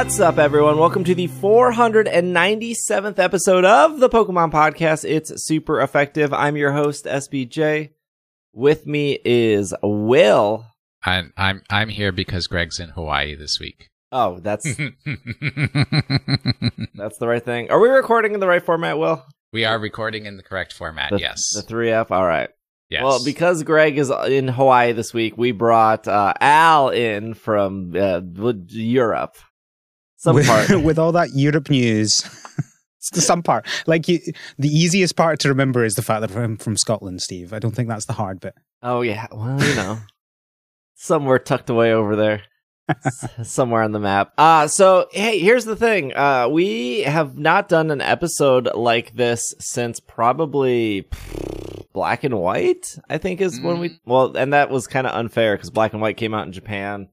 What's up, everyone? Welcome to the 497th episode of the Pokemon Podcast. It's super effective. I'm your host, SBJ. With me is Will. I'm I'm I'm here because Greg's in Hawaii this week. Oh, that's that's the right thing. Are we recording in the right format, Will? we are recording in the correct format. The, yes. The 3F. All right. yes. Well, because Greg is in Hawaii this week, we brought uh, Al in from uh, Europe. Some with, part. with all that Europe news. It's the some part. Like you, the easiest part to remember is the fact that I'm from Scotland, Steve. I don't think that's the hard bit. Oh yeah, well you know, somewhere tucked away over there, somewhere on the map. Uh so hey, here's the thing. Uh, we have not done an episode like this since probably Black and White. I think is when we well, and that was kind of unfair because Black and White came out in Japan,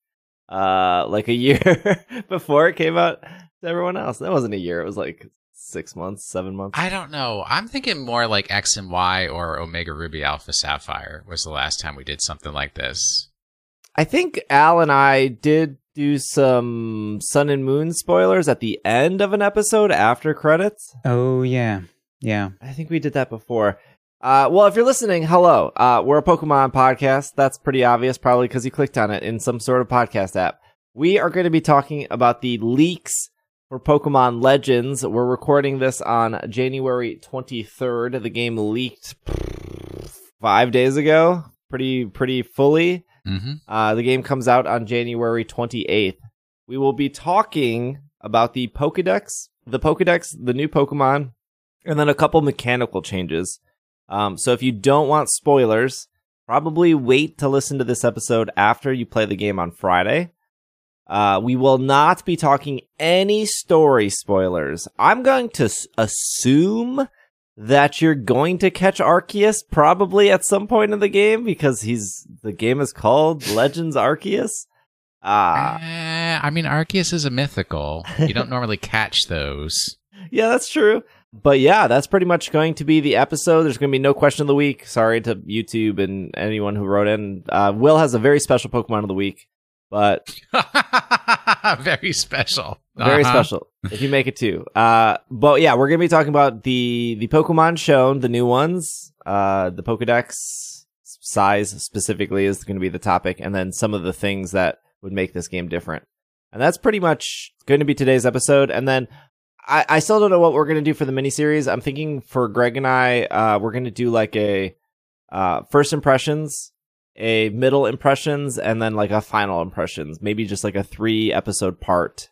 uh, like a year before it came out to everyone else. That wasn't a year. It was like six months, seven months. I don't know. I'm thinking more like X and Y or Omega Ruby Alpha Sapphire was the last time we did something like this. I think Al and I did do some Sun and Moon spoilers at the end of an episode after credits. Oh yeah, yeah. I think we did that before. Uh, well, if you're listening, hello. Uh, we're a Pokemon podcast. That's pretty obvious, probably because you clicked on it in some sort of podcast app. We are going to be talking about the leaks for Pokemon Legends. We're recording this on January 23rd. The game leaked five days ago, pretty pretty fully. Mm-hmm. Uh, the game comes out on January 28th. We will be talking about the Pokedex, the Pokedex, the new Pokemon, and then a couple mechanical changes. Um, so if you don't want spoilers, probably wait to listen to this episode after you play the game on Friday. Uh, we will not be talking any story spoilers. I'm going to s- assume that you're going to catch Arceus probably at some point in the game because he's the game is called Legends Arceus. Ah, Eh, I mean, Arceus is a mythical. You don't normally catch those. yeah, that's true. But yeah, that's pretty much going to be the episode. There's going to be no question of the week. Sorry to YouTube and anyone who wrote in. Uh, Will has a very special Pokemon of the week, but Very special. very Uh-huh. special if you make it too. Uh, but yeah, we're gonna be talking about the the Pokemon shown, the new ones, uh, the Pokedex size specifically is going to be the topic, and then some of the things that would make this game different. And that's pretty much going to be today's episode. And then I, I still don't know what we're to do for the miniseries. I'm thinking for Greg and I, uh, we're to do like a uh, first impressions, a middle impressions, and then like a final impressions. Maybe just like a three episode part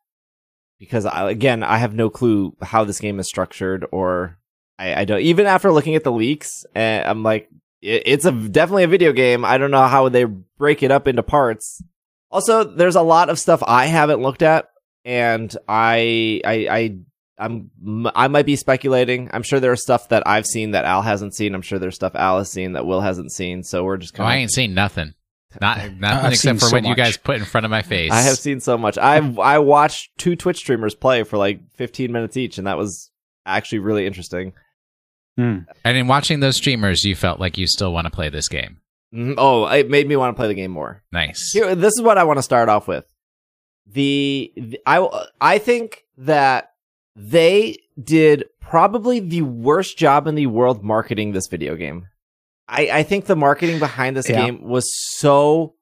because I, again, I have no clue how this game is structured, or I, I don't. Even after looking at the leaks, uh, I'm like, it, it's a definitely a video game. I don't know how they break it up into parts. Also, there's a lot of stuff I haven't looked at, and I, I, I. I'm I might be speculating. I'm sure there's stuff that I've seen that Al hasn't seen. I'm sure there's stuff Al has seen that Will hasn't seen. So we're just Oh, kind I ain't seen nothing. Not nothing I've except for so what you guys put in front of my face. I have seen so much. I I watched two Twitch streamers play for like 15 minutes each, and that was actually really interesting. Hmm. And in watching those streamers, you felt like you still want to play this game. Mhm. Oh, it made me want to play the game more. Nice. Here, this is what I want to start off with. The, the I I think that they did probably the worst job in the world marketing this video game. I I think the marketing behind this Yeah. game was so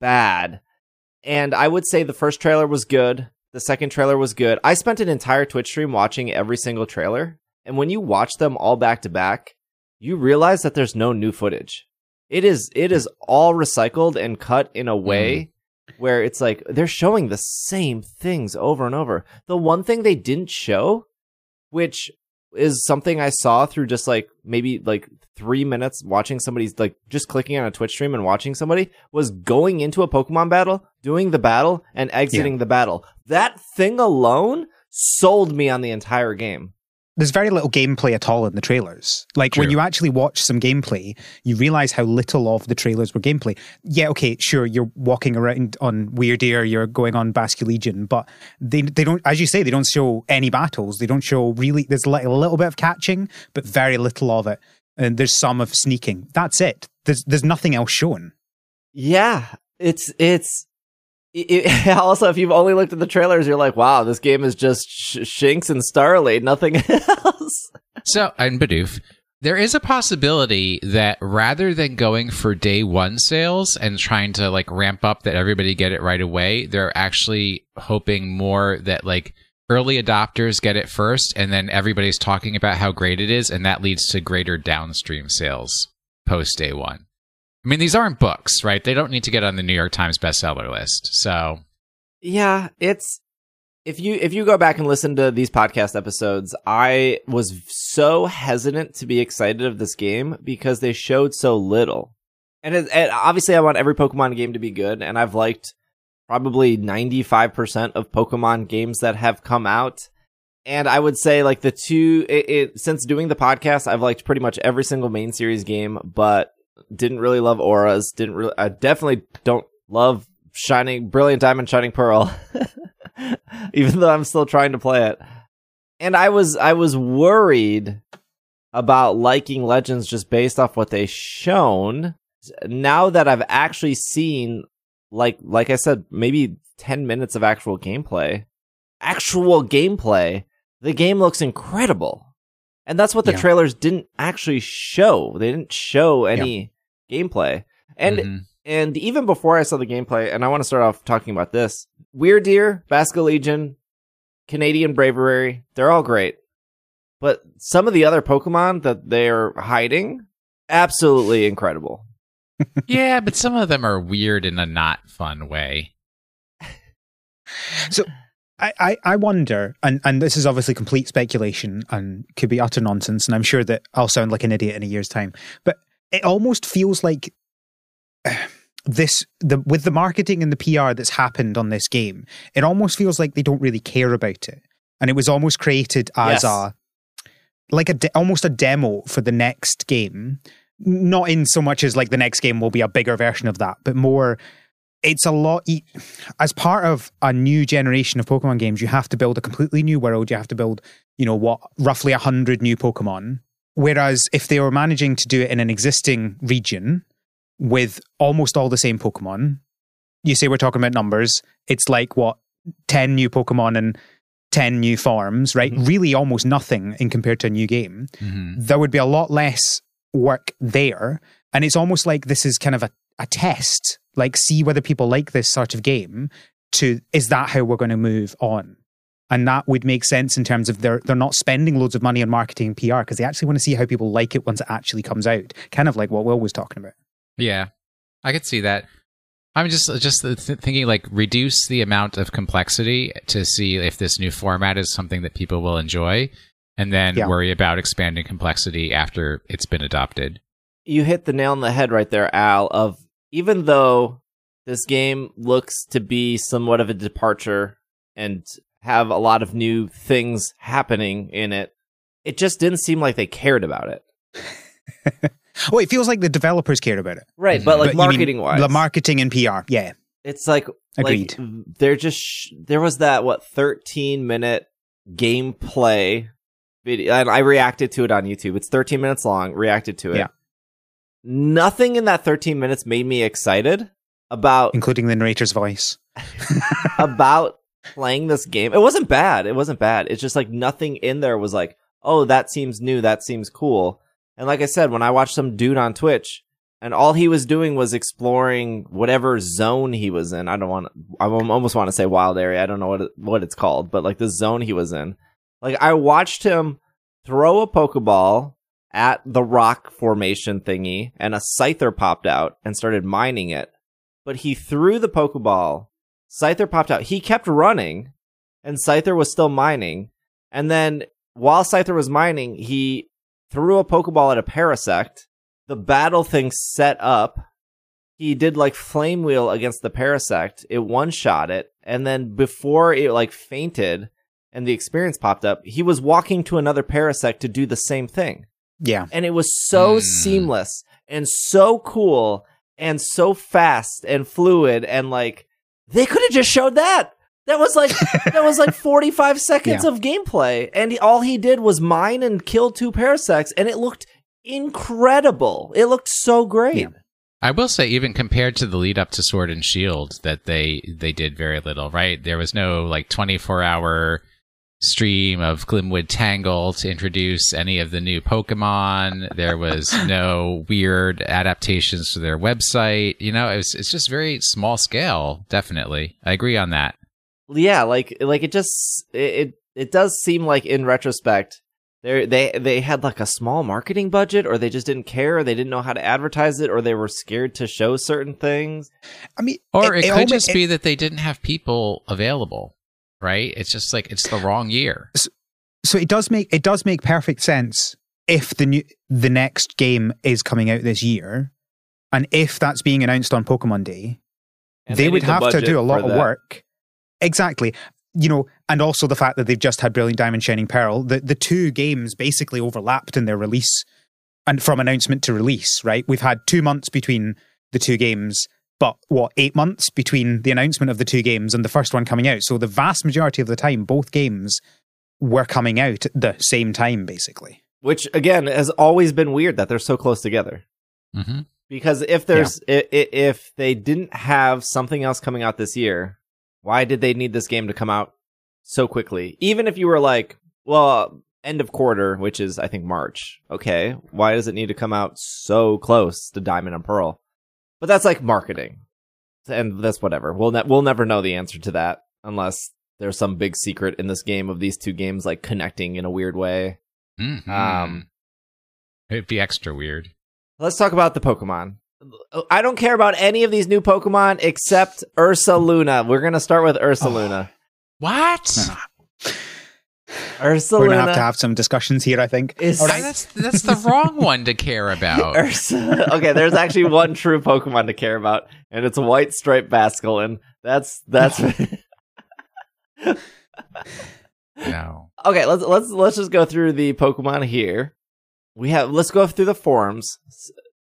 bad. And I would say the first trailer was good. The second trailer was good. I spent an entire Twitch stream watching every single trailer. And when you watch them all back to back, you realize that there's no new footage. It is it is all recycled and cut in a mm-hmm. way where it's like they're showing the same things over and over. The one thing they didn't show, which is something I saw through just like maybe like three minutes watching somebody's like just clicking on a Twitch stream and watching somebody was going into a Pokemon battle, doing the battle, and exiting the battle. That thing alone sold me on the entire game. There's very little gameplay at all in the trailers. Like when you actually watch some gameplay, you realize how little of the trailers were gameplay. Yeah, okay, sure, you're walking around on Wyrdeer, you're going on Basculegion, but they they don't, as you say, they don't show any battles. They don't show really. There's like a little bit of catching, but very little of it, and there's some of sneaking. That's it. There's there's nothing else shown. Yeah, it's it's it, also, if you've only looked at the trailers, you're like, wow, this game is just sh- Shinx and Starly, nothing else. So, and Bidoof, there is a possibility that rather than going for day one sales and trying to like ramp up that everybody get it right away, they're actually hoping more that like early adopters get it first and then everybody's talking about how great it is and that leads to greater downstream sales post day one. I mean, these aren't books, right? They don't need to get on the New York Times bestseller list. So, yeah, it's if you if you go back and listen to these podcast episodes, I was so hesitant to be excited of this game because they showed so little. And, it, and obviously, I want every Pokemon game to be good, and I've liked probably ninety five percent of Pokemon games that have come out. And I would say, like the two, it, it, since doing the podcast, I've liked pretty much every single main series game, but didn't really love auras. Didn't really. I definitely don't love shining, brilliant diamond, shining pearl. even though I'm still trying to play it. And I was I was worried about liking Legends just based off what they shown. Now that I've actually seen like like I said maybe 10 minutes of actual gameplay, actual gameplay, the game looks incredible. And that's what the yeah. trailers didn't actually show. They didn't show any yeah. gameplay. And mm-hmm. and even before I saw the gameplay, and I want to start off talking about this, Weird Deer, Wyrdeer, Basculegion, Canadian Braviary, they're all great. But some of the other Pokemon that they're hiding, absolutely incredible. yeah, but some of them are weird in a not fun way. So I, I, I wonder, and, and this is obviously complete speculation and could be utter nonsense, and I'm sure that I'll sound like an idiot in a year's time, but it almost feels like this the with the marketing and the PR that's happened on this game, it almost feels like they don't really care about it, and it was almost created as yes. a like a de- almost a demo for the next game. Not in so much as like the next game will be a bigger version of that, but more. It's a lot. As part of a new generation of Pokemon games, you have to build a completely new world. You have to build, you know, what roughly a hundred new Pokemon. Whereas if they were managing to do it in an existing region, with almost all the same Pokemon. You say we're talking about numbers. It's like what, 10 new Pokemon and 10 new forms, right? Mm-hmm. Really almost nothing in compared to a new game. Mm-hmm. There would be a lot less work there. And it's almost like this is kind of a, a test, like see whether people like this sort of game to is that how we're going to move on? And that would make sense in terms of they're they're not spending loads of money on marketing and PR because they actually want to see how people like it once it actually comes out. Kind of like what Will was talking about. Yeah, I could see that. I'm just just thinking like reduce the amount of complexity to see if this new format is something that people will enjoy, and then yeah. worry about expanding complexity after it's been adopted. You hit the nail on the head right there, Al. Of even though this game looks to be somewhat of a departure and have a lot of new things happening in it, it just didn't seem like they cared about it. Oh, it feels like the developers cared about it. Right, mhm. but like but marketing wise. The marketing and PR, yeah. It's like Agreed. Like, they're just sh- there was that what 13 minute gameplay video and I reacted to it on YouTube. It's 13 minutes long, reacted to it. Yeah. Nothing in that 13 minutes made me excited about including the narrator's voice. about playing this game. It wasn't bad. It wasn't bad. It's just like nothing in there was like, "Oh, that seems new. That seems cool." And like I said, when I watched some dude on Twitch and all he was doing was exploring whatever zone he was in. I don't want I almost want to say wild area. I don't know what it, what it's called, but like the zone he was in. Like I watched him throw a pokeball at the rock formation thingy and a scyther popped out and started mining it. But he threw the pokeball, scyther popped out. He kept running and scyther was still mining. And then while scyther was mining, he threw a Pokeball at a Parasect. The battle thing set up. He did like Flame Wheel against the Parasect. It one shot it. And then before it like fainted and the experience popped up, he was walking to another Parasect to do the same thing. Yeah. And it was so mm. seamless and so cool and so fast and fluid and like they could have just showed that. That was like that was like 45 seconds yeah. of gameplay and he, all he did was mine and kill two parasects and it looked incredible. It looked so great. Yeah. I will say, even compared to the lead up to Sword and Shield, that they they did very little. Right, there was no like twenty four hour stream of Glimwood Tangle to introduce any of the new Pokemon. There was no weird adaptations to their website. You know, it's it's just very small scale. Definitely, I agree on that. Yeah, like like it just it it, it does seem like in retrospect they they they had like a small marketing budget or they just didn't care or they didn't know how to advertise it or they were scared to show certain things I mean, Or it, could almost- just be that they didn't have people available. Right? It's just like it's the wrong year. so it does make it does make perfect sense if the new the next game is coming out this year, and if that's being announced on Pokemon Day, And they, would need the have to do a lot of that. work. Exactly. You know, and also the fact that they've just had Brilliant Diamond Shining Pearl, the, the two games basically overlapped in their release and from announcement to release, right? We've had two months between the two games, but what, eight months between the announcement of the two games and the first one coming out. So the vast majority of the time, both games were coming out at the same time, basically. which again has always been weird that they're so close together. Hmm because if there's i i if they didn't have something else coming out this year why did they need this game to come out so quickly? Even if you were like well end of quarter which is i think march. Okay why does it need to come out so close to diamond and pearl but that's like marketing and that's whatever we'll ne- we'll never know the answer to that unless there's some big secret in this game of these two games like connecting in a weird way hmm um It'd be extra weird. Let's talk about the Pokemon. I don't care about any of these new Pokemon except Ursaluna. We're gonna start with Ursa Oh. Luna. What? Ursa We're gonna have to have some discussions here, I think. is right. That's that's the wrong one to care about. Ursa. Okay, there's actually one true Pokemon to care about, and it's a White Stripe Basculin. That's that's No. okay. Let's let's let's just go through the Pokemon here. We have let's go through the forms.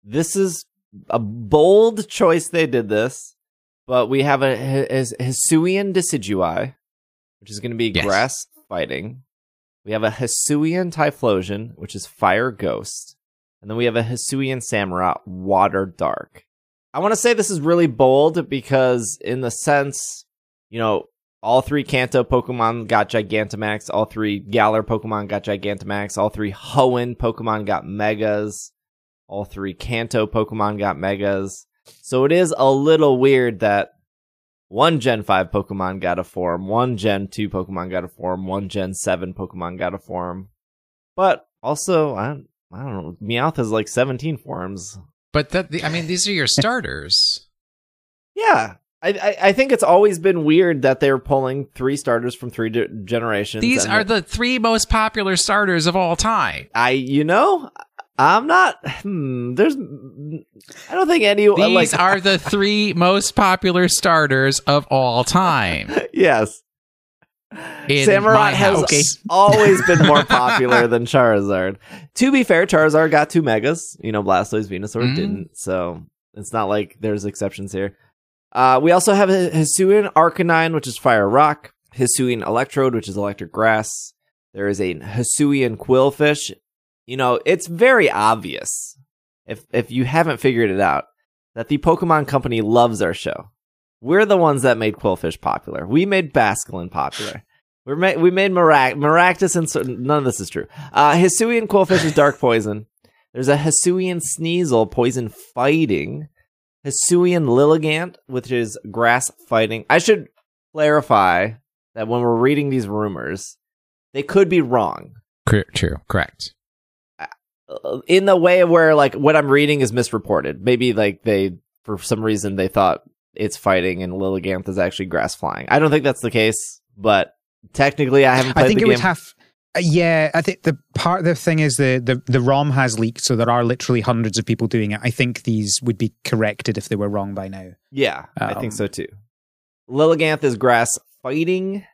This is a bold choice. They did this, but we have a His- Hisuian Decidueye, which is going to be Yes. grass fighting. We have a Hisuian Typhlosion, which is fire ghost, and then we have a Hisuian Samurott, water dark. I want to say this is really bold because, in the sense, you know, all three Kanto Pokemon got Gigantamax. All three Galar Pokemon got Gigantamax. All three Hoenn Pokemon got Megas. All three Kanto Pokemon got Megas. So it is a little weird that one Gen 5 Pokemon got a form, one Gen 2 Pokemon got a form, one Gen 7 Pokemon got a form. But also, I don't, I don't know, Meowth has like 17 forms. But that the, I mean, these are your starters. Yeah. I, I, I think it's always been weird that they're pulling three starters from three ge- generations. These are the three most popular starters of all time. I, you know, I'm not. Hmm, there's, I don't think any. These like, are the three most popular starters of all time. yes. In Samurott has. Okay. always been more popular than Charizard. To be fair, Charizard got two megas. You know, Blastoise, Venusaur Mhm. didn't. So it's not like there's exceptions here. Uh, we also have a Hisuian Arcanine, which is Fire Rock. Hisuian Electrode, which is Electric Grass. There is a Hisuian Qwilfish. You know, it's very obvious if if you haven't figured it out that the Pokemon Company loves our show. We're the ones that made Qwilfish popular. We made Basculin popular. We made we made Marac- Maractus and so, none of this is true. Uh, Hisuian Qwilfish is Dark Poison. There's a Hisuian Sneasel, Poison Fighting. Hisuian Lilligant, which is Grass Fighting. I should clarify that when we're reading these rumors, they could be wrong. Cor- True, correct. In the way where like what I'm reading is misreported. Maybe like they for some reason they thought it's fighting and Lilligant is actually grass flying. I don't think that's the case, but technically I haven't played I think it game. would have. uh, yeah, I think the part of the thing is the, the the ROM has leaked, so there are literally hundreds of people doing it. I think these would be corrected if they were wrong by now. yeah, I think Um, so too. Lilligant is grass fighting,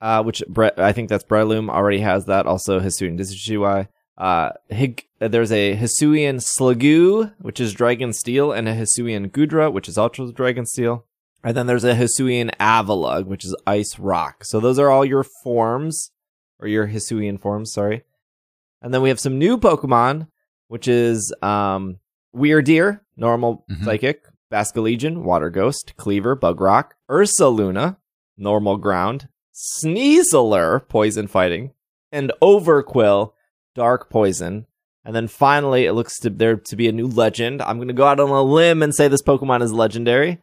uh, which Bre- I think that's Breloom already has that. Also Hisuian Decidueye. Uh, Hig- uh, there's a Hisuian Sliggoo, which is Dragon Steel, and a Hisuian Goodra, which is also Dragon Steel. And then there's a Hisuian Avalugg, which is Ice Rock. So those are all your forms, or your Hisuian forms, sorry. And then we have some new Pokemon, which is um, Wyrdeer, normal Mhm. psychic. Basculegion, water ghost. Kleavor, bug rock. Ursaluna, normal ground. Sneasler, poison fighting. And Overqwil, dark poison. And then finally, it looks to there to be a new legend. I'm going to go out on a limb and say this Pokemon is legendary,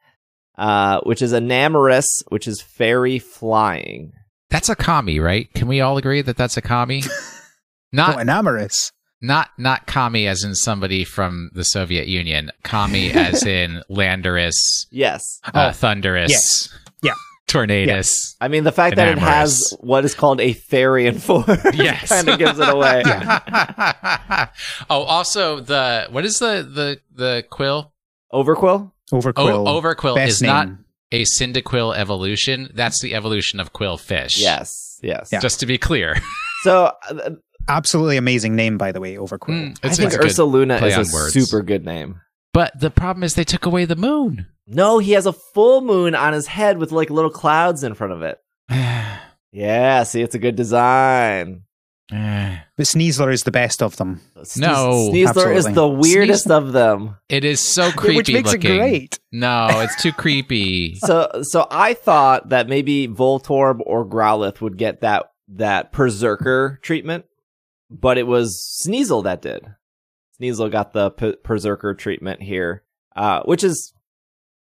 uh, which is Enamorus, which is fairy flying. That's a kami, right? Can we all agree that that's a kami? Not Oh, Enamorus. not not kami as in somebody from the Soviet Union. Kami as in Landorus, Yes. uh, Oh, Thundurus, yes. Yeah. Tornadus. I mean, the fact that it has what is called a fairy form Yes. kind of gives it away. oh, also the what is the the the quill? Overqwil? Overqwil. Oh, Overqwil Best is name. not a Cyndaquil evolution. That's the evolution of Qwilfish. Yes. Yes. Yeah. Just to be clear. So uh, Absolutely amazing name, by the way, Overqwil. Mm, I think it's Ursaluna is a words. super good name. But the problem is they took away the moon. No, he has a full moon on his head with like little clouds in front of it. Yeah, see, it's a good design. But Sneasler is the best of them, Sneas- No, Sneasler is the weirdest of them. it is so creepy which makes looking. it great. No, it's too creepy. So, so I thought that maybe Voltorb or Growlithe would get that that Berserker treatment, but it was Sneasel that did. Sneasel got the P- Berserker treatment here, uh, which is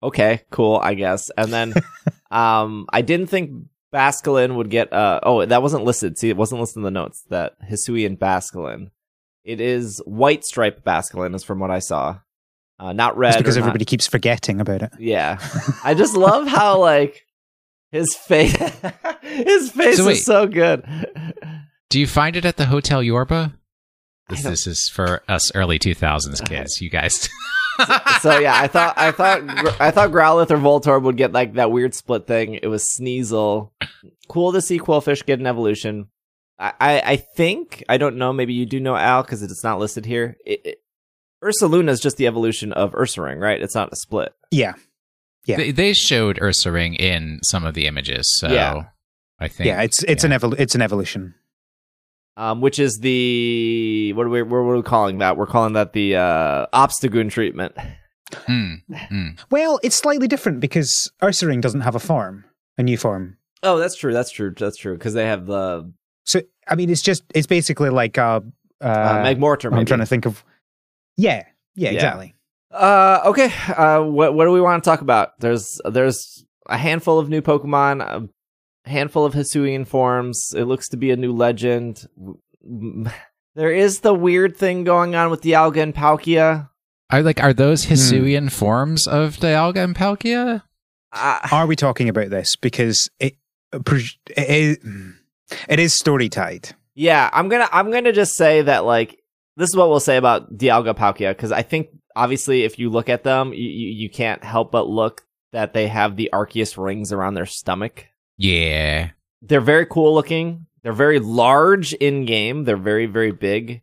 okay, cool, I guess. And then, um, I didn't think Basculin would get. Uh, oh, that wasn't listed. See, it wasn't listed in the notes. That Hisuian Basculin. It is white stripe Basculin, is from what I saw. Uh, not red. It's because or not- everybody keeps forgetting about it. yeah. I just love how like his face his face So wait. is so good. Do you find it at the Hotel Yorba? This, this is for us early 2000s kids, you guys. So yeah, I thought I thought I thought Growlithe or Voltorb would get like that weird split thing. It was Sneasel. Cool to see Qwilfish get an evolution. I, I, I think I don't know. Maybe you do know Al because it's not listed here. It, it, Ursaluna is just the evolution of Ursaring, right? It's not a split. Yeah. Yeah. They, they showed Ursaring in some of the images, so Yeah. I think. Yeah, it's it's yeah. an evol- it's an evolution. Um, which is the what are we what are we calling that? We're calling that the uh, Obstagoon treatment. Mm, mm. Well, it's slightly different because Ursaring doesn't have a form, a new form. Oh, that's true. That's true. That's true. Because they have the So I mean, it's just it's basically like uh, uh, uh, Magmortar. Maybe. I'm trying to think of. Yeah, yeah, Yeah. exactly. Uh, okay. Uh, what what do we want to talk about? There's there's a handful of new Pokemon, a handful of Hisuian forms. It looks to be a new legend. There is the weird thing going on with Dialga and Palkia. Are like are those Hmm. Hisuian forms of Dialga and Palkia? Uh, Are we talking about this because it it is, it is story tied? yeah, I'm gonna I'm gonna just say that like this is what we'll say about Dialga Palkia because I think obviously if you look at them, you, you you can't help but look that they have the Arceus rings around their stomach. Yeah. they're very cool looking. They're very large in game. They're very very big.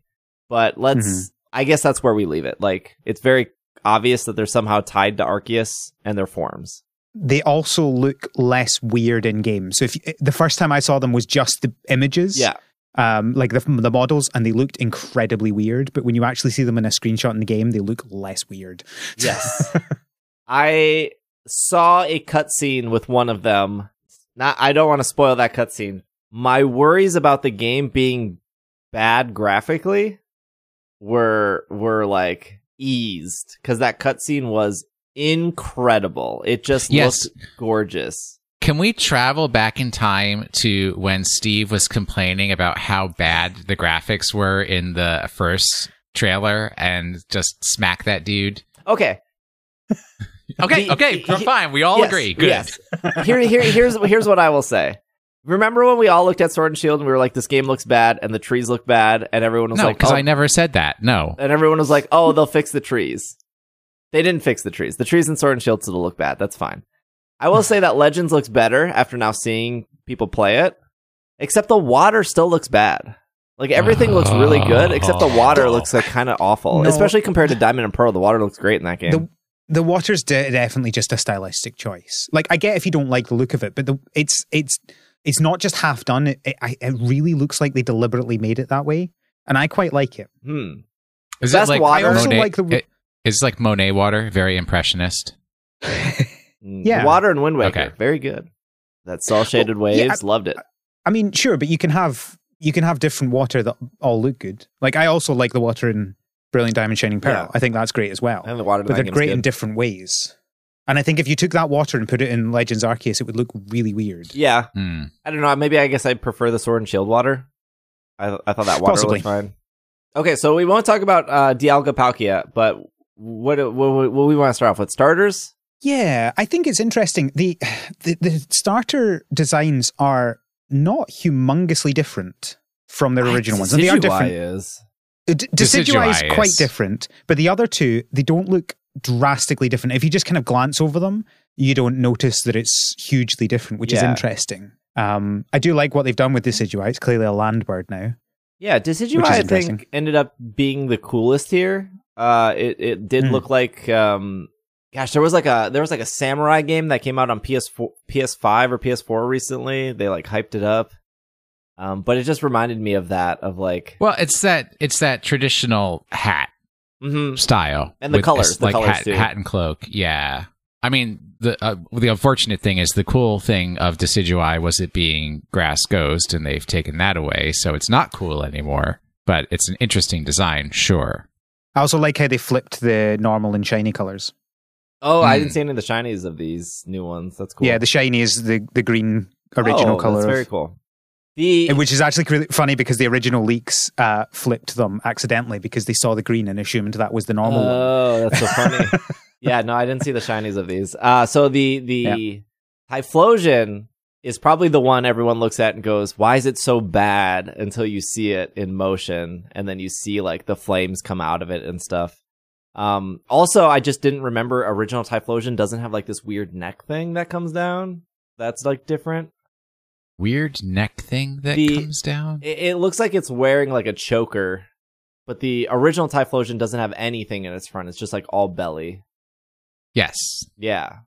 But let's Mhm. I guess that's where we leave it. Like it's very obvious that they're somehow tied to Arceus and their forms. They also look less weird in game. So if you, the first time I saw them was just the images, Yeah. um, like the the models, and they looked incredibly weird. But when you actually see them in a screenshot in the game, they look less weird. Yes. I saw a cutscene with one of them. Not I don't want to spoil that cutscene. My worries about the game being bad graphically were were like eased because that cutscene was incredible. It just Yes. looked gorgeous. Can we travel back in time to when Steve was complaining about how bad the graphics were in the first trailer and just smack that dude? Okay. Okay, The- okay, he- fine. We all yes, agree. Good. Yes. Here, here, here's here's what I will say. Remember when we all looked at Sword and Shield and we were like, "This game looks bad," and the trees look bad, and everyone was No, like, because oh, I never said that. No. and everyone was like, "Oh, they'll fix the trees." They didn't fix the trees. The trees in Sword and Shield still look bad. That's fine. I will say that Legends looks better after now seeing people play it. Except the water still looks bad. Like everything looks really good, except the water oh. looks like kind of awful. No. Especially compared to Diamond and Pearl, the water looks great in that game. The the water's de- definitely just a stylistic choice. Like I get if you don't like the look of it, but the, it's it's it's not just half done. It, it it really looks like they deliberately made it that way, and I quite like it. hmm. Is Best it like water- I also Monet- like the- it- It's like Monet water, very impressionist. Mm, Yeah. Water and Wind Waker. Okay. Very good. That cell shaded Well, yeah, waves. loved it. I mean, sure, but you can have you can have different water that all look good. Like I also like the water in Brilliant Diamond Shining Pearl. Yeah. I think that's great as well. And the water but they're great game's in different ways. And I think if you took that water and put it in Legends Arceus, it would look really weird. Yeah. Hmm. I don't know. Maybe I guess I prefer the sword and shield water. I I thought that water Possibly. was fine. Okay, so we won't talk about uh, Dialga Palkia, but what, what what what we want to start off with starters? Yeah, I think it's interesting. The, the the starter designs are not humongously different from their original ones. And they are Decidueye different. Is D- Decidueye is quite different, but the other two, they don't look drastically different. If you just kind of glance over them, you don't notice that it's hugely different, which is interesting. Um, I do like what they've done with Decidueye. It's clearly a land bird now. yeah, Decidueye I think ended up being the coolest here. Uh, it it did Hmm. look like um, gosh, there was like a there was like a samurai game that came out on PS4, PS5 or PS4 recently. They like hyped it up. Um, but it just reminded me of that of like, Well, it's that it's that traditional hat mhm. style And the with- colors, it's the like colors hat, too. hat and cloak. Yeah, I mean the uh, the unfortunate thing is the cool thing of Decidueye was it being grass ghost, and they've taken that away, so it's not cool anymore. But it's an interesting design, sure. I also like how they flipped the normal and shiny colors. oh, I Hmm. didn't see any of the shinies of these new ones. That's cool. Yeah, the shiny is the, the green original oh, color. That's of- very cool. The Which is actually really funny because the original leaks uh, flipped them accidentally because they saw the green and assumed that was the normal one. Oh, that's so funny. yeah, no, I didn't see the shinies of these. Uh so the the Typhlosion is probably the one everyone looks at and goes, "Why is it so bad?" until you see it in motion and then you see like the flames come out of it and stuff. Um also, I just didn't remember original Typhlosion doesn't have like this weird neck thing that comes down. That's like different. Weird neck thing that The- comes down. It, it looks like it's wearing like a choker, but the original Typhlosion doesn't have anything in its front. It's just like all belly. yes, Yeah.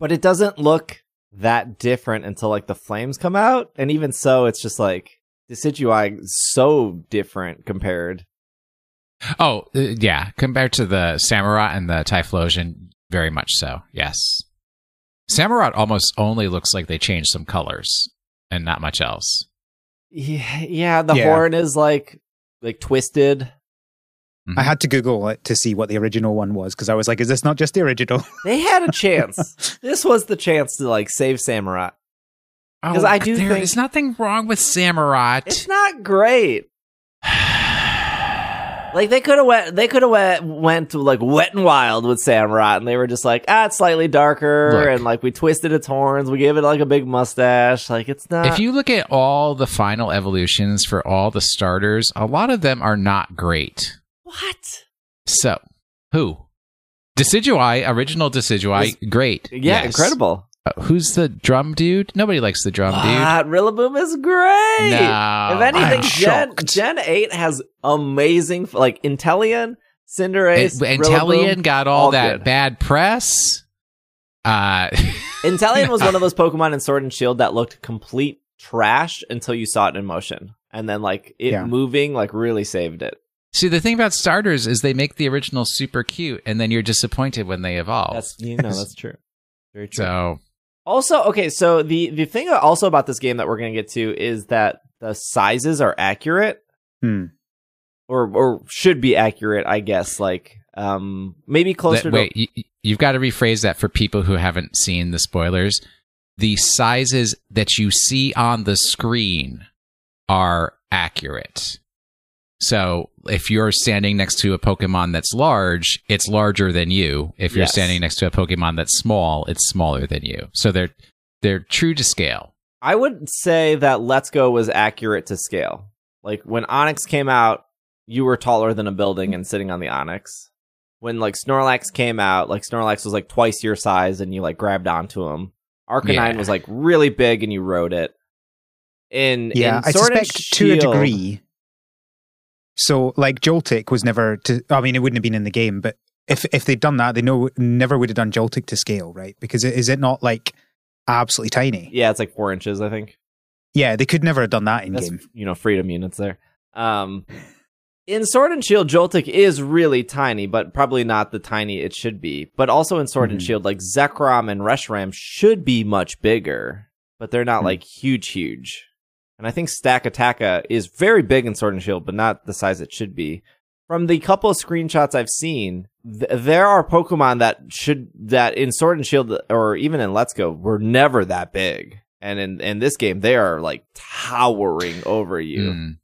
But it doesn't look that different until like the flames come out. And even so, it's just like Decidueye is so different compared. Oh, uh, yeah. Compared to the Samurott and the Typhlosion, very much so. Yes. Samurott almost only looks like they changed some colors and not much else. Yeah, yeah the Yeah. horn is like like twisted. Mhm. I had to Google it to see what the original one was because I was like, is this not just the original? They had a chance. this was the chance to like save Samurai. 'Cause Oh, I do there think- is nothing wrong with Samurott. It's not great. Like they could have went, they could have went, went to like Wet and Wild with Samurott, and they were just like, ah, it's slightly darker, Look. and like we twisted its horns, we gave it like a big mustache. Like it's not. if you look at all the final evolutions for all the starters, a lot of them are not great. what? So, who? Decidueye, original Decidueye, great. Yeah, Yes. incredible. Uh, who's the drum dude? Nobody likes the drum dude. Ah, Rillaboom is great. No, if anything, I'm Gen shocked. Gen Eight has amazing like Inteleon, Cinderace, And, and Rillaboom, got all, all that good. bad press. Uh, Inteleon was one of those Pokemon in Sword and Shield that looked complete trash until you saw it in motion, and then like it Yeah. moving like really saved it. see, the thing about starters is they make the original super cute, and then you're disappointed when they evolve. That's you know that's true. Very true. so Also, okay, so the the thing also about this game that we're gonna get to is that the sizes are accurate, Hmm. or or should be accurate, I guess. Like, um, maybe closer that- to wait, you, you've got to rephrase that for people who haven't seen the spoilers. The sizes that you see on the screen are accurate. So if you're standing next to a Pokemon that's large, it's larger than you. If you're Yes. standing next to a Pokemon that's small, it's smaller than you. So they're they're true to scale. I would say that Let's Go was accurate to scale. Like when Onix came out, you were taller than a building and sitting on the Onix. When like Snorlax came out, like Snorlax was like twice your size and you like grabbed onto him. Arcanine Yeah. was like really big and you rode it. In Yeah, in I Sword and suspect to a degree. So, like Joltik was never to. I mean, it wouldn't have been in the game, but if if they'd done that, they know never would have done Joltik to scale, right? Because it, is it not like absolutely tiny? Yeah, it's like four inches, I think. Yeah, they could never have done that in That's game. you know freedom units there. Um, in Sword and Shield, Joltik is really tiny, but probably not the tiny it should be. But also in Sword and Mhm. Shield, like Zekrom and Reshiram should be much bigger, but they're not Mhm. like huge, huge. And I think Stakataka is very big in Sword and Shield, but not the size it should be. From the couple of screenshots I've seen, th- there are Pokemon that should that in Sword and Shield or even in Let's Go were never that big, and in in this game they are like towering over you. Mm.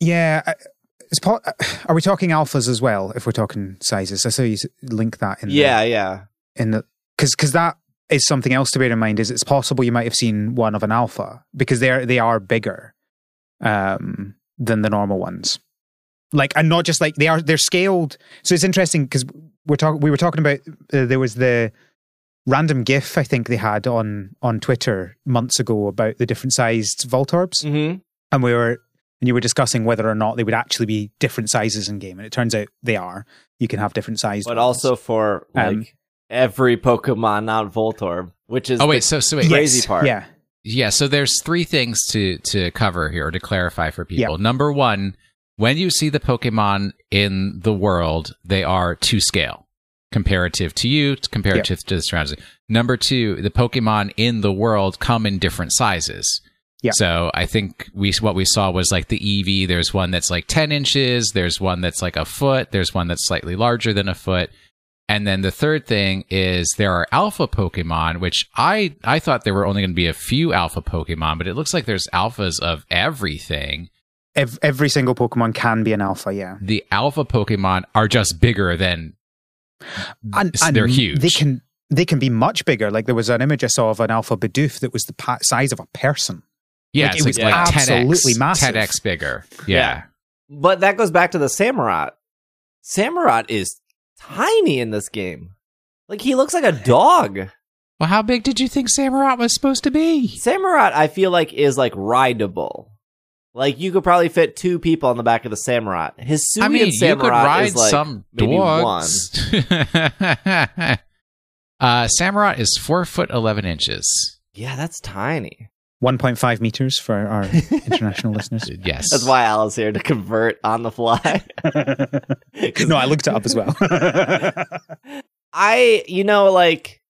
Yeah. I- It's po- are we talking alphas as well? If we're talking sizes, I saw you link that in. Yeah, yeah. In the because because that is something else to bear in mind. Is it's possible you might have seen one of an alpha because they're they are bigger um, than the normal ones. Like and not just like they are they're scaled. So it's interesting because we're talking we were talking about uh, there was the random GIF I think they had on on Twitter months ago about the different sized Voltorbs Mm-hmm. and we were and you were discussing whether or not they would actually be different sizes in game and it turns out they are you can have different sized But ones. also for like Um, every Pokemon, not Voltorb, which is Oh the wait, so so wait, crazy Yes, part. yeah Yeah, so there's three things to to cover here or to clarify for people. Number one, when you see the Pokemon in the world, they are to scale, comparative to you, comparative to the surroundings. Number two, the Pokemon in the world come in different sizes. Yeah. So I think we what we saw was like the Eevee. There's one that's like ten inches. There's one that's like a foot. There's one that's slightly larger than a foot. And then the third thing is there are alpha Pokemon, which I I thought there were only going to be a few alpha Pokemon, but it looks like there's alphas of everything. Ev- every single pokemon can be an alpha yeah The alpha Pokemon are just bigger than and, and they're huge. they can they can be much bigger like there was an image i saw of an alpha bidoof that was the pa- size of a person yeah, Like, it's it was like, like 10x, absolutely massive. 10x bigger. Yeah. Yeah. But that goes back to the Samurott. Samurott is tiny in this game. Like he looks like a dog. Well, how big did you think Samurott was supposed to be? Samurott, I feel like is like rideable. Like you could probably fit two people on the back of the Samurott. His I mean, Samurott you could ride like some dogs. uh, Samurott is four foot eleven inches. Yeah, that's tiny. 1.5 meters for our international listeners Yes, That's why Al is here to convert on the fly. no i looked it up as well I, you know, like,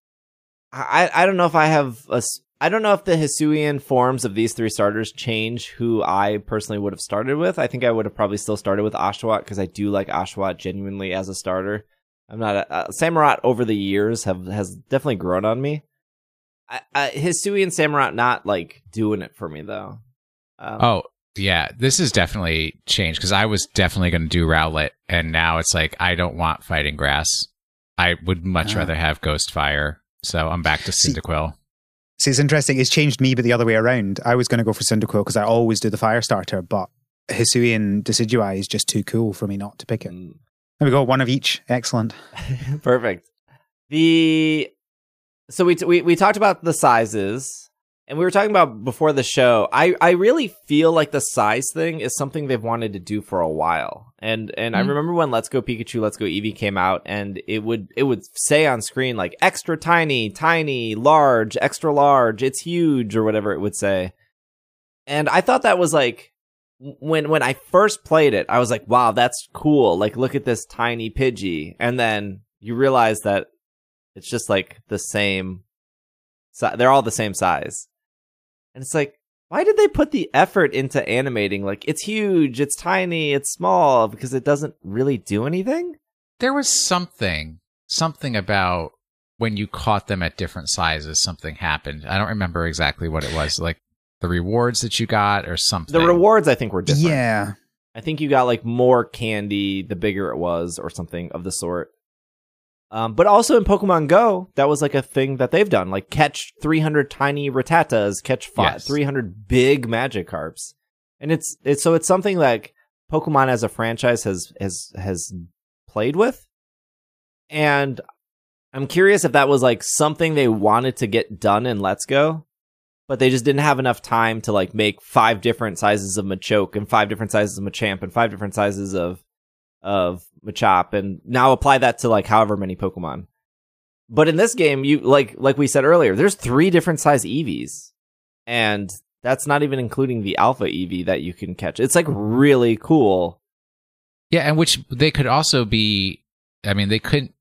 I, I don't know if I have a, s- I don't know if the Hisuian forms of these three starters change who I personally would have started with. I think I would have probably still started with Oshawott because I do like Oshawott genuinely as a starter. I'm not a, uh, Samurott over the years have has definitely grown on me. I, I, Hisuian Samurott not like doing it for me though. Um, Oh, yeah. This is definitely changed because I was definitely going to do Rowlet, and now it's like I don't want fighting grass. I would much Ah. rather have Ghost Fire. So I'm back to See- Cyndaquil. See, it's interesting. It's changed me, but the other way around. I was going to go for Cyndaquil because I always do the fire starter, but Hisuian Decidueye is just too cool for me not to pick it. mm. There we go. One of each. Excellent. Perfect. The so we, t- we we talked about the sizes, and we were talking about before the show. I I really feel like the size thing is something they've wanted to do for a while. And and I Mhm. remember when Let's Go Pikachu, Let's Go Eevee came out, and it would it would say on screen like extra tiny, tiny, large, extra large, it's huge, or whatever it would say. And I thought that was like when when I first played it, I was like, "Wow, that's cool! Like, look at this tiny Pidgey." And then you realize that it's just like the same. Si- they're all the same size, and it's like, why did they put the effort into animating? Like, it's huge, it's tiny, it's small because it doesn't really do anything. There was something, something about when you caught them at different sizes, something happened. I don't remember exactly what it was. Like the rewards that you got or something. The rewards, I think, were different. Yeah. I think you got like more candy the bigger it was, or something of the sort. Um, but also in Pokemon Go, that was like a thing that they've done, like catch 300 tiny Rattatas, catch fi- Yes. 300 big Magikarps, and it's it's so it's something like Pokemon as a franchise has has has played with, and I'm curious if that was like something they wanted to get done in Let's Go, but they just didn't have enough time to like make five different sizes of Machoke and five different sizes of Machamp and five different sizes of of Machop and now apply that to like however many Pokemon. But in this game, you like like we said earlier, there's three different size Eevees. And that's not even including the alpha Eevee that you can catch. It's like really cool. Yeah, and which they could also be. I mean, they couldn't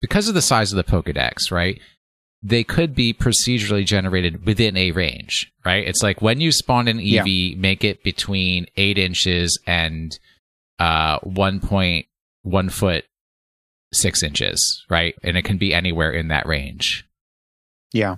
because of the size of the Pokedex, right? They could be procedurally generated within a range, right? It's like when you spawn an Eevee, make it between eight inches and uh, one point one foot six inches, right? And it can be anywhere in that range. Yeah.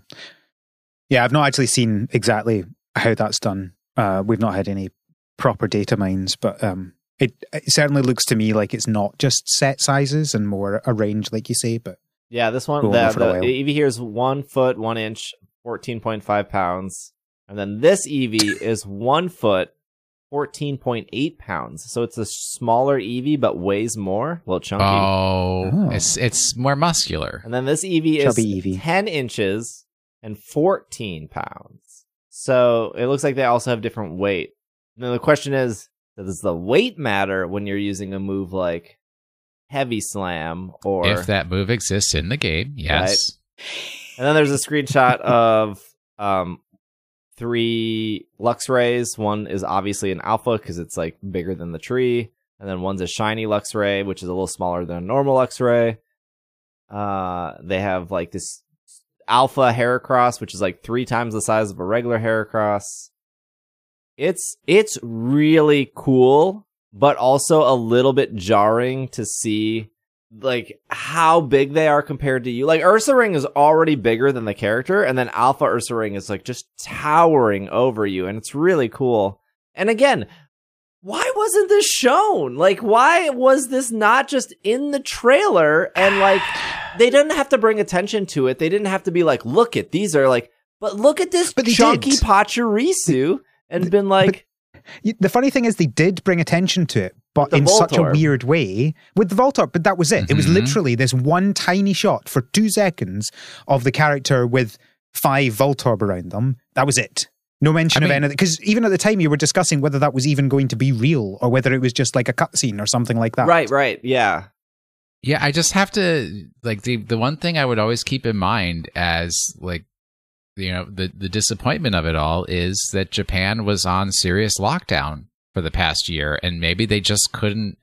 Yeah, I've not actually seen exactly how that's done. Uh, we've not had any proper data mines, but um, it, it certainly looks to me like it's not just set sizes and more a range, like you say. But Yeah, this one, Cool, the, the while. Eevee here is one foot, one inch, 14.5 pounds. And then this Eevee is one foot, 14.8 pounds. So it's a smaller Eevee, but weighs more, a little chunky. Oh, Oh. it's it's more muscular. And then this Eevee is Eevee. 10 inches and 14 pounds. So it looks like they also have different weight. Now the question is, does the weight matter when you're using a move like Heavy Slam or If that move exists in the game, yes. And then there's a screenshot of um three Luxrays. One is obviously an alpha because it's like bigger than the tree, and then one's a shiny Luxray, which is a little smaller than a normal Luxray. Uh, they have like this alpha Heracross, which is like three times the size of a regular Heracross. It's it's really cool, but also a little bit jarring to see like how big they are compared to you. Like Ursaring is already bigger than the character, and then Alpha Ursaring is like just towering over you, and it's really cool. And again, why wasn't this shown? Like, why was this not just in the trailer? And like, they didn't have to bring attention to it. They didn't have to be like, look at these are like, but look at this But chunky did. Pachirisu, and been like, Y- The funny thing is, they did bring attention to it, but the in such a weird way with the Voltorb. But that was it. It was Mhm. literally this one tiny shot for two seconds of the character with five Voltorb around them. That was it. No mention I of anything. Because even at the time, you were discussing whether that was even going to be real or whether it was just like a cutscene or something like that. right, right, yeah. Yeah, I just have to like the the one thing I would always keep in mind as like you know the the disappointment of it all is that Japan was on serious lockdown for the past year and maybe they just couldn't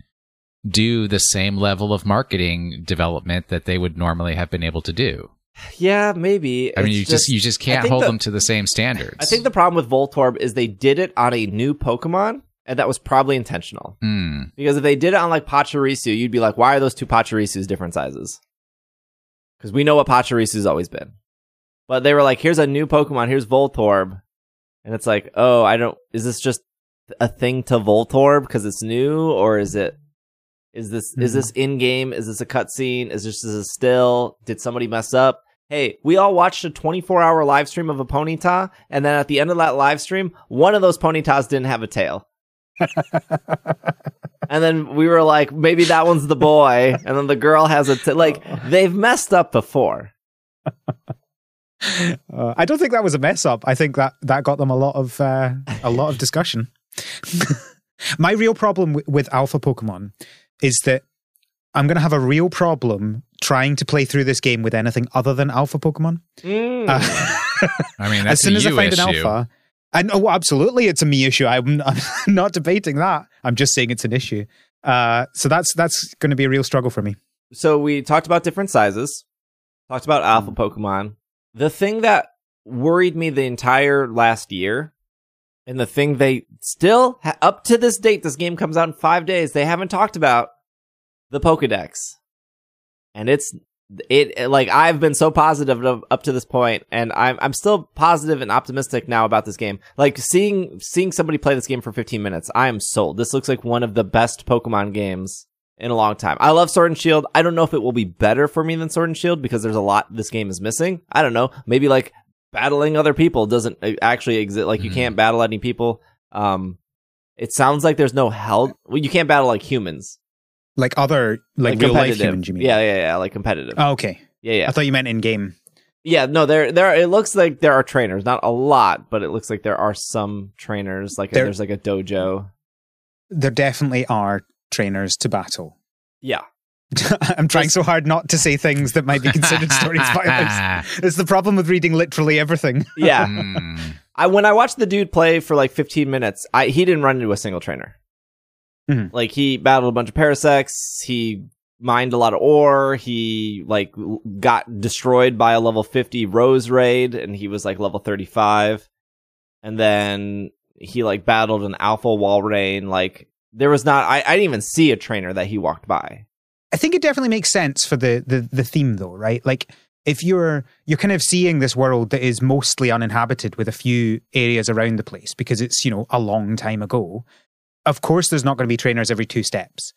do the same level of marketing development that they would normally have been able to do. Yeah, maybe. I mean, It's you just, you just can't hold the- them to the same standards. I think the problem with Voltorb is they did it on a new Pokemon, and that was probably intentional. Hmm. Because if they did it on like Pachirisu, you'd be like, why are those two Pachirisus different sizes? Because we know what Pachirisu's always been. But they were like, here's a new Pokemon, here's Voltorb. And it's like, oh, I don't, is this just a thing to Voltorb because it's new? Or is it, is this, is Mhm. this in game? Is this a cutscene? Is this, is this still? Did somebody mess up? Hey, we all watched a 24 hour live stream of a Ponyta, and then at the end of that live stream, one of those Ponytas didn't have a tail. And then we were like, maybe that one's the boy, and then the girl has a t- like. They've messed up before. Uh, I don't think that was a mess up. I think that that got them a lot of uh, a lot of discussion. My real problem w- with alpha Pokemon is that I'm going to have a real problem trying to play through this game with anything other than alpha Pokemon. Mm. Uh, I mean, as soon a as I find issue. an alpha, and oh, absolutely, it's a me issue. I'm, I'm not debating that. I'm just saying it's an issue. Uh, so that's that's going to be a real struggle for me. so we talked about different sizes, talked about alpha Pokemon. The thing that worried me the entire last year, and the thing they still ha- up to this date, this game comes out in five days. They haven't talked about the Pokedex, and it's it like I've been so positive up to this point, and I'm I'm still positive and optimistic now about this game. Like seeing seeing somebody play this game for 15 minutes, I am sold. This looks like one of the best Pokemon games in a long time. I love Sword and Shield. I don't know if it will be better for me than Sword and Shield because there's a lot this game is missing. I don't know. Maybe like battling other people doesn't uh, actually exist. Like you Mhm. can't battle any people. Um, it sounds like there's no hell. Well, you can't battle like humans, Like other like, real life humans, you mean? Yeah, yeah, yeah. Like competitive. Oh, okay. yeah, yeah. I thought you meant in game. Yeah, no, there, there. It looks like there are trainers, not a lot, but it looks like there are some trainers. Like There- there's like a dojo. There definitely are trainers to battle. Yeah, I'm trying so hard not to say things that might be considered story spoilers. It's the problem with reading literally everything. yeah. Hmm. I when I watched the dude play for like 15 minutes, I he didn't run into a single trainer. Mhm. Like he battled a bunch of parasects. He mined a lot of ore. He like got destroyed by a level 50 Roserade and he was like level 35. And then he like battled an alpha Walrein. Like there was not, I, I didn't even see a trainer that he walked by. I think it definitely makes sense for the, the the theme though, right? Like if you're you're kind of seeing this world that is mostly uninhabited with a few areas around the place because it's, you know, a long time ago. Of course there's not going to be trainers every two steps.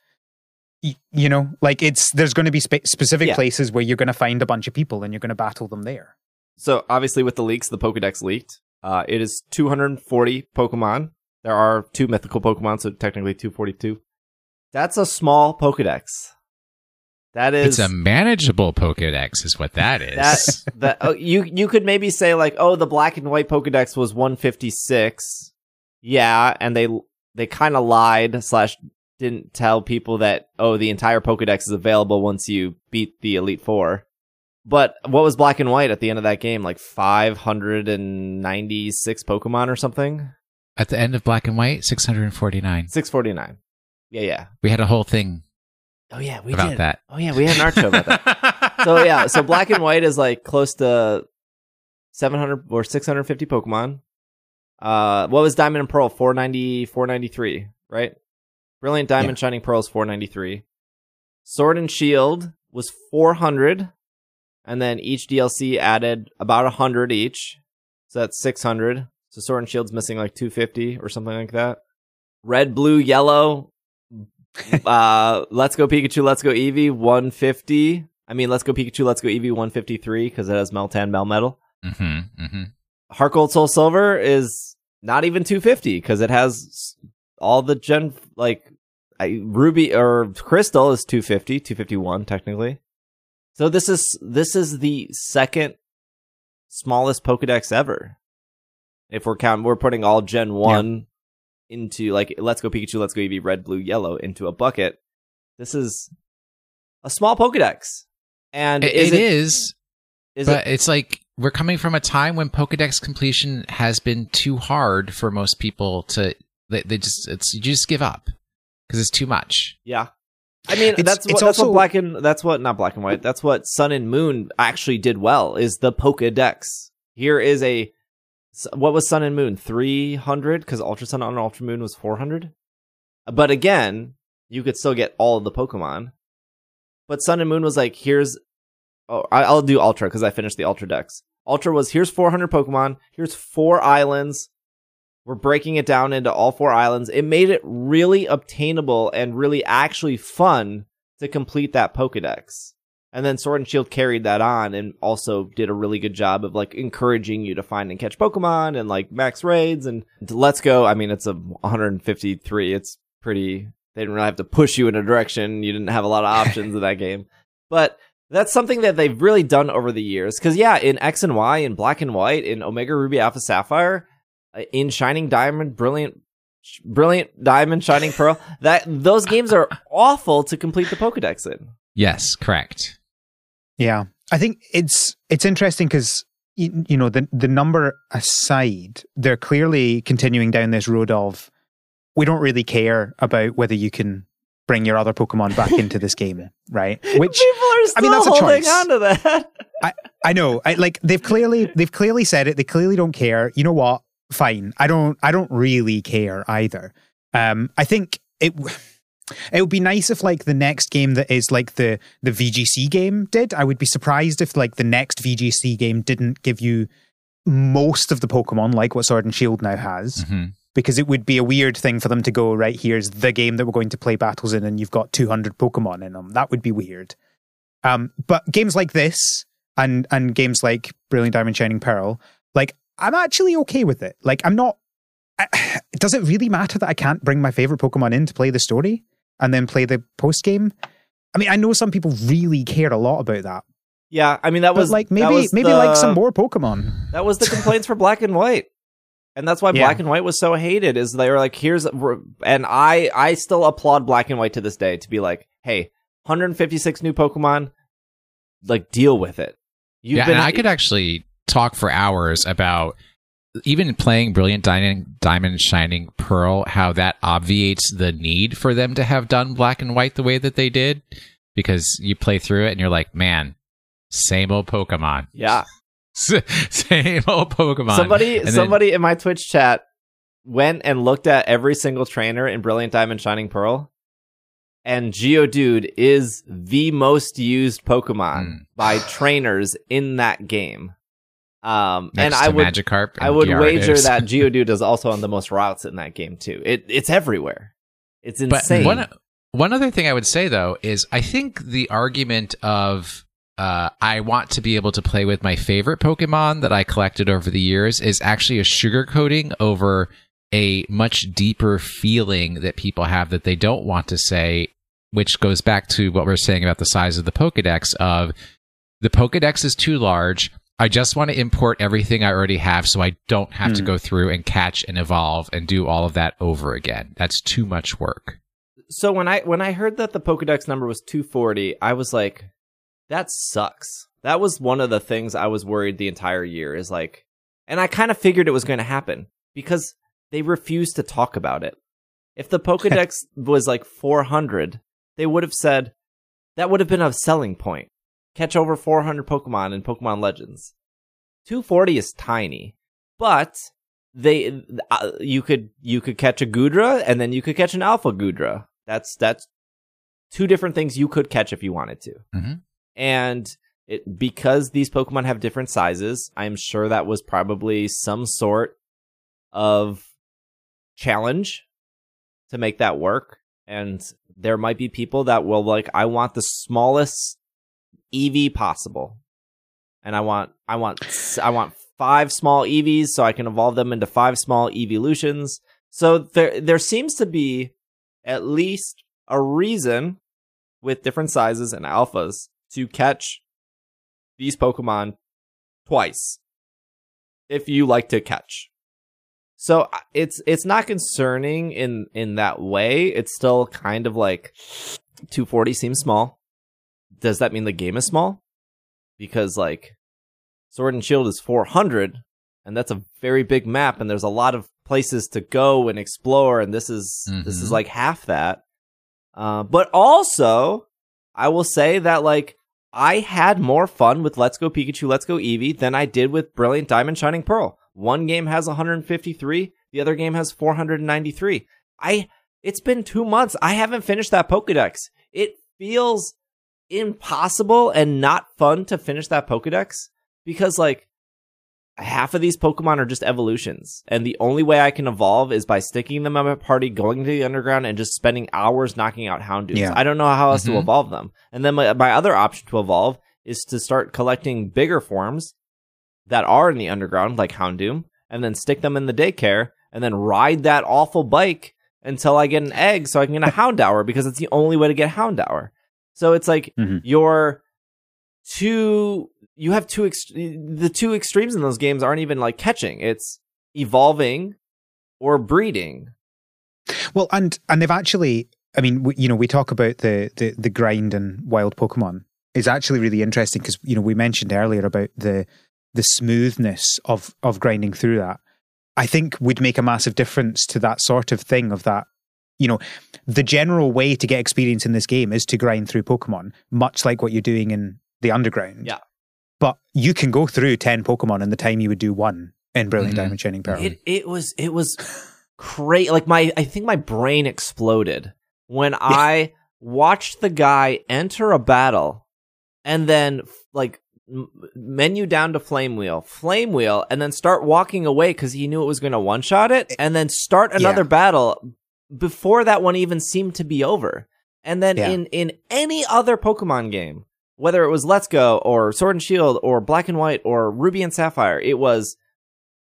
Y- You know, like it's there's going to be spe- specific Yeah. places where you're going to find a bunch of people and you're going to battle them there. So obviously with the leaks, the Pokedex leaked. Uh, it is 240 Pokemon. There are two mythical Pokemon, so technically 242. That's a small Pokedex. That is It's a manageable Pokedex, is what that is. that that oh, you you could maybe say like, oh, the black and white Pokedex was 156. Yeah, and they they kind of lied slash didn't tell people that oh, the entire Pokedex is available once you beat the Elite Four. But what was black and white at the end of that game? Like 596 Pokemon or something? At the end of Black and White, 649. 649. Yeah, yeah. We had a whole thing Oh yeah, we about did. that. Oh yeah, we had an art show about that. so yeah, so black and white is like close to 700 or 650 Pokemon. Uh, what was Diamond and Pearl? 490, 493, right? Brilliant Diamond, Shining Pearl is 493. Sword and Shield was 400, and then each DLC added about 100 each, so that's 600. So Sword and Shield's missing like 250 or something like that. Red, blue, yellow. uh, Let's Go Pikachu, Let's Go Eevee, 150. I mean, Let's Go Pikachu, Let's Go Eevee, 153 because it has Meltan Melmetal. Mm-hmm, mm-hmm. Heart Gold Soul Silver is not even 250 because it has all the gen like I, Ruby or Crystal is 250, 251 technically. So this is this is the second smallest Pokedex ever. If we're counting, we're putting all Gen One into like Let's Go Pikachu, Let's Go Eevee, Red, Blue, Yellow into a bucket. This is a small Pokedex, and It, is it it is, is but it it's like we're coming from a time when Pokedex completion has been too hard for most people to. They, they just it's you just give up because it's too much. Yeah. I mean, It's- that's what, it's that's what black and that's what not black and white. That's what Sun and Moon actually did well. Is the Pokedex. Here is a what was Sun and Moon three hundred because Ultra Sun and Ultra Moon was four hundred. But again, you could still get all of the Pokemon. But Sun and Moon was like, here's oh, I'll do Ultra because I finished the Ultra Dex. Ultra was here's four hundred Pokemon. Here's four islands. We're breaking it down into all four islands. It made it really obtainable and really actually fun to complete that Pokedex. And then Sword and Shield carried that on and also did a really good job of like encouraging you to find and catch Pokemon and like max raids and Let's Go. I mean, it's a 153. It's pretty, they didn't really have to push you in a direction. You didn't have a lot of options in that game. But that's something that they've really done over the years. Cause yeah, in X and Y, in Black and White, in Omega Ruby Alpha Sapphire, uh, in Shining Diamond, Brilliant, Brilliant Diamond, Shining Pearl, that those games are awful to complete the Pokedex in. Yes, correct. Yeah, I think it's it's interesting because you, you know the the number aside, they're clearly continuing down this road of we don't really care about whether you can bring your other Pokemon back into this game, right? Which people are still I mean, that's a holding choice. on to that. I know, I like they've clearly they've clearly said it. They clearly don't care. You know what? Fine. I don't I don't really care either. Um, I think it. It would be nice if like the next game that is like the the VGC game did. I would be surprised if like the next VGC game didn't give you most of the Pokemon like what Sword and Shield now has hmm because it would be a weird thing for them to go right here's the game that we're going to play battles in and you've got 200 pokemon in them that would be weird. Um, but games like this and and games like brilliant diamond shining pearl like i'm actually okay with it. Like i'm not I, does it really matter that i can't bring my favorite pokemon in to play the story and then play the post game i mean i know some people really care a lot about that Yeah, I mean that but was like maybe was maybe the- like some more pokemon That was the complaints for Black and White. And that's why Yeah. Black and White was so hated is they were like, here's, and I, I still applaud Black and White to this day to be like, hey, 156 new Pokemon, like deal with it. You've yeah, been, and I could actually talk for hours about even playing Brilliant Diamond, Diamond Shining Pearl, how that obviates the need for them to have done black and white the way that they did, because you play through it and you're like, man, same old Pokemon, Yeah. same old Pokemon. Somebody And then- somebody in my Twitch chat went and looked at every single trainer in Brilliant Diamond Shining Pearl. And Geodude is the most used Pokemon Mm. by trainers in that game. Um, next and I would Magikarp. I would wager that Geodude is also on the most routes in that game too. It it's everywhere. It's insane. But one one other thing I would say though is I think the argument of uh, I want to be able to play with my favorite Pokemon that I collected over the years is actually a sugarcoating over a much deeper feeling that people have that they don't want to say, which goes back to what we are saying about the size of the Pokedex of the Pokedex is too large. I just want to import everything I already have so I don't have to Hmm. go through and catch and evolve and do all of that over again. That's too much work. so when I when I heard that the Pokedex number was 240, I was like, that sucks. That was one of the things I was worried the entire year is like, and I kind of figured it was going to happen because they refused to talk about it. If the Pokedex was like 400, they would have said that would have been a selling point. Catch over 400 Pokemon in Pokemon Legends. 240 is tiny, but they uh, you could you could catch a Goodra and then you could catch an Alpha Goodra. That's that's two different things you could catch if you wanted to. Mhm. And it because these Pokemon have different sizes, I'm sure that was probably some sort of challenge to make that work. And there might be people that will like, I want the smallest Eevee possible. And I want, I want, I want five small Eevees so I can evolve them into five small evolutions. So there, there seems to be at least a reason with different sizes and alphas to catch these Pokemon twice if you like to catch. So uh, it's it's not concerning in in that way. It's still kind of like 240 seems small. Does that mean the game is small? Because like Sword and Shield is 400 and that's a very big map and there's a lot of places to go and explore and this is this is Mhm. like half that. Uh, but also, I will say that like I had more fun with Let's Go Pikachu, Let's Go Eevee than I did with Brilliant Diamond Shining Pearl. One game has 153, the other game has 493. I it's been 2 months. I haven't finished that Pokédex. It feels impossible and not fun to finish that Pokédex because like half of these Pokemon are just evolutions, and the only way I can evolve is by sticking them in my party, going to the underground, and just spending hours knocking out Houndoos. Yeah. I don't know how else to Mhm. evolve them. And then my, my other option to evolve is to start collecting bigger forms that are in the underground, like Houndoom, and then stick them in the daycare, and then ride that awful bike until I get an egg so I can get a Houndour because it's the only way to get Houndour. So it's like Mhm. your two you have two ex- the two extremes in those games aren't even like catching it's evolving or breeding Well, and and they've actually, I mean, we, you know, we talk about the the the grind and wild Pokemon is actually really interesting because you know we mentioned earlier about the the smoothness of of grinding through that. I think would make a massive difference to that sort of thing of that. You know, the general way to get experience in this game is to grind through Pokemon, much like what you're doing in the underground. Yeah. But you can go through ten Pokemon in the time you would do one in Brilliant Mhm. Diamond Shining Pearl. it it was it was crazy like my i think my brain exploded when i watched the guy enter a battle and then like menu down to flame wheel flame wheel and then start walking away because he knew it was going to one shot it and then start another Yeah. battle before that one even seemed to be over. And then Yeah. in in any other pokemon game whether it was let's go or sword and shield or black and white or ruby and sapphire it was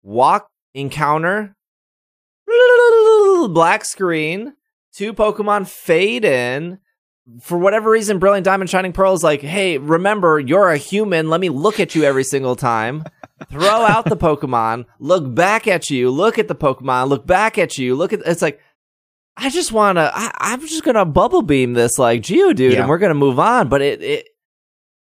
walk encounter black screen two pokemon fade in. For whatever reason brilliant diamond shining pearl is like hey remember you're a human. Let me look at you every single time. Throw out the pokemon. Look back at you. Look at the pokemon. Look back at you. Look at it's like i just want to i'm just gonna bubble beam this like geodude Yeah. and we're gonna move on but it, it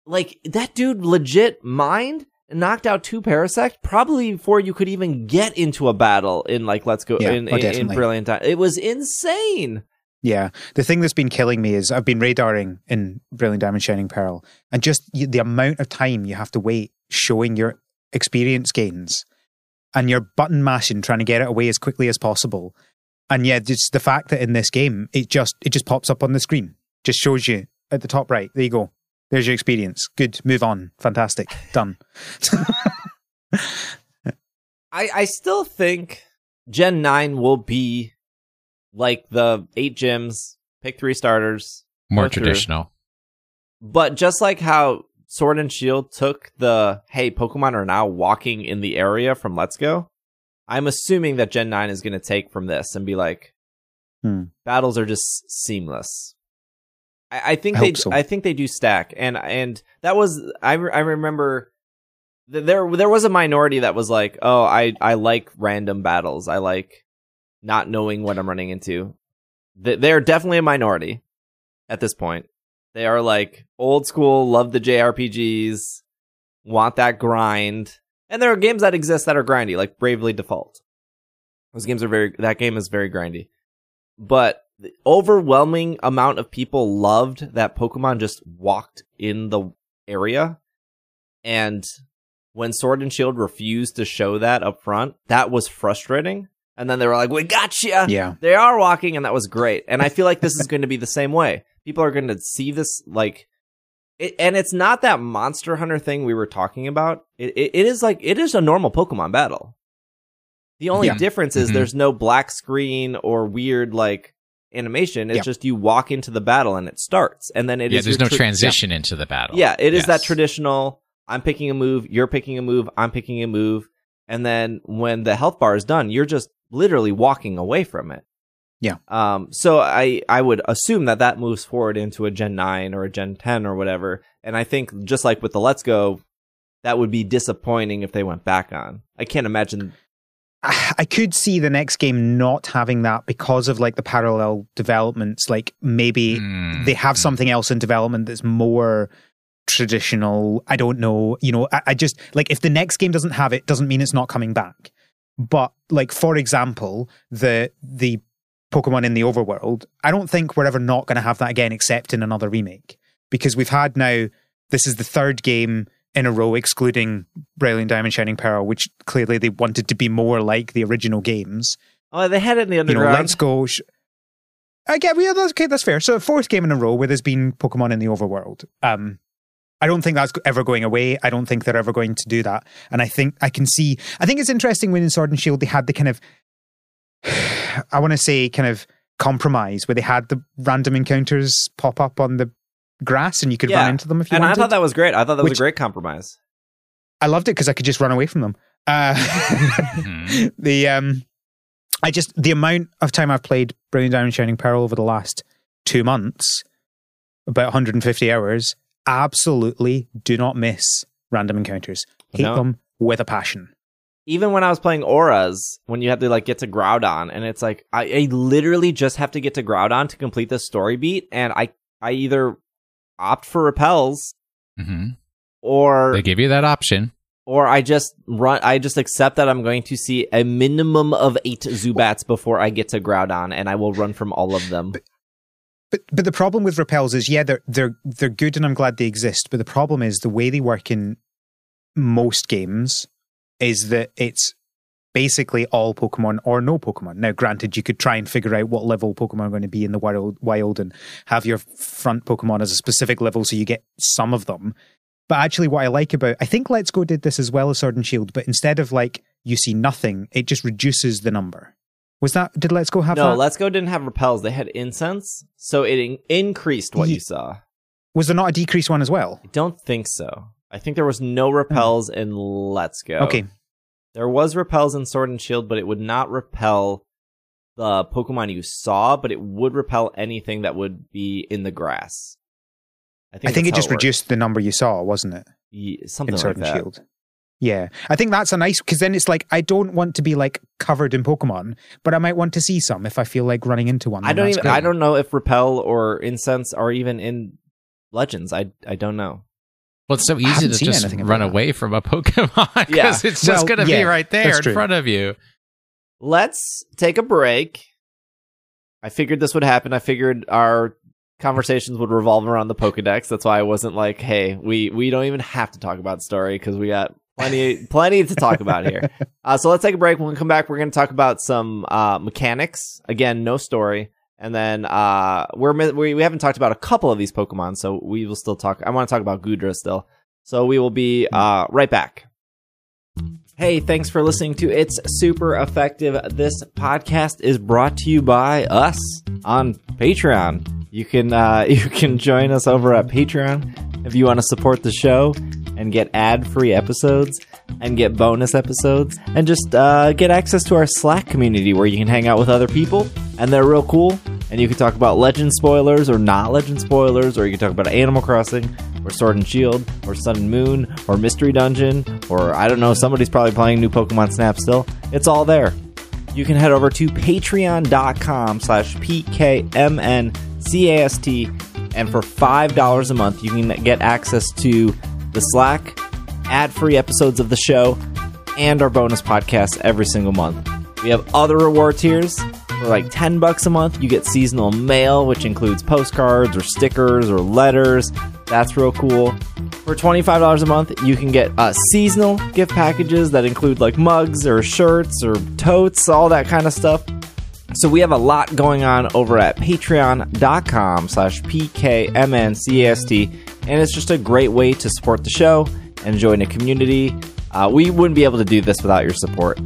like that dude legit mind knocked out two Parasect probably before you could even get into a battle in like Let's Go Yeah, in, oh, in, in. Brilliant Time. It was insane. Yeah, the thing that's been killing me is I've been radaring in Brilliant Diamond Shining Pearl, and just the amount of time you have to wait showing your experience gains, and you're button mashing trying to get it away as quickly as possible. And yeah, just the fact that in this game it just it just pops up on the screen, just shows you at the top right. There you go. There's your experience. Good. Move on. Fantastic. Done. I, I still think Gen 9 will be like the eight gyms, pick three starters. More Go through. traditional. But just like how Sword and Shield took the, hey, Pokemon are now walking in the area from Let's Go, I'm assuming that Gen 9 is going to take from this and be like, Hmm. battles are just seamless. I, I think I they, so. I think they do stack, and and that was I re- I remember th- there there was a minority that was like, oh, I I like random battles, I like not knowing what I'm running into. Th- They're definitely a minority at this point. They are like old school, love the JRPGs, want that grind. And there are games that exist that are grindy, like Bravely Default. Those games are very that game is very grindy. But the overwhelming amount of people loved that Pokemon just walked in the area. And when Sword and Shield refused to show that up front, that was frustrating. And then they were like, "We got you." Yeah. they are walking and that was great and i feel like this is going to be the same way people are going to see this like it, and it's not that monster hunter thing we were talking about it, it, it is like it is a normal pokemon battle the only Yeah. difference is Mhm. there's no black screen or weird like animation it's Yeah. just you walk into the battle and it starts and then it is yeah, there's no tra- transition into the battle. yeah, it is that traditional. I'm picking a move, you're picking a move, I'm picking a move, and then when the health bar is done, you're just literally walking away from it. Yeah. Um. So I I would assume that that moves forward into a Gen nine or a Gen ten or whatever, and I think just like with the Let's Go, that would be disappointing if they went back on. I can't imagine. I I could see the next game not having that because of like the parallel developments. Like maybe Mm. they have something else in development that's more traditional. I don't know. You know, I, I just like if the next game doesn't have it, doesn't mean it's not coming back. But like for example, the the Pokemon in the overworld, I don't think we're ever not going to have that again, except in another remake, because we've had now. This is the third game in a row, excluding Brilliant Diamond Shining Pearl, which clearly they wanted to be more like the original games. Oh, they had it in the You know, underground. let's go. Sh- I get, yeah, that's okay, that's fair. So, fourth game in a row where there's been Pokemon in the overworld. Um, I don't think that's ever going away. I don't think they're ever going to do that. And I think I can see. I think it's interesting when in Sword and Shield they had the kind of, I want to say, kind of compromise where they had the random encounters pop up on the grass and you could Yeah. run into them if you wanted. and I thought that was great. I thought that was a great compromise. I loved it because I could just run away from them. Uh, Mhm. the um, I just the amount of time I've played Brilliant Diamond Shining Pearl over the last two months, about 150 hours. Absolutely, do not miss random encounters. Hate No. them with a passion. Even when I was playing ORAS, when you have to like get to Groudon, and it's like I, I literally just have to get to Groudon to complete the story beat, and I I either opt for repels Mhm. or They give you that option. or I just run. I just accept that I'm going to see a minimum of eight Zubats before I get to Groudon, and I will run from all of them. But but the problem with repels is yeah they're they're they're good and I'm glad they exist. But the problem is the way they work in most games is that it's basically all Pokemon or no Pokemon. Now, granted, you could try and figure out what level Pokemon are going to be in the wild, wild and have your front Pokemon as a specific level so you get some of them. But actually, what I like about I think Let's Go did this as well as Sword and Shield, but instead of like you see nothing, it just reduces the number. Was that did Let's Go have No, that? Let's Go didn't have repels; they had incense, so it in- increased what Ye- you saw. Was there not a decreased one as well? I don't think so. I think there was no mm. repels in Let's Go. Okay, There was repels in Sword and Shield, but it would not repel the Pokemon you saw, but it would repel anything that would be in the grass. I think it just worked. reduced the number you saw, wasn't it? Ye- something in like Sword and that. Shield. Yeah, I think that's a nice because then it's like I don't want to be like covered in Pokemon, but I might want to see some if I feel like running into one. I don't even. great. I don't know if repel or incense are even in Legends. I I don't know. Well, it's so easy to just run that. away from a Pokemon because Yeah. it's just Well, going to be right there in true. front of you. Let's take a break. I figured this would happen. I figured our conversations would revolve around the Pokedex. That's why I wasn't like, "Hey, we we don't even have to talk about story because we got plenty plenty to talk about here." Uh, so let's take a break. When we come back, we're going to talk about some uh, mechanics. Again, no story. And then uh, we're we we haven't talked about a couple of these Pokemon, so we will still talk. I want to talk about Goodra still. So we will be uh, right back. Hey, thanks for listening to It's Super Effective. This podcast is brought to you by us on Patreon. You can uh, you can join us over at Patreon if you want to support the show and get ad-free episodes and get bonus episodes and just uh, get access to our Slack community where you can hang out with other people and they're real cool. And you can talk about Legend spoilers or not Legend spoilers, or you can talk about Animal Crossing or Sword and Shield or Sun and Moon or Mystery Dungeon or I don't know, somebody's probably playing new Pokemon Snap still. It's all there. You can head over to patreon.com slash pkmncast and for $5 a month you can get access to the Slack, ad-free episodes of the show, and our bonus podcasts every single month. We have other reward tiers. For like 10 bucks a month, you get seasonal mail, which includes postcards or stickers or letters. That's real cool. For $25 a month, you can get uh, seasonal gift packages that include like mugs or shirts or totes, all that kind of stuff. So we have a lot going on over at patreon.com slash pkmncast, and it's just a great way to support the show and join a community. Uh, we wouldn't be able to do this without your support.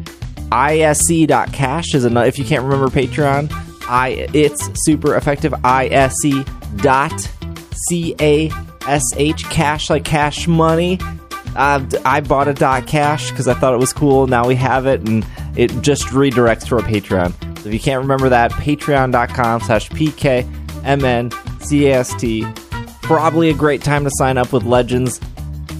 isc.cash is another, if you can't remember Patreon, I it's super effective. isc dot c-a-s-h cash like cash money uh, I bought a dot cash because I thought it was cool. Now we have it, and it just redirects to our Patreon. So if you can't remember that, patreon.com slash pkmncast. Probably a great time to sign up with Legends.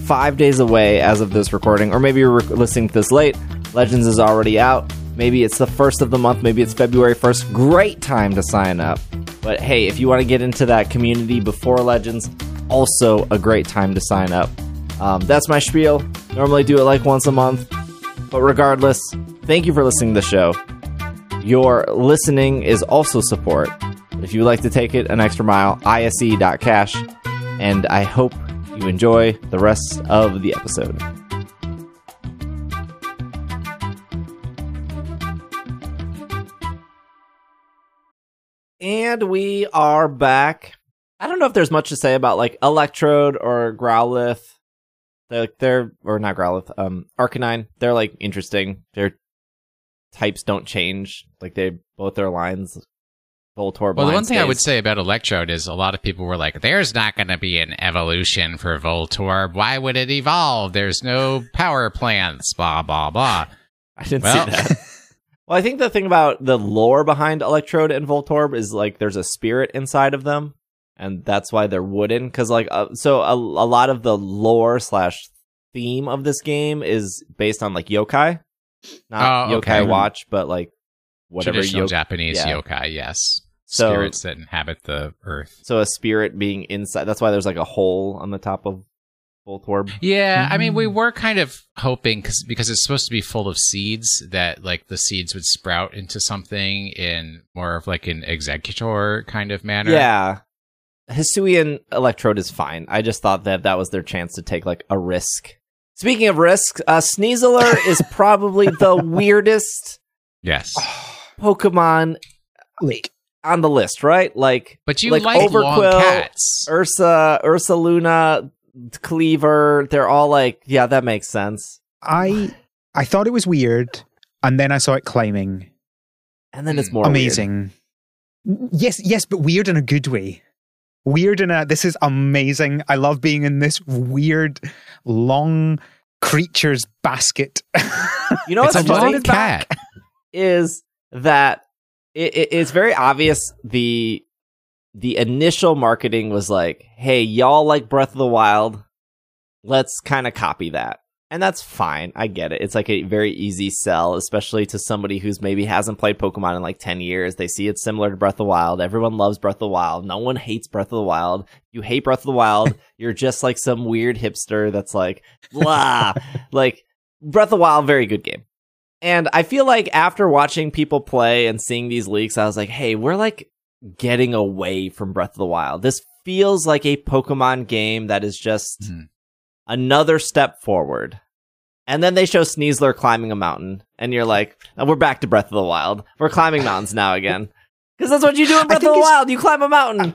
Five days away as of this recording, or maybe you're rec- listening to this late. Legends is already out. Maybe it's the first of the month. Maybe it's February 1st. Great time to sign up. But hey, if you want to get into that community before Legends, also a great time to sign up. Um, that's my spiel. Normally do it like once a month. But regardless, thank you for listening to the show. Your listening is also support. If you would like to take it an extra mile, isc.cash. And I hope you enjoy the rest of the episode. And we are back. I don't know if there's much to say about like Electrode or Growlithe. They're, they're or not Growlithe, um, Arcanine. They're like interesting. Their types don't change. Like they both their lines. Voltorb. Well, the one thing I would say about Electrode is a lot of people were like, there's not going to be an evolution for Voltorb. Why would it evolve? There's no power plants, blah, blah, blah. I didn't Well- see that. well, I think the thing about the lore behind Electrode and Voltorb is like there's a spirit inside of them, and that's why they're wooden. Because like, uh, so a, a lot of the lore slash theme of this game is based on like yokai, not Oh, okay. yokai watch, but like whatever Traditional yokai. Japanese yeah. yokai, yes. So- Spirits that inhabit the earth. So a spirit being inside. That's why there's like a hole on the top of Voltorb. Yeah, I mean, we Mm. were kind of hoping cause, because it's supposed to be full of seeds that like the seeds would sprout into something in more of like an Exeggutor kind of manner. Yeah. Hisuian Electrode is fine. I just thought that that was their chance to take like a risk. Speaking of risks, uh, Sneasler is probably the weirdest Yes. Pokemon Like, on the list, right? Like But you like like, long Overqwil, cats. Ursa, Ursaluna, Kleavor. They're all like, yeah, that makes sense. I I thought it was weird, and then I saw it climbing. And then it's more weird. amazing. Yes, yes, but weird in a good way. Weird in a this is amazing. I love being in this weird, long creature's basket. You know what's funny cat. is that it, it, it's very obvious the the initial marketing was like, "Hey, y'all like Breath of the Wild? Let's kind of copy that." And that's fine. I get it. It's like a very easy sell, especially to somebody who's maybe hasn't played Pokemon in like 10 years. They see it's similar to Breath of the Wild. Everyone loves Breath of the Wild. No one hates Breath of the Wild. You hate Breath of the Wild. You're just like some weird hipster that's like, blah. like, Breath of the Wild, very good game. And I feel like after watching people play and seeing these leaks, I was like, hey, we're like getting away from Breath of the Wild. This feels like a Pokemon game that is just Mhm. another step forward. And then they show Sneasler climbing a mountain, and you're like, "Oh, we're back to Breath of the Wild. We're climbing mountains now again. Because that's what you do in Breath of the Wild. You climb a mountain.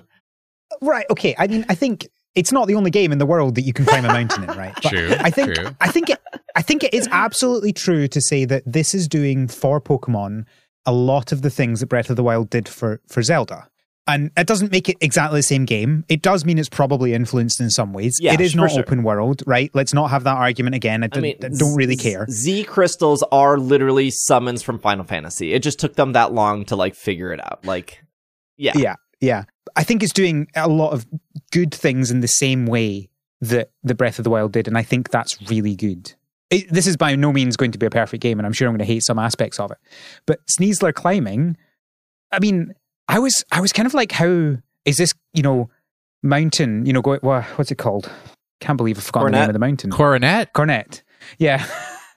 Right. Okay. I mean, I think it's not the only game in the world that you can climb a mountain in, right? But True, I think true. I think it, I think it is absolutely true to say that this is doing for Pokemon a lot of the things that Breath of the Wild did for for Zelda. And it doesn't make it exactly the same game. It does mean it's probably influenced in some ways. Yeah, it is not sure. open world, right? Let's not have that argument again. I I don't, mean, I don't really care. Z crystals are literally summons from Final Fantasy. It just took them that long to like figure it out. Like, yeah, Yeah, yeah. I think it's doing a lot of good things in the same way that the Breath of the Wild did, and I think that's really good. It, this is by no means going to be a perfect game, and I'm sure I'm going to hate some aspects of it. But Sneasler climbing, I mean, I was I was kind of like, how is this? You know, mountain. You know, go, what's it called? Can't believe I've forgotten the name of the mountain. Coronet. Cornet. Yeah.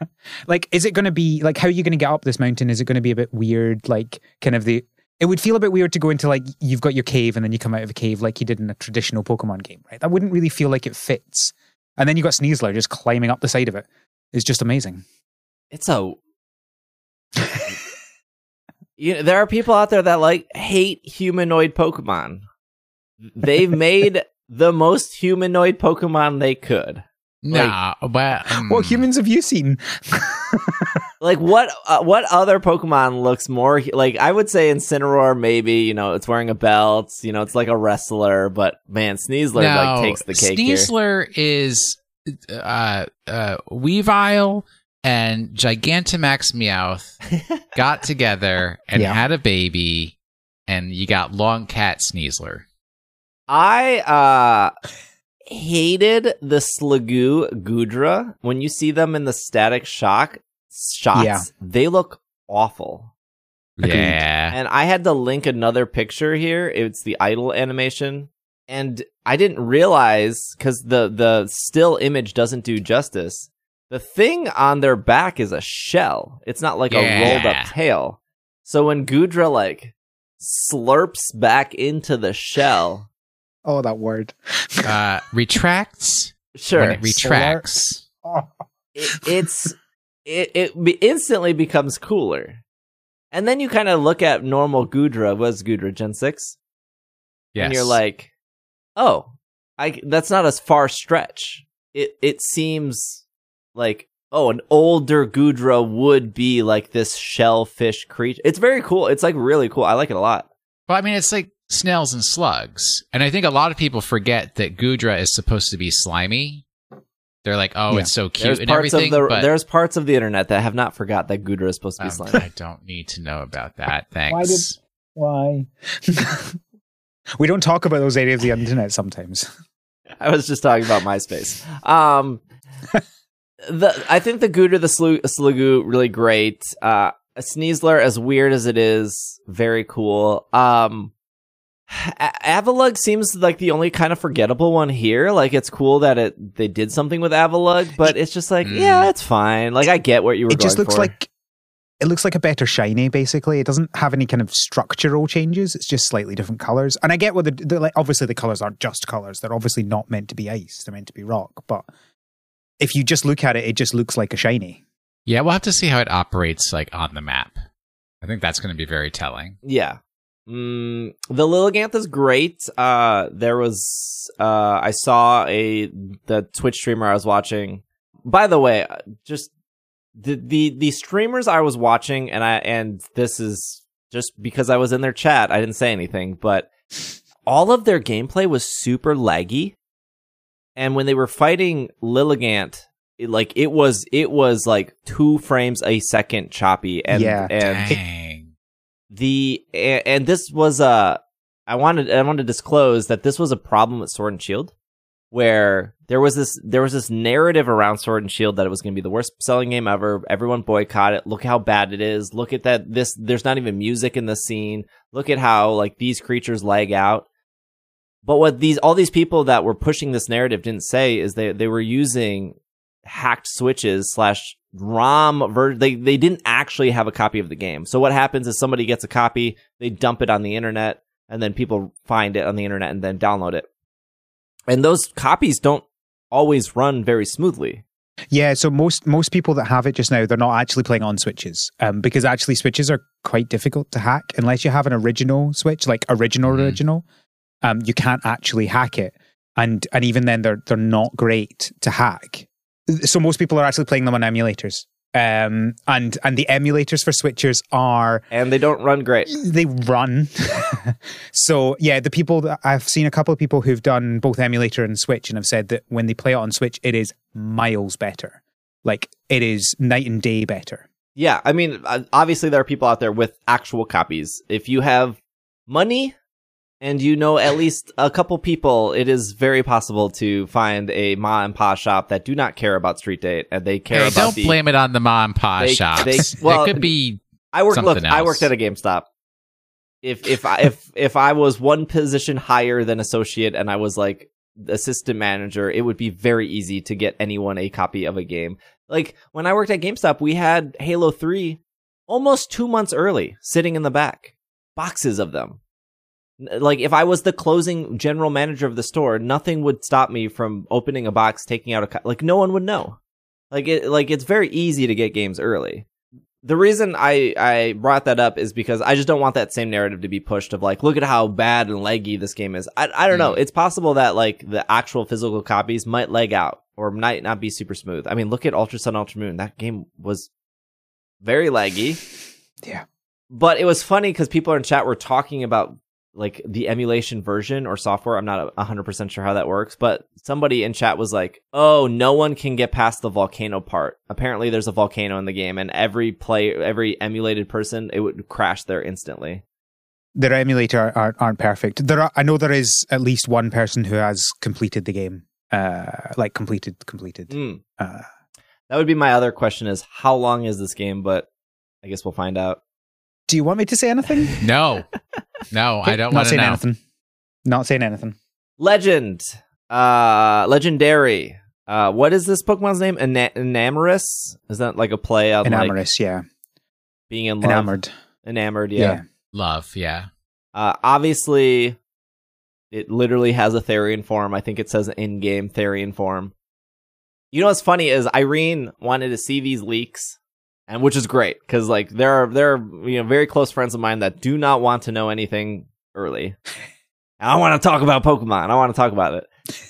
like, is it going to be like how are you going to get up this mountain? Is it going to be a bit weird? Like, kind of the. It would feel a bit weird to go into like you've got your cave and then you come out of a cave like you did in a traditional Pokemon game, right? That wouldn't really feel like it fits. And then you got Sneasler just climbing up the side of it. It's just amazing. it's a. you know, there are people out there that like hate humanoid Pokemon. They've made the most humanoid Pokemon they could. Nah, but um, What humans have you seen? Like what? Uh, what other Pokemon looks more like? I would say Incineroar. Maybe you know it's wearing a belt. You know it's like a wrestler. But man, Sneasler like takes the cake here. Sneasler is uh, uh, Weavile and Gigantamax Meowth got together and Yeah. had a baby, and you got Long Cat Sneasler. I uh hated the Sliggoo Goodra. When you see them in the static shock shots, Yeah. they look awful. Agreed. Yeah, And I had to link another picture here. It's the idle animation. And I didn't realize because the the still image doesn't do justice. The thing on their back is a shell. It's not like a rolled up tail. So when Goodra like slurps back into the shell, Oh, that word. uh, retracts sure, when it retracts. it, it's it it be- instantly becomes cooler. And then you kind of look at normal Goodra. Was Goodra Gen six? Yes, and you're like, oh, I that's not a far stretch. It it seems like oh, an older Goodra would be like this shellfish creature. It's very cool. It's like really cool. I like it a lot. Well, I mean, it's like snails and slugs. And I think a lot of people forget that Goodra is supposed to be slimy. They're like, oh, Yeah. it's so cute There's and parts everything. of the but there's parts of the internet that have not forgot that Goodra is supposed to be um, slimy. I don't need to know about that. Thanks. Why? Did- Why? We don't talk about those areas of the internet sometimes. I was just talking about MySpace. Um, the I think the Goodra, the Slu- Sliggoo, really great. Uh, a Sneasler, as weird as it is, very cool. Um, A- Avalugg seems like the only kind of forgettable one here. Like it's cool that it they did something with Avalugg, but it's just like, Mm. yeah, it's fine. Like I get what you were it just going looks for. like it looks like a better shiny basically it doesn't have any kind of structural changes it's just slightly different colors and i get what the, the like obviously the colors aren't just colors they're obviously not meant to be ice they're meant to be rock but if you just look at it it just looks like a shiny Yeah, we'll have to see how it operates like on the map. I think that's going to be very telling. Yeah. Mm, the Lilligant is great. Uh, there was, uh, I saw a, the Twitch streamer I was watching. By the way, uh, just the, the, the streamers I was watching and I, and this is just because I was in their chat, I didn't say anything, but all of their gameplay was super laggy. And when they were fighting Lilligant, it, like it was, it was like two frames a second choppy and, Yeah. and Dang. the a- and this was uh I wanted I wanted to disclose that this was a problem with Sword and Shield where there was this there was this narrative around Sword and Shield that it was going to be the worst selling game ever. Everyone boycott it. Look how bad it is. Look at that. This there's not even music in the scene. Look at how like these creatures lag out. But what these all these people that were pushing this narrative didn't say is they they were using hacked switches slash ROM ver- they they didn't actually have a copy of the game. So what happens is somebody gets a copy, they dump it on the internet, and then people find it on the internet and then download it. And those copies don't always run very smoothly. Yeah, so most most people that have it just now, they're not actually playing on switches, um, because actually switches are quite difficult to hack unless you have an original switch, like original Mhm. original. Um, you can't actually hack it, and and even then, they're they're not great to hack. So most people are actually playing them on emulators, um, and and the emulators for switchers are And they don't run great. they run. so yeah, the people that I've seen a couple of people who've done both emulator and Switch and have said that when they play it on Switch, it is miles better. Like it is night and day better. Yeah, I mean, uh, obviously there are people out there with actual copies. If you have money and you know at least a couple people, it is very possible to find a ma and pa shop that do not care about Street Date and they care Hey, about don't the. blame it on the mom and pop They- shops. they- well, it could be I worked. Look, something I worked at a GameStop. If if I, if if I was one position higher than associate and I was like assistant manager, it would be very easy to get anyone a copy of a game. Like when I worked at GameStop, we had Halo Three almost two months early, sitting in the back, boxes of them. Like if I was the closing general manager of the store, nothing would stop me from opening a box, taking out a co- like no one would know. Like it like it's very easy to get games early the reason I, I brought that up is because I just don't want that same narrative to be pushed of like, look at how bad and leggy this game is. I, I don't know. Mm. It's possible that like the actual physical copies might leg out or might not be super smooth. I mean, look at Ultra Sun, Ultra Moon. That game was very laggy, Yeah. but it was funny because people in chat were talking about like the emulation version or software. I'm not a 100% sure how that works, but somebody in chat was like, "Oh, no one can get past the volcano part. Apparently there's a volcano in the game and every play every emulated person it would crash there instantly." Their emulator aren't, aren't perfect. There are, I know there is at least one person who has completed the game. Uh, like completed, completed. Mm. Uh, That would be my other question is how long is this game, but I guess we'll find out. Do you want me to say anything? no, no. I don't want to saying know. anything. Not saying anything. Legend. Uh legendary. Uh what is this Pokemon's name? Ena- Enamorus? Is that like a play on like Enamorous, yeah. being in love? Enamored. Enamored, Yeah. yeah. Love, yeah. Uh, obviously, it literally has a Therian form. I think it says in-game Therian form. You know what's funny is Irene wanted to see these leaks, and which is great because like there are there are you know very close friends of mine that do not want to know anything early. I want to talk about Pokemon. I want to talk about it.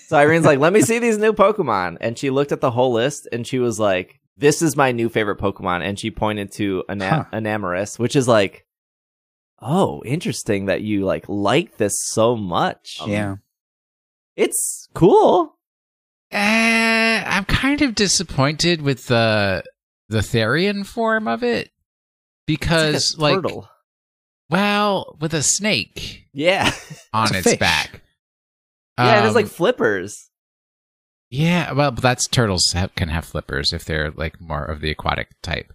So Irene's like, "Let me see these new Pokemon," and she looked at the whole list and she was like, "This is my new favorite Pokemon," and she pointed to Ana- Huh. Enamorus, which is like, "Oh, interesting that you like like this so much." Yeah. it's cool. Eh, I'm kind of disappointed with the the Therian form of it because, It's like, a like, well, with a snake Yeah, on It's its back. yeah. There's like Um, flippers. Yeah, well, that's turtles have, can have flippers if they're like more of the aquatic type.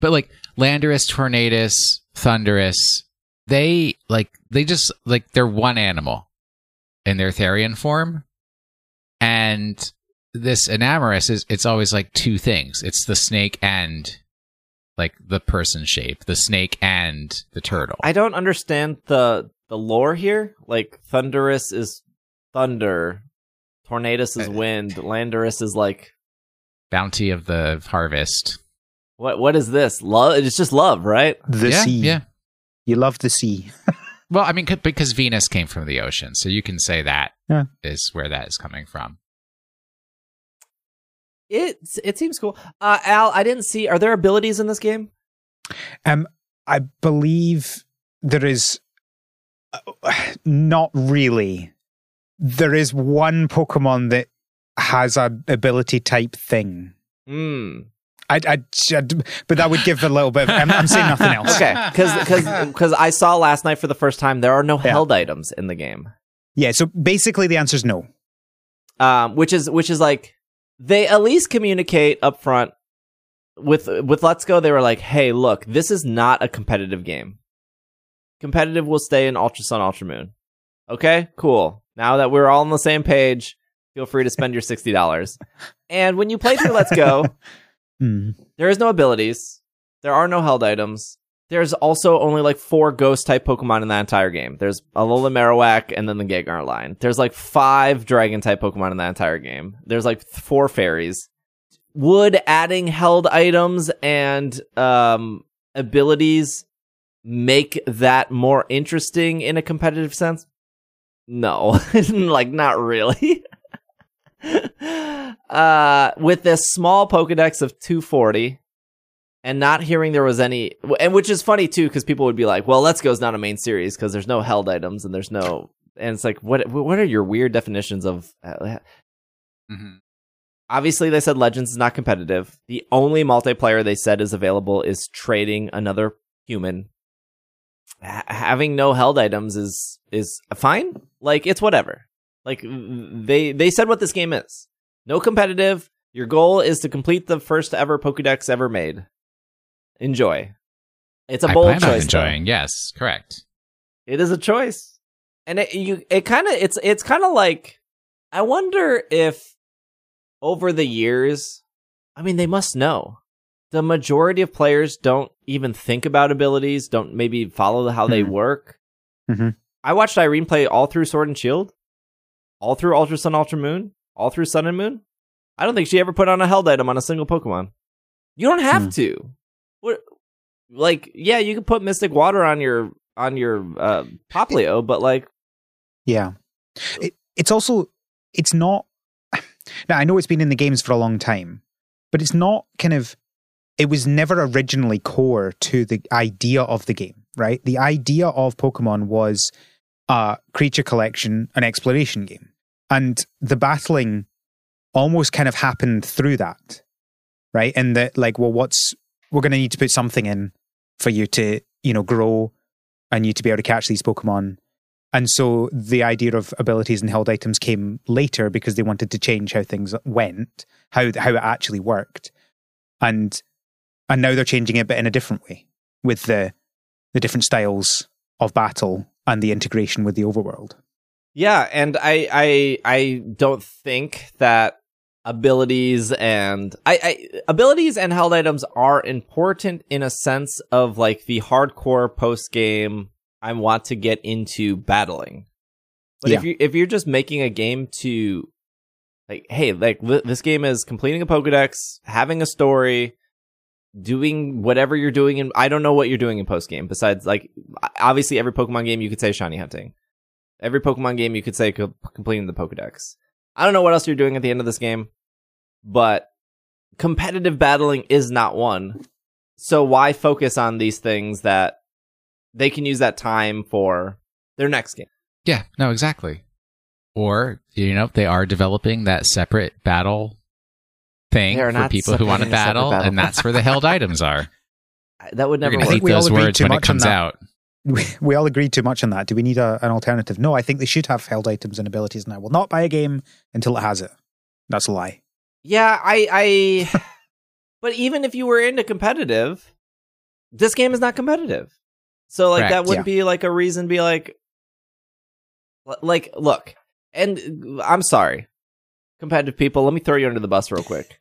But like Landorus, Tornadus, Thundurus, they like they just like they're one animal in their Therian form, and this Enamorus is it's always like two things. It's the snake and like the person shape, the snake and the turtle. I don't understand the the lore here. Like Thundurus is thunder, Tornadus is Uh, wind, Landorus is like Bounty of the harvest. what? What is this? Love? It's just love, right? The yeah, sea. yeah. You love the sea. Well, I mean, c- because Venus came from the ocean, so you can say that is Yeah. where that is coming from. It it seems cool. Uh, Al, I didn't see. Are there abilities in this game? Um, I believe there is uh, not really. There is one Pokemon that has an ability type thing. Hmm. I, I, but that would give a little bit. Of, I'm, I'm saying nothing else. Okay, because because I saw last night for the first time there are no Yeah. held items in the game. Yeah. So basically, the answer is no. um, which is which is like they at least communicate up front with with Let's Go. They were like, "Hey, look, this is not a competitive game. Competitive will stay in Ultra Sun, Ultra Moon. Okay, cool. Now that we're all on the same page, feel free to spend your sixty dollars. and when you play through Let's Go, Hmm. there is no abilities. There are no held items. There's also only like four ghost type Pokemon in that entire game. There's Alola Marowak and then the Gengar line. There's like five dragon type Pokemon in that entire game. There's like four fairies. Would adding held items and um, abilities make that more interesting in a competitive sense? No, like not really. uh, with this small Pokedex of 240 and not hearing there was any, and which is funny too, because people would be like, well, Let's go Go's not a main series because there's no held items and there's no, and it's like, what, what are your weird definitions of, uh, hmm obviously they said Legends is not competitive. The only multiplayer they said is available is trading another human. H- having no held items is, is fine. Like, it's whatever. Like, they, they said what this game is. No competitive. Your goal is to complete the first ever Pokedex ever made. Enjoy. It's a I bold choice. though. enjoying. Yes, correct. It is a choice, and it you it kind of it's it's kind of like I wonder if over the years, I mean, they must know the majority of players don't even think about abilities, don't maybe follow how they Hmm. work. Mhm. I watched Irene play all through Sword and Shield, all through Ultra Sun, Ultra Moon, all through Sun and Moon. I don't think she ever put on a held item on a single Pokemon. You don't have Hmm. to. What? Like, yeah, you can put Mystic Water on your on your uh, Poplio, but like, Yeah. It, it's also, it's not, now I know it's been in the games for a long time, but it's not kind of, it was never originally core to the idea of the game, right? The idea of Pokemon was a creature collection, an exploration game. And the battling almost kind of happened through that, right? And that, like, well, what's, we're going to need to put something in for you to, you know, grow and you to be able to catch these Pokemon. And so the idea of abilities and held items came later because they wanted to change how things went, how how it actually worked. And and now they're changing it but in a different way with the the different styles of battle and the integration with the overworld. yeah, and I I I don't think that abilities and I, I abilities and held items are important in a sense of like the hardcore post game I want to get into battling. But if you if you're just making a game to like hey, like li- this game is completing a Pokédex, having a story, doing whatever you're doing in I don't know what you're doing in post game besides like obviously every Pokemon game you could say shiny hunting. Every Pokemon game you could say co- completing the Pokédex. I don't know what else you're doing at the end of this game, but competitive battling is not one. So why focus on these things that they can use that time for their next game? Yeah, no, exactly. Or, you know, they are developing that separate battle thing for people who want to separating a separate battle, battle. and that's where the held items are. That would never going to work. hate we all those words too when it much on comes that. out. We, we all agreed too much on that. Do we need a, an alternative? No, I think they should have held items and abilities, and I will not buy a game until it has it. That's a lie. Yeah, I, I. but even if you were into competitive, this game is not competitive. So like that wouldn't be like a reason. to Be like, like look, and I'm sorry, competitive people. Let me throw you under the bus real quick.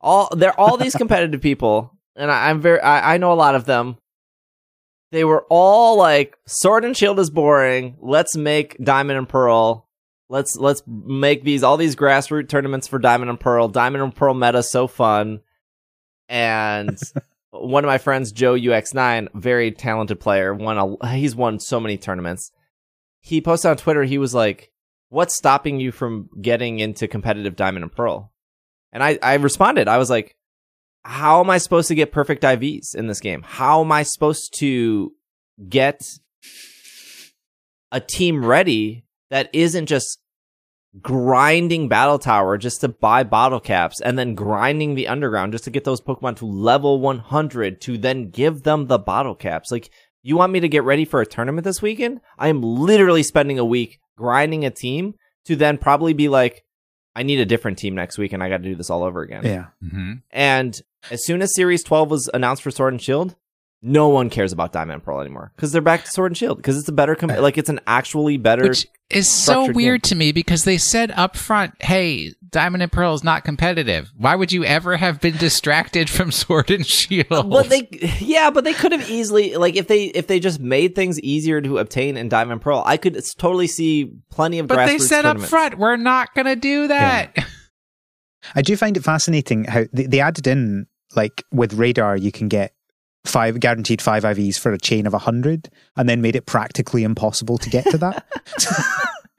All they're all these competitive people, and I, I'm very. I, I know a lot of them. They were all like, "Sword and Shield is boring. Let's make Diamond and Pearl let's let's make these all these grassroots tournaments for Diamond and Pearl. Diamond and Pearl meta so fun. And one of my friends, Joe UX9, very talented player, won a he's won so many tournaments. He posted on Twitter, he was like, What's stopping you from getting into competitive Diamond and Pearl? And I, I responded, I was like, How am I supposed to get perfect IVs in this game? How am I supposed to get a team ready that isn't just grinding battle tower just to buy bottle caps and then grinding the underground just to get those pokemon to level 100 to then give them the bottle caps like you want me to get ready for a tournament this weekend i am literally spending a week grinding a team to then probably be like I need a different team next week, and I got to do this all over again. Yeah. hmm And as soon as Series 12 was announced for Sword and Shield, no one cares about Diamond and Pearl anymore because they're back to Sword and Shield because it's a better, com- like it's an actually better. Which is so structured weird to me because they said up front, hey, Diamond and Pearl is not competitive. Why would you ever have been distracted from Sword and Shield? Uh, but they, yeah, but they could have easily, like, if they if they just made things easier to obtain in Diamond and Pearl, I could totally see plenty of. But they said up front, we're not going to do that. I do find it fascinating how they, they added in, like with Radar, you can get five guaranteed five IVs for a chain of a hundred, and then made it practically impossible to get to that.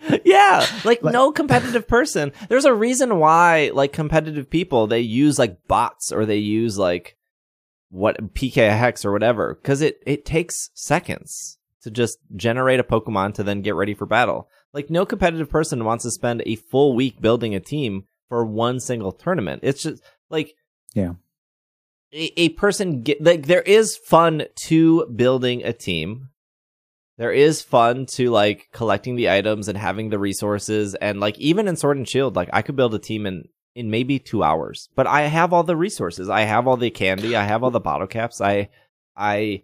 yeah, like, Like- no competitive person. There's a reason why, like, competitive people they use like bots or they use like what PKHeX or whatever because it it takes seconds to just generate a Pokemon to then get ready for battle. Like, no competitive person wants to spend a full week building a team for one single tournament. It's just like Yeah. A, a person get like there is fun to building a team. There is fun to like collecting the items and having the resources and like even in sword and shield like i could build a team in in maybe two hours. But i have all the resources. I have all the candy. I have all the bottle caps. I i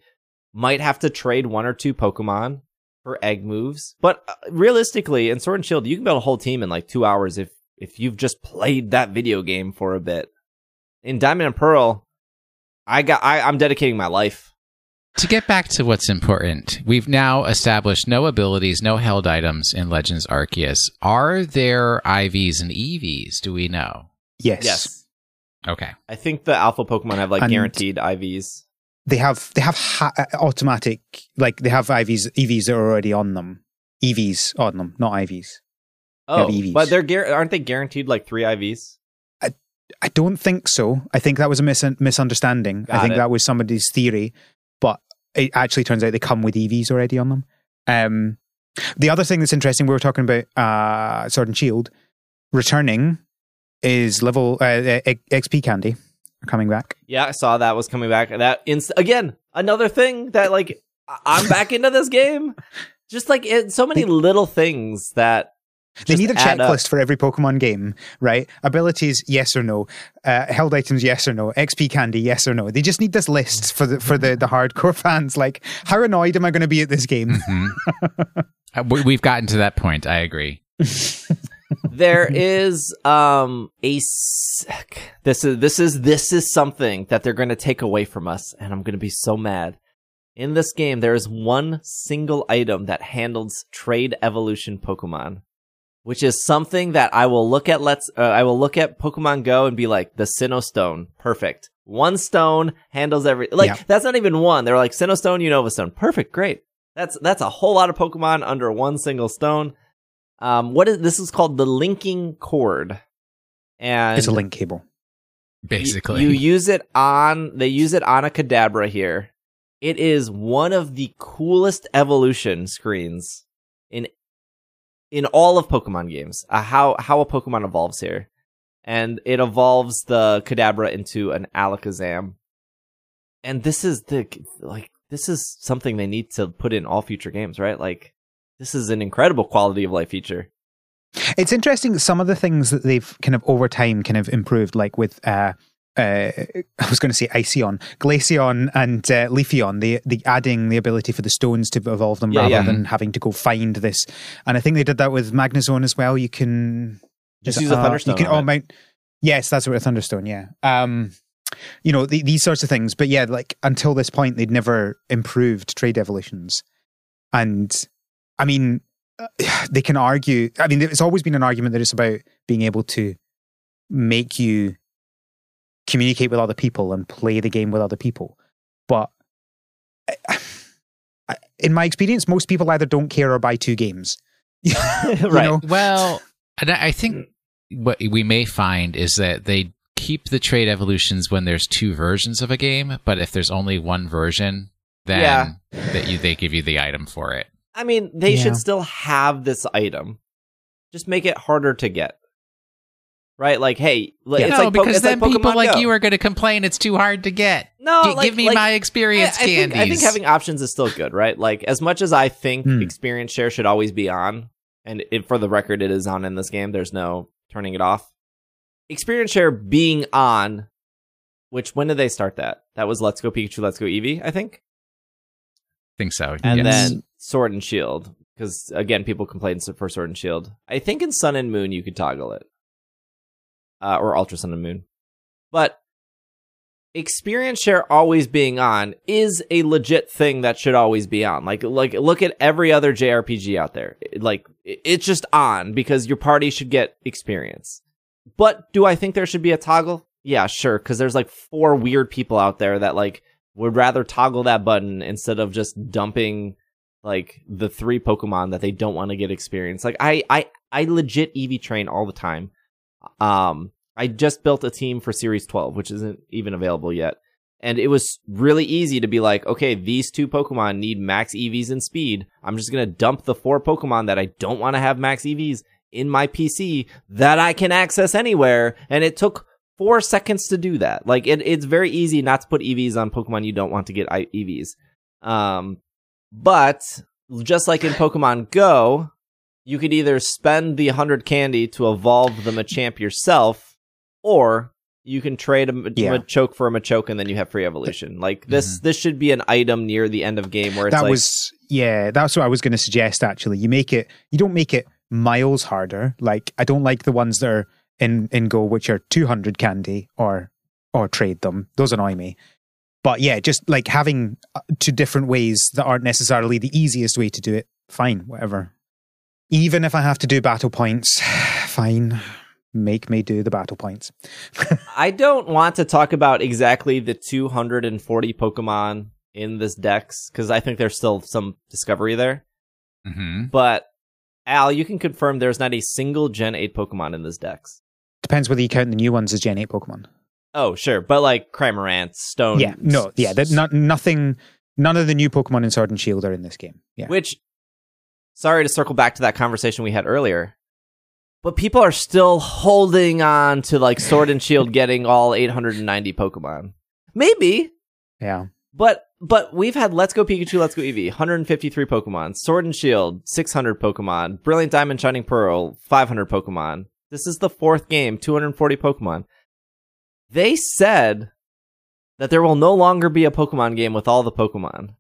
might have to trade one or two pokemon for egg moves. But uh, realistically in sword and shield you can build a whole team in like two hours if if you've just played that video game for a bit. In diamond and pearl I got. I, I'm dedicating my life. To get back to what's important, we've now established no abilities, no held items in Legends Arceus. Are there IVs and EVs? Do we know? yes. Yes. Okay. I think the alpha Pokemon have like And- guaranteed IVs. They have they have ha- uh, automatic like they have IVs EVs that are already on them. EVs on them, not IVs. Oh, EVs. but they're gar- aren't they guaranteed like three IVs? I don't think so. I think that was a mis- misunderstanding. I think it. that was somebody's theory, but it actually turns out they come with EVs already on them. Um, the other thing that's interesting, we were talking about uh, Sword and Shield returning is level uh, uh, XP candy coming back. Yeah, I saw that was coming back. That inst- again another thing that like I'm back into this game. Just like it, so many They- little things that They just need a add up. checklist for every Pokemon game, right? Abilities, yes or no. Uh, held items, yes or no. XP candy, yes or no. They just need this list for the for the, the hardcore fans. Like, how annoyed am I going to be at this game? Mhm. Uh, we- We've gotten to that point. I agree. there is um a s- this is this is this is something that they're going to take away from us and i'm going to be so mad in this game there is one single item that handles trade evolution pokemon which is something that i will look at let's uh, i will look at pokemon go and be like the sinnoh stone perfect one stone handles every like Yeah. that's not even one they're like sinnoh stone unova stone perfect great that's that's a whole lot of pokemon under one single stone um, what is this is called the linking cord, and it's a link cable. y- Basically, you use it on they use it on a Kadabra here. It is one of the coolest evolution screens in in all of Pokemon games. Uh, how how a Pokemon evolves here, and it evolves the Kadabra into an Alakazam. And this is the like this is something they need to put in all future games, right? Like this is an incredible quality of life feature. It's interesting. Some of the things that they've kind of over time kind of improved, like with uh, uh, I was going to say Iceon, Glaceon, and uh, Leafeon. The the adding the ability for the stones to evolve them Yeah, rather yeah. than having to go find this. And I think they did that with Magnezone as well. You can Just use a uh, Thunderstone You can oh, mount. Yes, that's what a Thunderstone. Yeah. Um, you know the, these sorts of things. But yeah, like until this point, they'd never improved trade evolutions, and I mean, they can argue. I mean, it's always been an argument that it's about being able to make you communicate with other people and play the game with other people. But I- I- in my experience, most people either don't care or buy two games. Right. know? Well, and I I think what we may find is that they keep the trade evolutions when there's two versions of a game, but if there's only one version, then Yeah. that you they give you the item for it. I mean, they Yeah. should still have this item. Just make it harder to get. Right? Like, hey, like, Yeah. it's no, like Po- because it's then like people Pokemon like you are going to complain it's too hard to get. no, Gi- like- give me like- my experience I, I think. I think having options is still good, right? Like, as much as I think Hmm. experience share should always be on, and it, for the record, it is on in this game. There's no turning it off. Experience share being on, which when did they start that? That was Let's Go Pikachu, Let's Go Eevee, I think. think so. And yes. then Sword and Shield, because again, people complain for Sword and Shield. I think in Sun and Moon you could toggle it, uh, or Ultra Sun and Moon. But experience share always being on is a legit thing that should always be on. Like, like look at every other JRPG out there. Like, it's just on because your party should get experience. But do I think there should be a toggle? Yeah, sure. Because there's like four weird people out there that like would rather toggle that button instead of just dumping like the three Pokemon that they don't want to get experience. Like I, I, I legit EV train all the time. Um, I just built a team for Series 12, which isn't even available yet. And it was really easy to be like, okay, these two Pokemon need max EVs and speed. I'm just going to dump the four Pokemon that I don't want to have max EVs in my PC that I can access anywhere. And it took four seconds to do that. Like it, it's very easy not to put EVs on Pokemon you don't want to get EVs. Um, but just like in Pokemon Go, you could either spend the 100 candy to evolve the Machamp yourself or you can trade a, Yeah. Machoke for a Machoke and then you have free evolution. Like this, this should be an item near the end of game where it's that like, was yeah that's what i was going to suggest actually. You make it you don't make it miles harder. Like i don't like the ones that are in in go which are 200 candy or or trade them. Those annoy me. But yeah just like having uh, two different ways that aren't necessarily the easiest way to do it fine whatever. Even if i have to do battle points fine make me do the battle points I don't want to talk about exactly the 240 Pokemon in this dex because I think there's still some discovery there. hmm But Al, you can confirm there's not a single Gen 8 Pokemon in this dex. depends whether you count the new ones as gen 8 pokemon Oh, sure. But like Cramorant, Stone. yeah no yeah that not, nothing none of the new pokemon in sword and shield are in this game yeah Which, sorry to circle back to that conversation we had earlier, but people are still holding on to like Sword and Shield getting all 890 Pokemon. Maybe, yeah but but we've had Let's Go Pikachu, Let's Go Eevee, 153 Pokemon, Sword and Shield, 600 Pokemon, Brilliant Diamond, Shining Pearl, 500 Pokemon. This is the fourth game, 240 Pokemon. They said that there will no longer be a Pokemon game with all the Pokemon.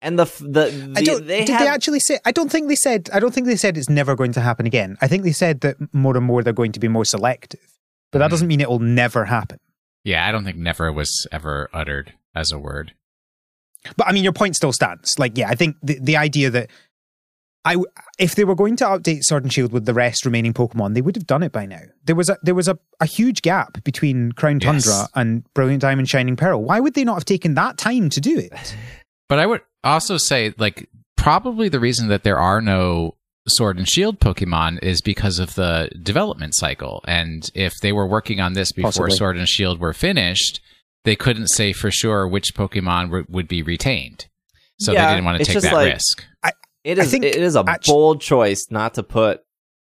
And the the, the I don't. they did have, they actually say? I don't think they said. I don't think they said it's never going to happen again. I think they said that more and more they're going to be more selective, but that Mhm. doesn't mean it will never happen. Yeah, I don't think never was ever uttered as a word. But I mean, your point still stands. Like, yeah, I think the the idea that I, w- if they were going to update Sword and Shield with the rest remaining Pokemon, they would have done it by now. There was a there was a, a huge gap between Crown Yes. Tundra and Brilliant Diamond Shining Pearl. Why would they not have taken that time to do it? But I would also say, like, probably the reason that there are no Sword and Shield Pokemon is because of the development cycle. And if they were working on this before Possibly. Sword and Shield were finished, they couldn't say for sure which Pokemon w- would be retained. So Yeah, they didn't want to it's take just that like- risk. It I is think it is a actu- bold choice not to put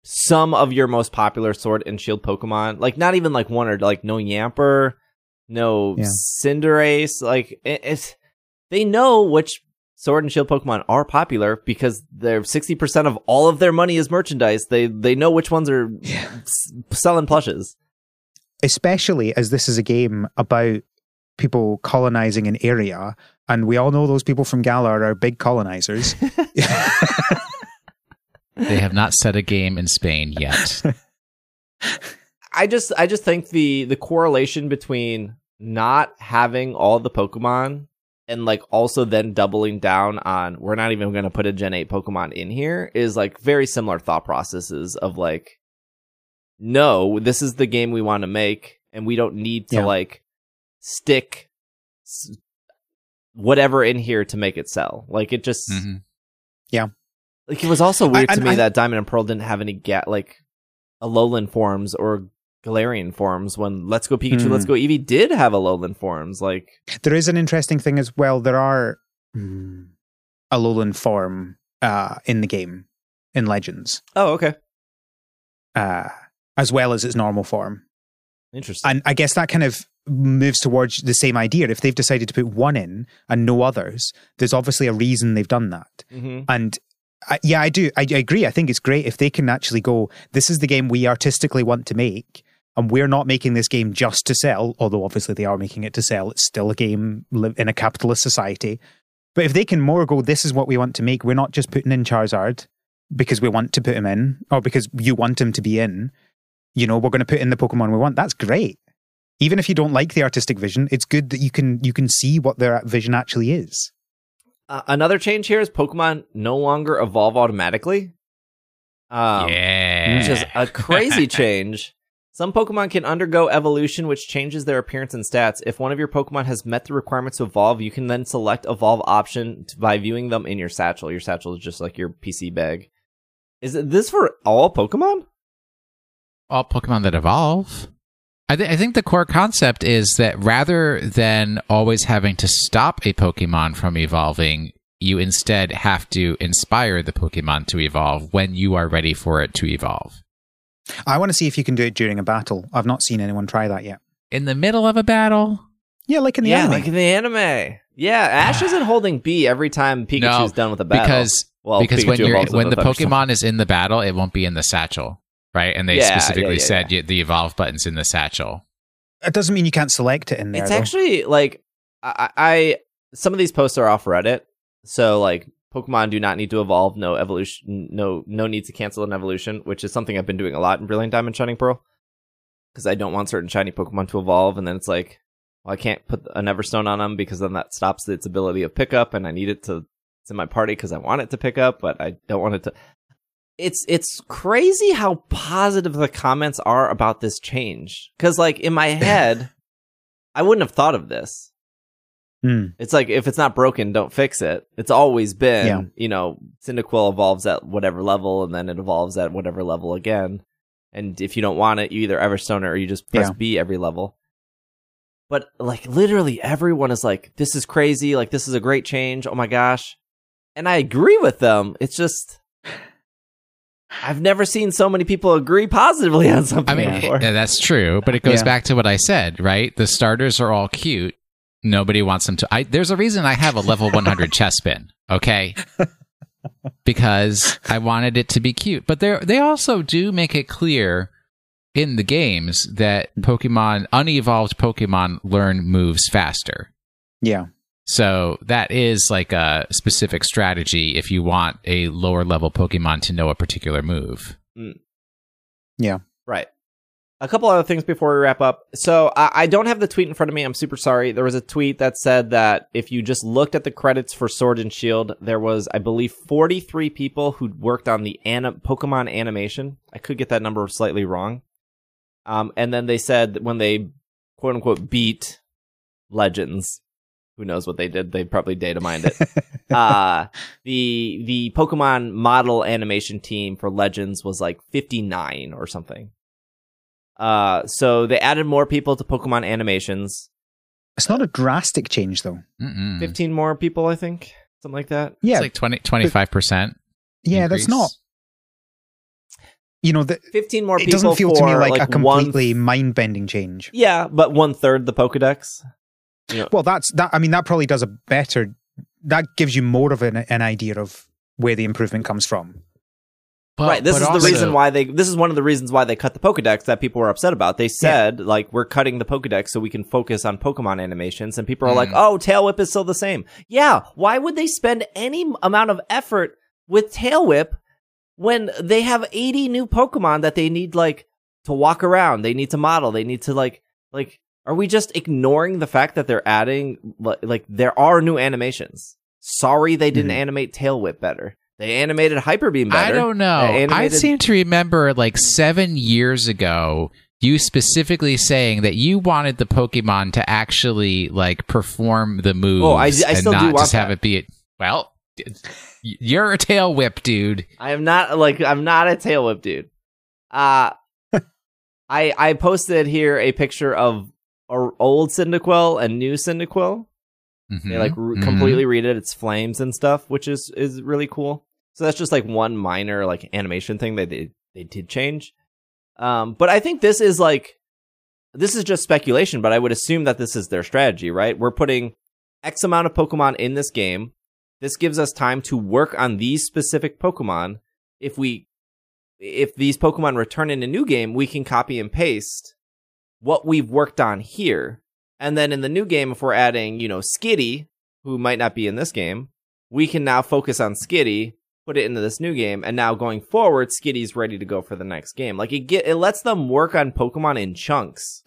some of your most popular sword and shield Pokemon, like not even like one or like no Yamper, no Yeah. Cinderace, like it, it's they know which sword and shield Pokemon are popular because they're sixty percent of all of their money is merchandise. They they know which ones are s- selling plushes. especially as this is a game about people colonizing an area, and we all know those people from Galar are big colonizers. They have not set a game in Spain yet. I just I just think the the correlation between not having all the Pokemon and like also then doubling down on we're not even going to put a Gen 8 Pokemon in here is like very similar thought processes of like no, this is the game we want to make and we don't need to Yeah. like stick whatever in here to make it sell. Like it just Mhm. like it was also weird I- to and me I- that Diamond and Pearl didn't have any ga- like Alolan forms or Galarian forms when Let's Go Pikachu, Hmm. Let's Go Eevee did have Alolan forms. Like there is an interesting thing as well. There are mm, Alolan form uh, in the game in Legends, oh okay, uh, as well as its normal form. interesting. And I guess that kind of moves towards the same idea. If they've decided to put one in and no others, there's obviously a reason they've done that. hmm And I, yeah, I do. I, I agree. I think it's great if they can actually go. This is the game we artistically want to make, and we're not making this game just to sell. Although obviously they are making it to sell. It's still a game in a capitalist society. But if they can more go, this is what we want to make. We're not just putting in Charizard because we want to put him in, or because you want him to be in. You know, we're going to put in the Pokemon we want. That's great. Even if you don't like the artistic vision, it's good that you can you can see what their vision actually is. Uh, another change here is Pokemon no longer evolve automatically. Um, yeah. Which is a crazy change. Some Pokemon can undergo evolution, which changes their appearance and stats. If one of your Pokemon has met the requirements to evolve, you can then select evolve option by viewing them in your satchel. Your satchel is just like your PC bag. Is this for all Pokemon? all Pokemon that evolve. I, th- I think the core concept is that rather than always having to stop a Pokemon from evolving, you instead have to inspire the Pokemon to evolve when you are ready for it to evolve. I want to see if you can do it during a battle. I've not seen anyone try that yet. In the middle of a battle? Yeah, like in the yeah, anime. like in the anime. Yeah, Ash isn't holding B every time Pikachu's No, done with a battle. Because well, because when Pikachu you're when the with. Pokemon is in the battle, it won't be in the satchel, right? And they Yeah, specifically yeah, yeah, said y the evolve button's in the satchel. it doesn't mean you can't select it in there. It's though. actually like I, I some of these posts are off Reddit, so like Pokemon do not need to evolve, no evolution, no no need to cancel an evolution, which is something I've been doing a lot in Brilliant Diamond Shining Pearl, because I don't want certain shiny Pokemon to evolve, and then it's like, well, I can't put an Everstone on them because then that stops its ability of pickup, and I need it to it's in my party because I want it to pick up, but I don't want it to. It's it's crazy how positive the comments are about this change, because like in my head, I wouldn't have thought of this. Hmm. It's like if it's not broken, don't fix it. It's always been, Yeah. you know, Cyndaquil evolves at whatever level and then it evolves at whatever level again. And if you don't want it, you either Everstone it or you just press Yeah. B every level. But like literally everyone is like, this is crazy. Like this is a great change. Oh my gosh. And I agree with them. It's just, I've never seen so many people agree positively on something I mean, before. yeah, that's true, but it goes Yeah. back to what I said, right? The starters are all cute. Nobody wants them to. I, there's a reason I have a level 100 Chespin, okay? Because I wanted it to be cute. But they they also do make it clear in the games that Pokemon, unevolved Pokemon, learn moves faster. Yeah. So that is like a specific strategy if you want a lower level Pokemon to know a particular move. Mm. Yeah. Right. A couple other things before we wrap up. So I, I don't have the tweet in front of me. I'm super sorry. There was a tweet that said that if you just looked at the credits for Sword and Shield, there was, I believe, 43 people who worked on the anim- Pokemon animation. I could get that number slightly wrong. Um, and then they said that when they quote unquote beat Legends, who knows what they did? They probably data mined it uh the the Pokemon model animation team for Legends was like 59 or something. Uh so they added more people to Pokemon animations. It's not a drastic change, though. Mm-mm. 15 more people, I think. Something like that. Yeah. It's like 20, 25%. yeah, that's not. You know, the, 15 more people. it doesn't feel to me for, like, a one- completely mind bending change. Yeah, but one third the Pokedex. You know, Well, that's that. I mean, that probably does a better. That gives you more of an, an idea of where the improvement comes from. But, right. This is also- the reason why they. This is one of the reasons why they cut the Pokedex that people were upset about. They said like we're cutting the Pokedex so we can focus on Pokemon animations, and people are like, Mm. "Oh, Tail Whip is still the same." Yeah. Why would they spend any amount of effort with Tail Whip when they have eighty new Pokemon that they need like to walk around? They need to model. They need to like like. Are we just ignoring the fact that they're adding like, like there are new animations? Sorry, they didn't Mhm. animate Tail Whip better. They animated Hyper Beam better. I don't know. They I seem to remember like seven years ago, you specifically saying that you wanted the Pokemon to actually like perform the moves Oh, I- I and not just have that. it be it. well. You're a tail whip, dude. I am not like I'm not a tail whip dude. Uh I I posted here a picture of our old Cyndaquil and new Cyndaquil. Mhm. They like re- Mhm. completely read it. It's flames and stuff, which is is really cool. So that's just like one minor like animation thing that they they did change. Um, but I think this is like this is just speculation, but I would assume that this is their strategy, right? We're putting X amount of Pokemon in this game. This gives us time to work on these specific Pokemon. If we if these Pokemon return in a new game, we can copy and paste what we've worked on here. And then in the new game, if we're adding, you know, Skitty, who might not be in this game, we can now focus on Skitty, put it into this new game, and now going forward, Skitty's ready to go for the next game. Like it get it lets them work on Pokemon in chunks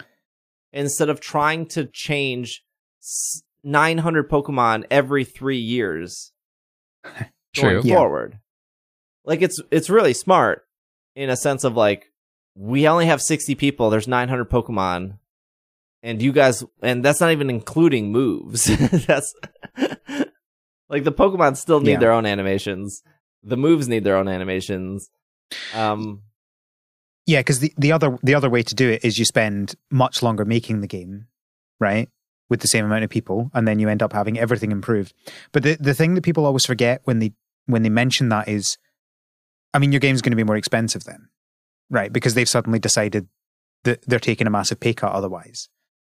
instead of trying to change 900 Pokemon every three years. True. Going forward, like it's it's really smart in a sense of like we only have 60 people. There's 900 Pokemon, and you guys, and that's not even including moves. that's like the Pokemon still need Yeah. their own animations. The moves need their own animations. Um, Yeah, because the, the other the other way to do it is you spend much longer making the game, right? With the same amount of people, and then you end up having everything improved. But the the thing that people always forget when they when they mention that is, I mean, your game's going to be more expensive then, right? Because they've suddenly decided that they're taking a massive pay cut otherwise.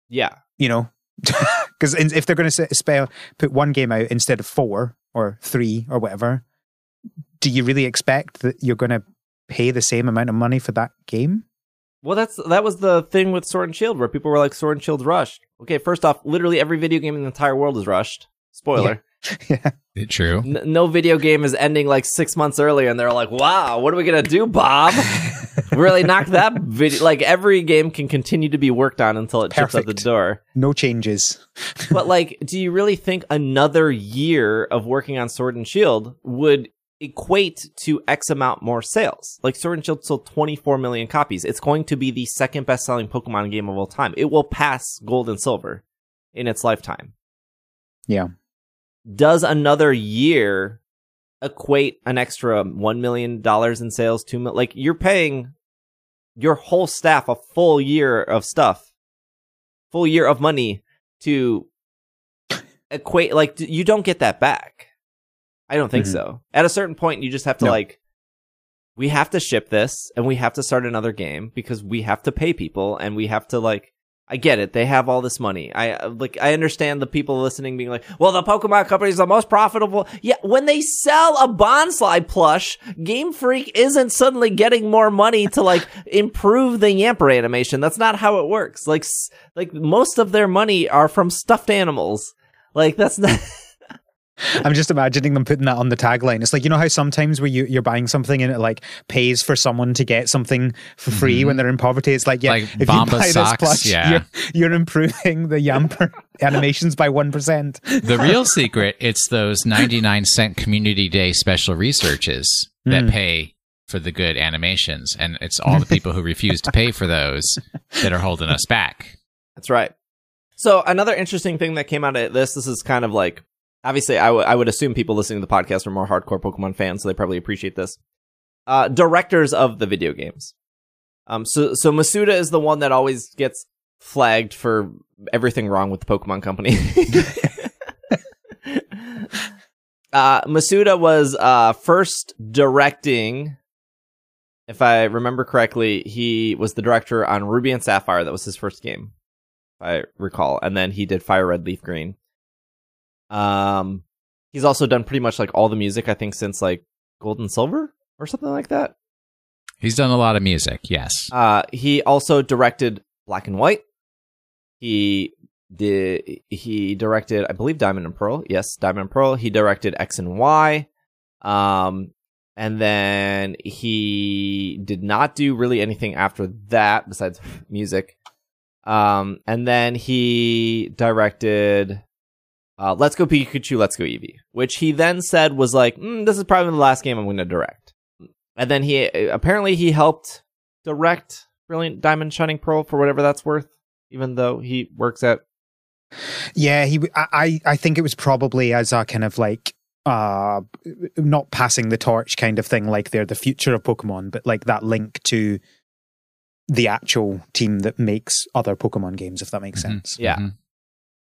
yeah, You know, because if they're going to spell put one game out instead of four or three or whatever, do you really expect that you're going to pay the same amount of money for that game? Well, that's that was the thing with Sword and Shield, where people were like, "Sword and Shield's rushed." Okay, first off, literally every video game in the entire world is rushed. Spoiler: yeah. True. N- no video game is ending like six months earlier, and they're like, "Wow, what are we gonna do, Bob?" really knock that video. Like every game can continue to be worked on until it ships out the door. No changes. But like, do you really think another year of working on Sword and Shield would equate to X amount more sales? Like Sword and Shield sold 24 million copies. It's going to be the second best selling Pokemon game of all time. It will pass Gold and Silver in its lifetime. Yeah. Does another year equate an extra $1 million in sales? Two mil- like you're paying your whole staff a full year of stuff, full year of money to equate like you don't get that back. I don't think Mhm. so. At a certain point you just have to No. like we have to ship this and we have to start another game because we have to pay people and we have to like I get it. They have all this money. I like I understand the people listening being like, "Well, the Pokemon company is the most profitable." Yeah, when they sell a Bonsly plush, Game Freak isn't suddenly getting more money to like improve the Yamper animation. That's not how it works. Like s- like most of their money are from stuffed animals. Like that's not I'm just imagining them putting that on the tagline. It's like, you know how sometimes where you, you're buying something and it like pays for someone to get something for free Mhm. when they're in poverty? It's like, yeah, Like if you Bomba buy socks, this plush, yeah. you're, you're improving the Yamper animations by 1%. The real secret, it's those 99 cent community day special researches that Mm. pay for the good animations. And it's all the people who refuse to pay for those that are holding us back. That's right. So another interesting thing that came out of this, this is kind of like obviously I, w- I would assume people listening to the podcast are more hardcore Pokemon fans, so they probably appreciate this. Uh, directors of the video games. Um, so so Masuda is the one that always gets flagged for everything wrong with the Pokemon Company. uh, Masuda was uh first directing. If I remember correctly, he was the director on Ruby and Sapphire. That was his first game, if I recall. And then he did Fire Red, Leaf Green. Um, he's also done pretty much like all the music, I think, since like Gold and Silver or something like that. He's done a lot of music, yes. Uh, he also directed Black and White. He did. He directed, I believe, Diamond and Pearl. Yes, Diamond and Pearl. He directed X and Y. Um, and then he did not do really anything after that besides music. Um, and then he directed uh, Let's Go Pikachu, Let's Go Eevee, which he then said was like, mm, this is probably the last game I'm going to direct. And then he apparently he helped direct Brilliant Diamond Shining Pearl for whatever that's worth, even though he works at Yeah, he. I, I I think it was probably as a kind of like uh not passing the torch kind of thing like they're the future of pokemon but like that link to the actual team that makes other pokemon games if that makes Mhm. sense Yeah. Mhm.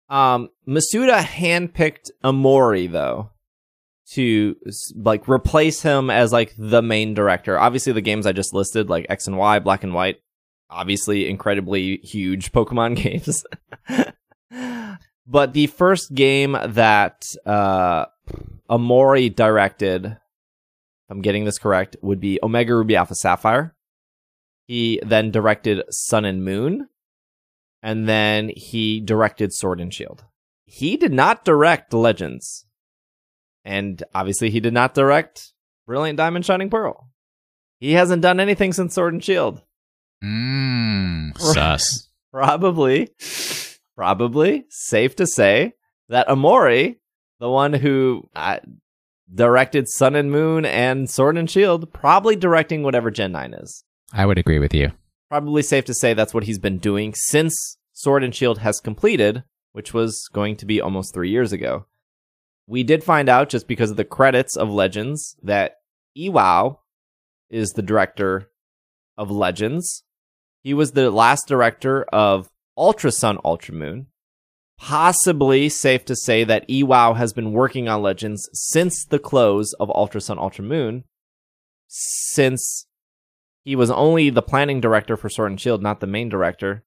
Um, Masuda handpicked Ohmori though to like replace him as like the main director. Obviously, the games I just listed, like X and Y, Black and White, obviously incredibly huge Pokemon games. but the first game that uh Ohmori directed, if I'm getting this correct, would be Omega Ruby Alpha Sapphire. He then directed Sun and Moon, and then he directed Sword and Shield. He did not direct Legends, and obviously he did not direct Brilliant Diamond Shining Pearl. He hasn't done anything since Sword and Shield. Mmm, sus. Probably, probably safe to say that Ohmori, the one who uh, directed Sun and Moon and Sword and Shield, probably directing whatever Gen 9 is. I would agree with you. Probably safe to say that's what he's been doing since Sword and Shield has completed, which was going to be almost three years ago. We did find out just because of the credits of Legends that Iwao is the director of Legends. He was the last director of Ultra Sun Ultra Moon. Possibly safe to say that Iwao has been working on Legends since the close of Ultra Sun Ultra Moon, since he was only the planning director for Sword and Shield, not the main director.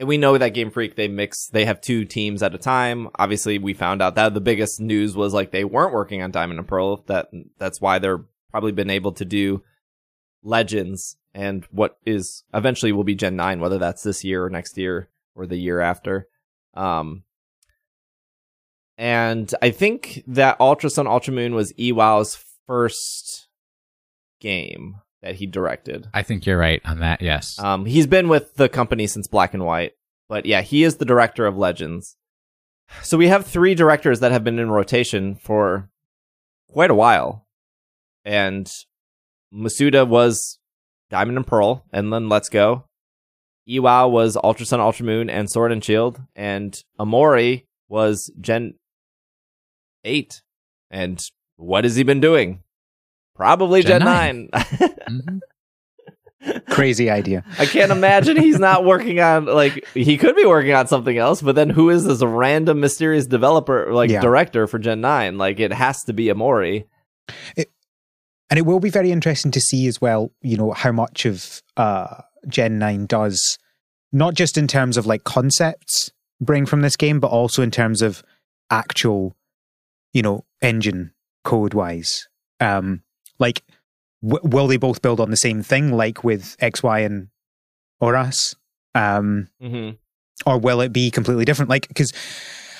And we know that Game Freak they mix they have two teams at a time. Obviously, we found out that the biggest news was like they weren't working on Diamond and Pearl. That that's why they're probably been able to do Legends and what is eventually will be Gen 9, whether that's this year or next year or the year after. Um and I think that Ultra Sun Ultra Moon was Iwao's first game that he directed. I think you're right on that. Yes. Um, he's been with the company since Black and White, but yeah, he is the director of Legends. So we have three directors that have been in rotation for quite a while, and Masuda was Diamond and Pearl, and then Let's Go. Iwao was Ultra Sun, Ultra Moon, and Sword and Shield, and Ohmori was Gen Eight. And what has he been doing? Probably Gen, Gen 9. 9. Mhm. Crazy idea. I can't imagine he's not working on like he could be working on something else, but then who is this random mysterious developer like Yeah. director for Gen 9? Like it has to be Ohmori. And it will be very interesting to see as well, you know, how much of uh, Gen 9 does, not just in terms of like concepts bring from this game, but also in terms of actual, you know, engine code wise. Um, like, w- will they both build on the same thing, like with XY and ORAS? Um, Mm-hmm. or will it be completely different? Like, because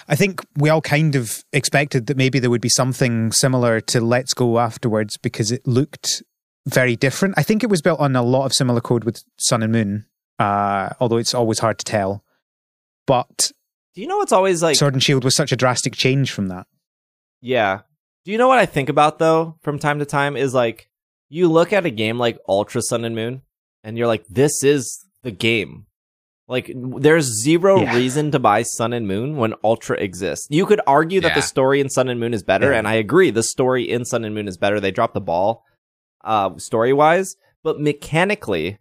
I think we all kind of expected that maybe there would be something similar to Let's Go afterwards because it looked very different. I think it was built on a lot of similar code with Sun and Moon, uh, although it's always hard to tell. But Do you know what's always like Sword and Shield was such a drastic change from that. Yeah. Do you know what I think about though from time to time is like you look at a game like Ultra Sun and Moon and you're like this is the game. Like there's zero Yeah. reason to buy Sun and Moon when Ultra exists. You could argue that Yeah. the story in Sun and Moon is better Yeah. and I agree the story in Sun and Moon is better. They dropped the ball uh story-wise, but mechanically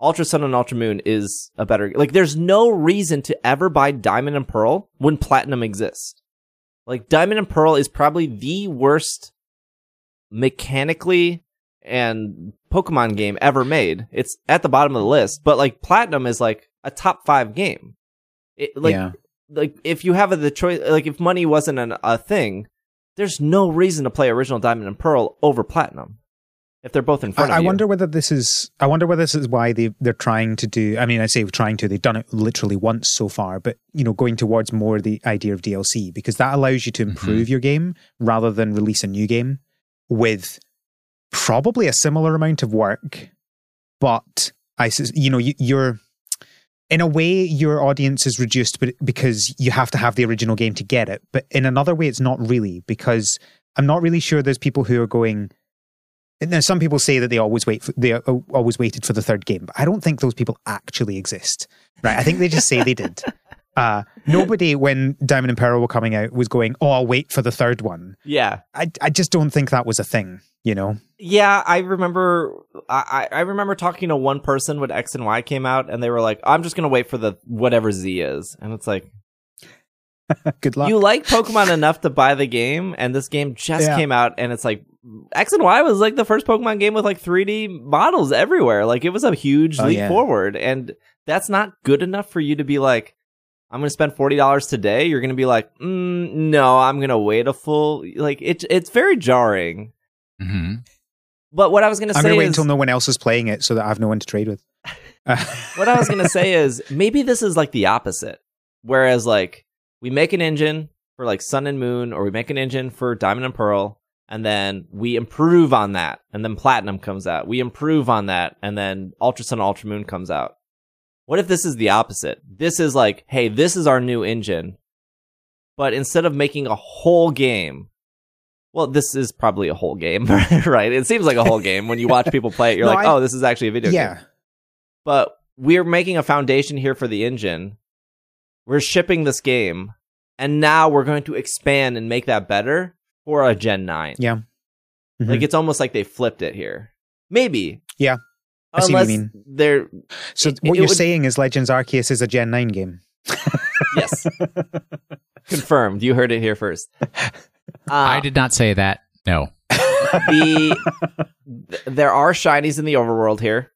Ultra Sun and Ultra Moon is a better like there's no reason to ever buy Diamond and Pearl when Platinum exists. Like Diamond and Pearl is probably the worst mechanically and Pokemon game ever made. It's at the bottom of the list, but like Platinum is like a top 5 game. It, like yeah. like if you have a, the choice like if money wasn't an, a thing, there's no reason to play original Diamond and Pearl over Platinum. If they're both in front I, of I wonder whether this is. I wonder whether this is why they they're trying to do. I mean, I say trying to. They've done it literally once so far, but you know, going towards more the idea of DLC because that allows you to mm-hmm. improve your game rather than release a new game with probably a similar amount of work. But I, sus- you know, you, you're in a way your audience is reduced, because you have to have the original game to get it. But in another way, it's not really because I'm not really sure there's people who are going. And now, some people say that they always wait. For, they always waited for the third game, but I don't think those people actually exist. Right? I think they just say they did. Uh, nobody, when Diamond and Pearl were coming out, was going, "Oh, I'll wait for the third one." yeah. I, I just don't think that was a thing. You know? Yeah, I remember. I I I remember talking to one person when X and Y came out, and they were like, "I'm just gonna wait for the whatever Z is," and it's like, Good luck. you like Pokemon enough to buy the game, and this game just Yeah. came out, and it's like X and Y was like the first Pokemon game with like 3D models everywhere. Like it was a huge Oh, leap yeah. forward, and that's not good enough for you to be like, I'm going to spend $40 today, you're going to be like, mm, no, I'm going to wait a full, like, it, it's very jarring. hmm But what I was going to say I'm going to wait is, until no one else is playing it so that I have no one to trade with. What I was going to say is maybe this is like the opposite. Whereas, like, we make an engine for like Sun and Moon, or we make an engine for Diamond and Pearl, and then we improve on that, and then Platinum comes out. We improve on that, and then Ultra Sun, Ultra Moon comes out. What if this is the opposite? This is like, hey, this is our new engine, but instead of making a whole game, well, this is probably a whole game, right? It seems like a whole game when you watch people play it. You're No, like, I- oh, this is actually a video game yeah. but we're making a foundation here for the engine. We're shipping this game, and now we're going to expand and make that better for a Gen 9. Yeah. Mhm. Like it's almost like they flipped it here. Maybe. Yeah. I see what Unless you mean. they're So it- what it you're would- saying is Legends Arceus is a Gen 9 game. yes, confirmed. You heard it here first. Uh, I did not say that. No. the th- there are shinies in the overworld here.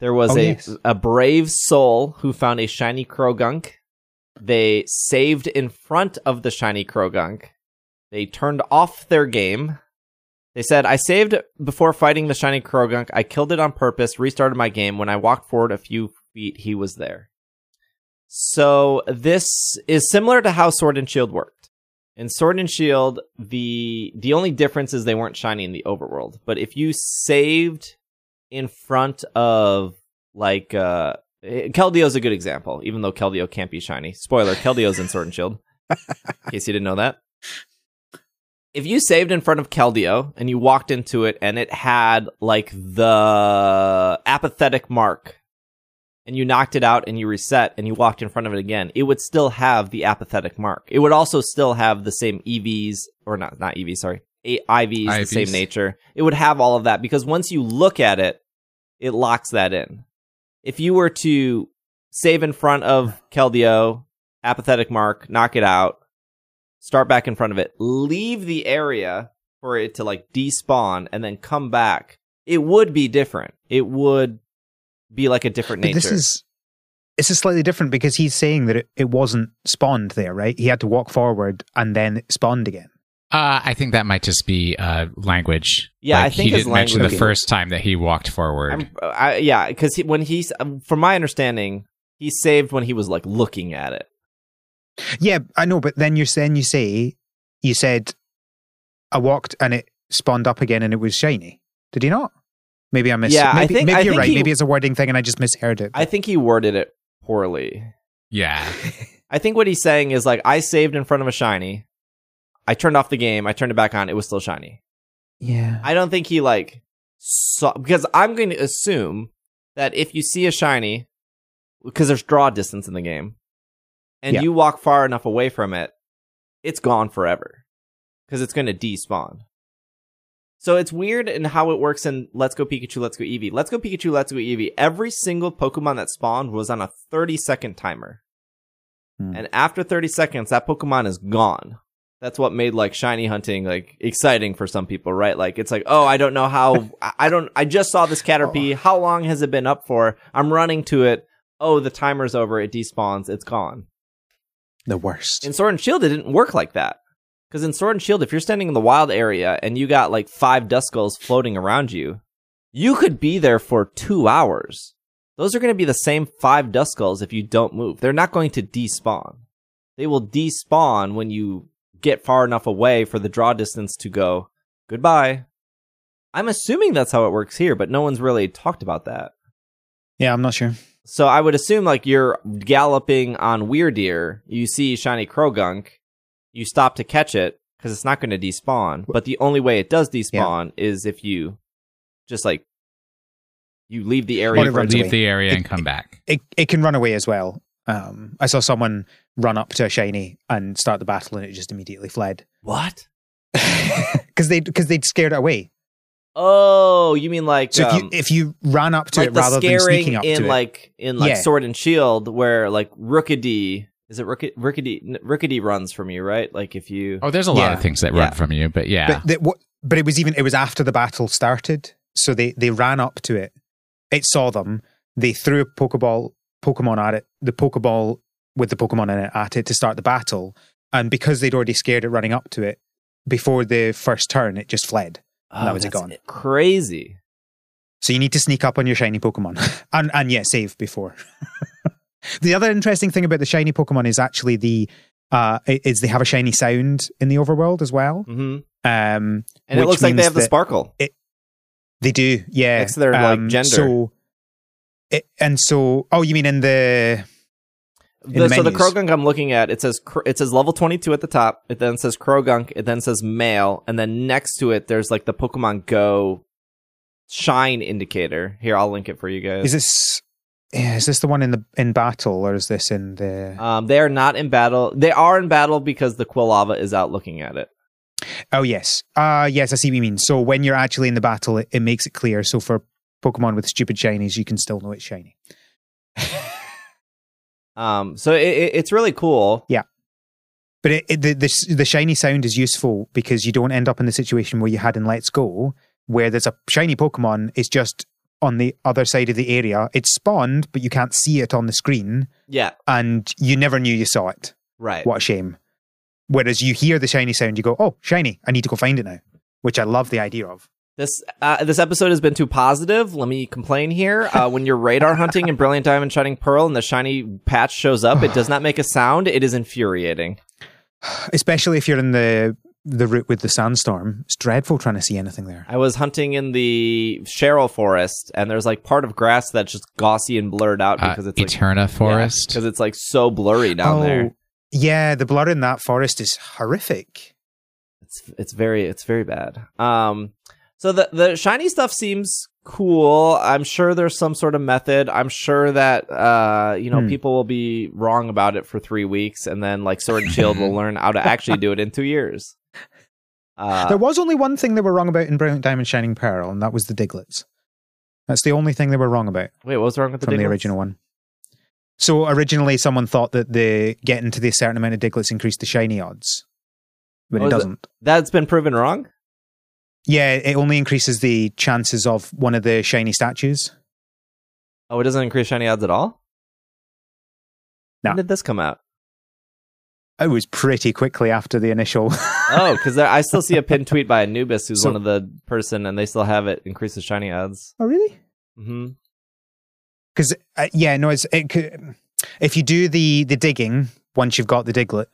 There was Oh, a yes. a brave soul who found a shiny Croagunk. They saved in front of the shiny Croagunk. They turned off their game. They said, "I saved before fighting the shiny Croagunk. I killed it on purpose. Restarted my game. When I walked forward a few feet, he was there." So this is similar to how Sword and Shield worked. In Sword and Shield, the the only difference is they weren't shiny in the overworld. But if you saved in front of like uh Keldeo's a good example, even though Keldeo can't be shiny. Spoiler, Keldeo's in Sword and Shield. in case you didn't know that. If you saved in front of Keldeo and you walked into it and it had like the apathetic mark and you knocked it out and you reset and you walked in front of it again, it would still have the apathetic mark. It would also still have the same EVs or not not EVs, sorry. A- IVs, the same nature. It would have all of that because once you look at it, it locks that in. If you were to save in front of Keldeo, apathetic mark, knock it out, start back in front of it, leave the area for it to like despawn and then come back, it would be different. It would be like a different But nature. this is this is slightly different because he's saying that it, it wasn't spawned there, right? He had to walk forward and then it spawned again. Uh, I think that might just be uh, language. Yeah, I think he his didn't mention the first time that he walked forward. I'm, I, yeah, because he, when he's, um, from my understanding, he saved when he was like looking at it. Yeah, I know, but then you're saying you say you said I walked and it spawned up again and it was shiny. Did he not? Maybe I missed. Yeah, I maybe, think- maybe I you're think right. he- maybe it's a wording thing and I just misheard it. I think he worded it poorly. yeah. I think what he's saying is like, I saved in front of a shiny. I turned off the game. I turned it back on. It was still shiny. yeah. I don't think he like saw because I'm going to assume that if you see a shiny, because there's draw distance in the game, and Yeah. you walk far enough away from it, it's gone forever because it's going to despawn. So it's weird in how it works in Let's Go Pikachu, Let's Go Eevee. Let's Go Pikachu, Let's Go Eevee. Every single Pokemon that spawned was on a 30 second timer. Hmm. And after 30 seconds, that Pokemon is gone. That's what made like shiny hunting like exciting for some people, right? Like it's like, oh, I don't know how I I don't I just saw this Caterpie. How long has it been up for? I'm running to it. Oh, the timer's over. It despawns. It's gone. The worst. In Sword and Shield, it didn't work like that. Because in Sword and Shield, if you're standing in the wild area and you got like five Duskulls floating around you, you could be there for two hours. Those are going to be the same five Duskulls if you don't move. They're not going to despawn. They will despawn when you get far enough away for the draw distance to go goodbye. I'm assuming that's how it works here, but no one's really talked about that. yeah, I'm not sure. So I would assume like you're galloping on Wyrdeer, you see shiny Croagunk, you stop to catch it because it's not going to despawn. But the only way it does despawn is if you just like you leave the area. Or it for- runs Leave away. the area and It- come back. It it can run away as well. Um, I saw someone run up to a shiny and start the battle, and it just immediately fled what? because they because they'd scared it away. Oh, you mean like So if um, you if you ran up to like it the rather than sneaking up in to it, like in like Yeah. Sword and Shield, where like Rookidee is it Rookidee Rookidee Rookidee runs from you, right? Like if you Oh, there's a lot Yeah. of things that Yeah. run from you, but yeah. But, the, what, but it was even it was after the battle started, so they they ran up to it. It saw them. They threw a pokeball Pokemon at it. The pokeball with the Pokemon in it at it to start the battle. And because they'd already scared it running up to it, before the first turn, it just fled. Oh, that was it gone. Crazy. So you need to sneak up on your shiny Pokemon. and and yeah, save before. the other interesting thing about the shiny Pokemon is actually the uh is they have a shiny sound in the overworld as well. hmm Um And it looks like they have the sparkle. they do, yeah. To their, like, Um, gender. So it, and so oh you mean in the The, the so the. Croagunk I'm looking at, it says it says level 22 at the top. It then says Croagunk. It then says male, and then next to it, there's like the Pokemon Go shine indicator. Here, I'll link it for you guys. is this yeah, is this the one in the in battle or is this in the um, they are not in battle. They are in battle because the Quilava is out looking at it. Oh yes. Uh yes, I see what you mean. So when you're actually in the battle it, it makes it clear. So for Pokemon with stupid shinies, you can still know it's shiny. Um, so it, it, it's really cool. Yeah. But it, it, the, the the shiny sound is useful because you don't end up in the situation where you had in Let's Go, where there's a shiny Pokemon. It's just on the other side of the area. It's spawned, but you can't see it on the screen, Yeah, and you never knew you saw it. right. What a shame. Whereas you hear the shiny sound, you go, "Oh, shiny! I need to go find it now," which I love the idea of. This uh, this episode has been too positive. Let me complain here. Uh, when you're radar hunting in Brilliant Diamond Shining Pearl and the shiny patch shows up, it does not make a sound. It is infuriating. Especially if you're in the the route with the sandstorm. It's dreadful trying to see anything there. I was hunting in the Cheryl Forest, and there's like part of grass that's just gauzy and blurred out Uh, because it's like Eterna Forest. because it's like so blurry down there. Oh, Yeah, the blur in that forest is horrific. It's it's very it's very bad. Um, so the the shiny stuff seems cool. I'm sure there's some sort of method. I'm sure that uh you know Hmm. people will be wrong about it for three weeks, and then like Sword and Shield will learn how to actually do it in two years. Uh, there was only one thing they were wrong about in Brilliant Diamond Shining Pearl, and that was the Digletts. That's the only thing they were wrong about wait, what was wrong with the from the original one. So originally, someone thought that the getting to the certain amount of Digletts increased the shiny odds, but Oh, it- doesn't. That's been proven wrong. Yeah, it only increases the chances of one of the shiny statues. Oh, it doesn't increase shiny odds at all. No. When did this come out? It was pretty quickly after the initial. Oh, because I still see a pinned tweet by Anubis, who's So- one of the person, and they still have it increases shiny odds. oh, really? Mm-hmm. Because uh, yeah, no, it's it, could- if you do the the digging once you've got the Diglett,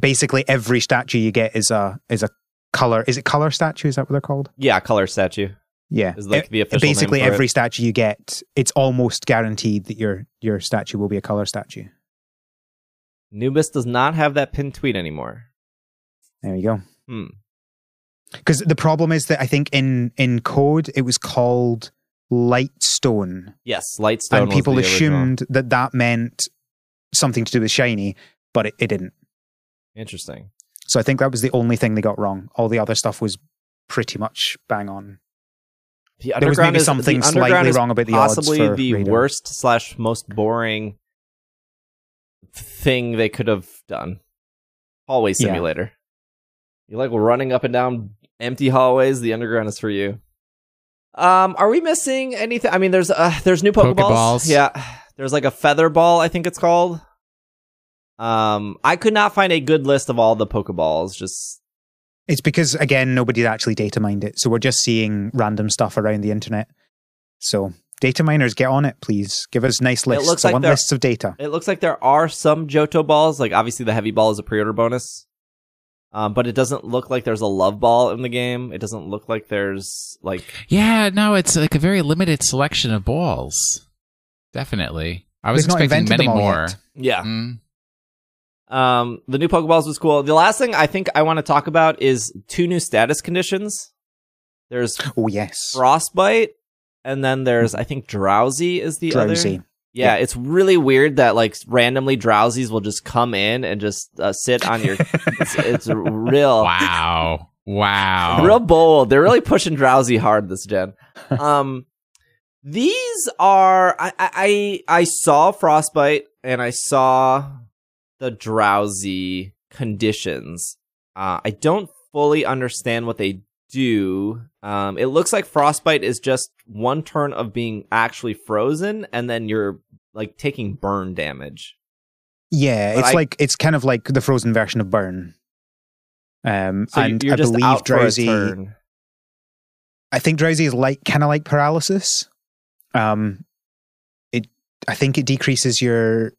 basically every statue you get is a is a color. Is it color statue? Is that what they're called? Yeah, color statue Yeah, is like It- the official. basically for it. every statue you get, it's almost guaranteed that your your statue will be a color statue. Nubis does not have that pinned tweet anymore. There you go. Hmm. Because the problem is that I think in in code it was called Lightstone, Yes, Lightstone. and people the original. assumed that that meant something to do with shiny, but it, it didn't. Interesting. So I think that was the only thing they got wrong. All the other stuff was pretty much bang on. The There was maybe is- something slightly wrong about the odds Possibly for the radar. worst slash most boring thing they could have done. Hallway Yeah. simulator. You like running up and down empty hallways? The underground is for you. Um, are we missing anything? I mean, there's uh, there's new Pokeballs. Pokeballs. Yeah, there's like a feather ball. I think it's called. Um, I could not find a good list of all the Pokeballs. Just It's because again nobody actually data mined it, so we're just seeing random stuff around the internet. So data miners, get on it, please. Give us nice lists. looks I like want they're- lists of data. It looks like there are some Johto balls. Like obviously the heavy ball is a pre-order bonus. Um, but it doesn't look like there's a love ball in the game. It doesn't look like there's like Yeah, no, it's like a very limited selection of balls. Definitely. I was expecting many more. yet. yeah. Mm. Um, the new Pokeballs was cool. The last thing I think I want to talk about is two new status conditions. There's Oh yes, frostbite, and then there's I think drowsy is the drowsy. other. Yeah, it's really weird that like randomly drowsies will just come in and just uh, sit on your. it's, it's real. Wow. Wow. real bold. They're really pushing drowsy hard this gen. Um, these are I, I I I saw frostbite and I saw the drowsy conditions. Uh, I don't fully understand what they do. Um, it looks like frostbite is just one turn of being actually frozen, and then you're like taking burn damage. Yeah, But it's I- like it's kind of like the frozen version of Burn. Um, So and you're I just believe out drowsy. for a turn. I think drowsy is like kind of like paralysis. Um, it I think it decreases your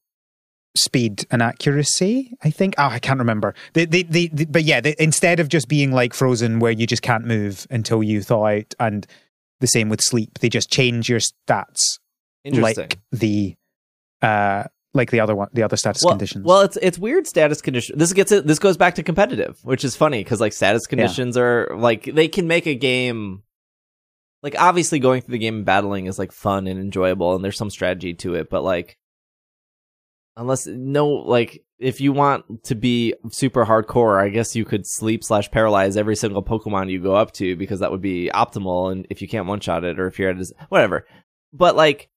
speed and accuracy. I think. Oh, I can't remember. They, they, they, they- but yeah, they, instead of just being like frozen, where you just can't move until you thaw out, and the same with sleep, they just change your stats like the uh like the other one, the other status well, conditions. well, it's it's weird status condition. This gets it. This goes back to competitive, which is funny because like status conditions are like they can make a game. Like obviously, going through the game and battling is like fun and enjoyable, and there's some strategy to it. But like, unless no, like if you want to be super hardcore, I guess you could sleep slash paralyze every single Pokemon you go up to because that would be optimal. And if you can't one shot it, or if you're at a, whatever, but like,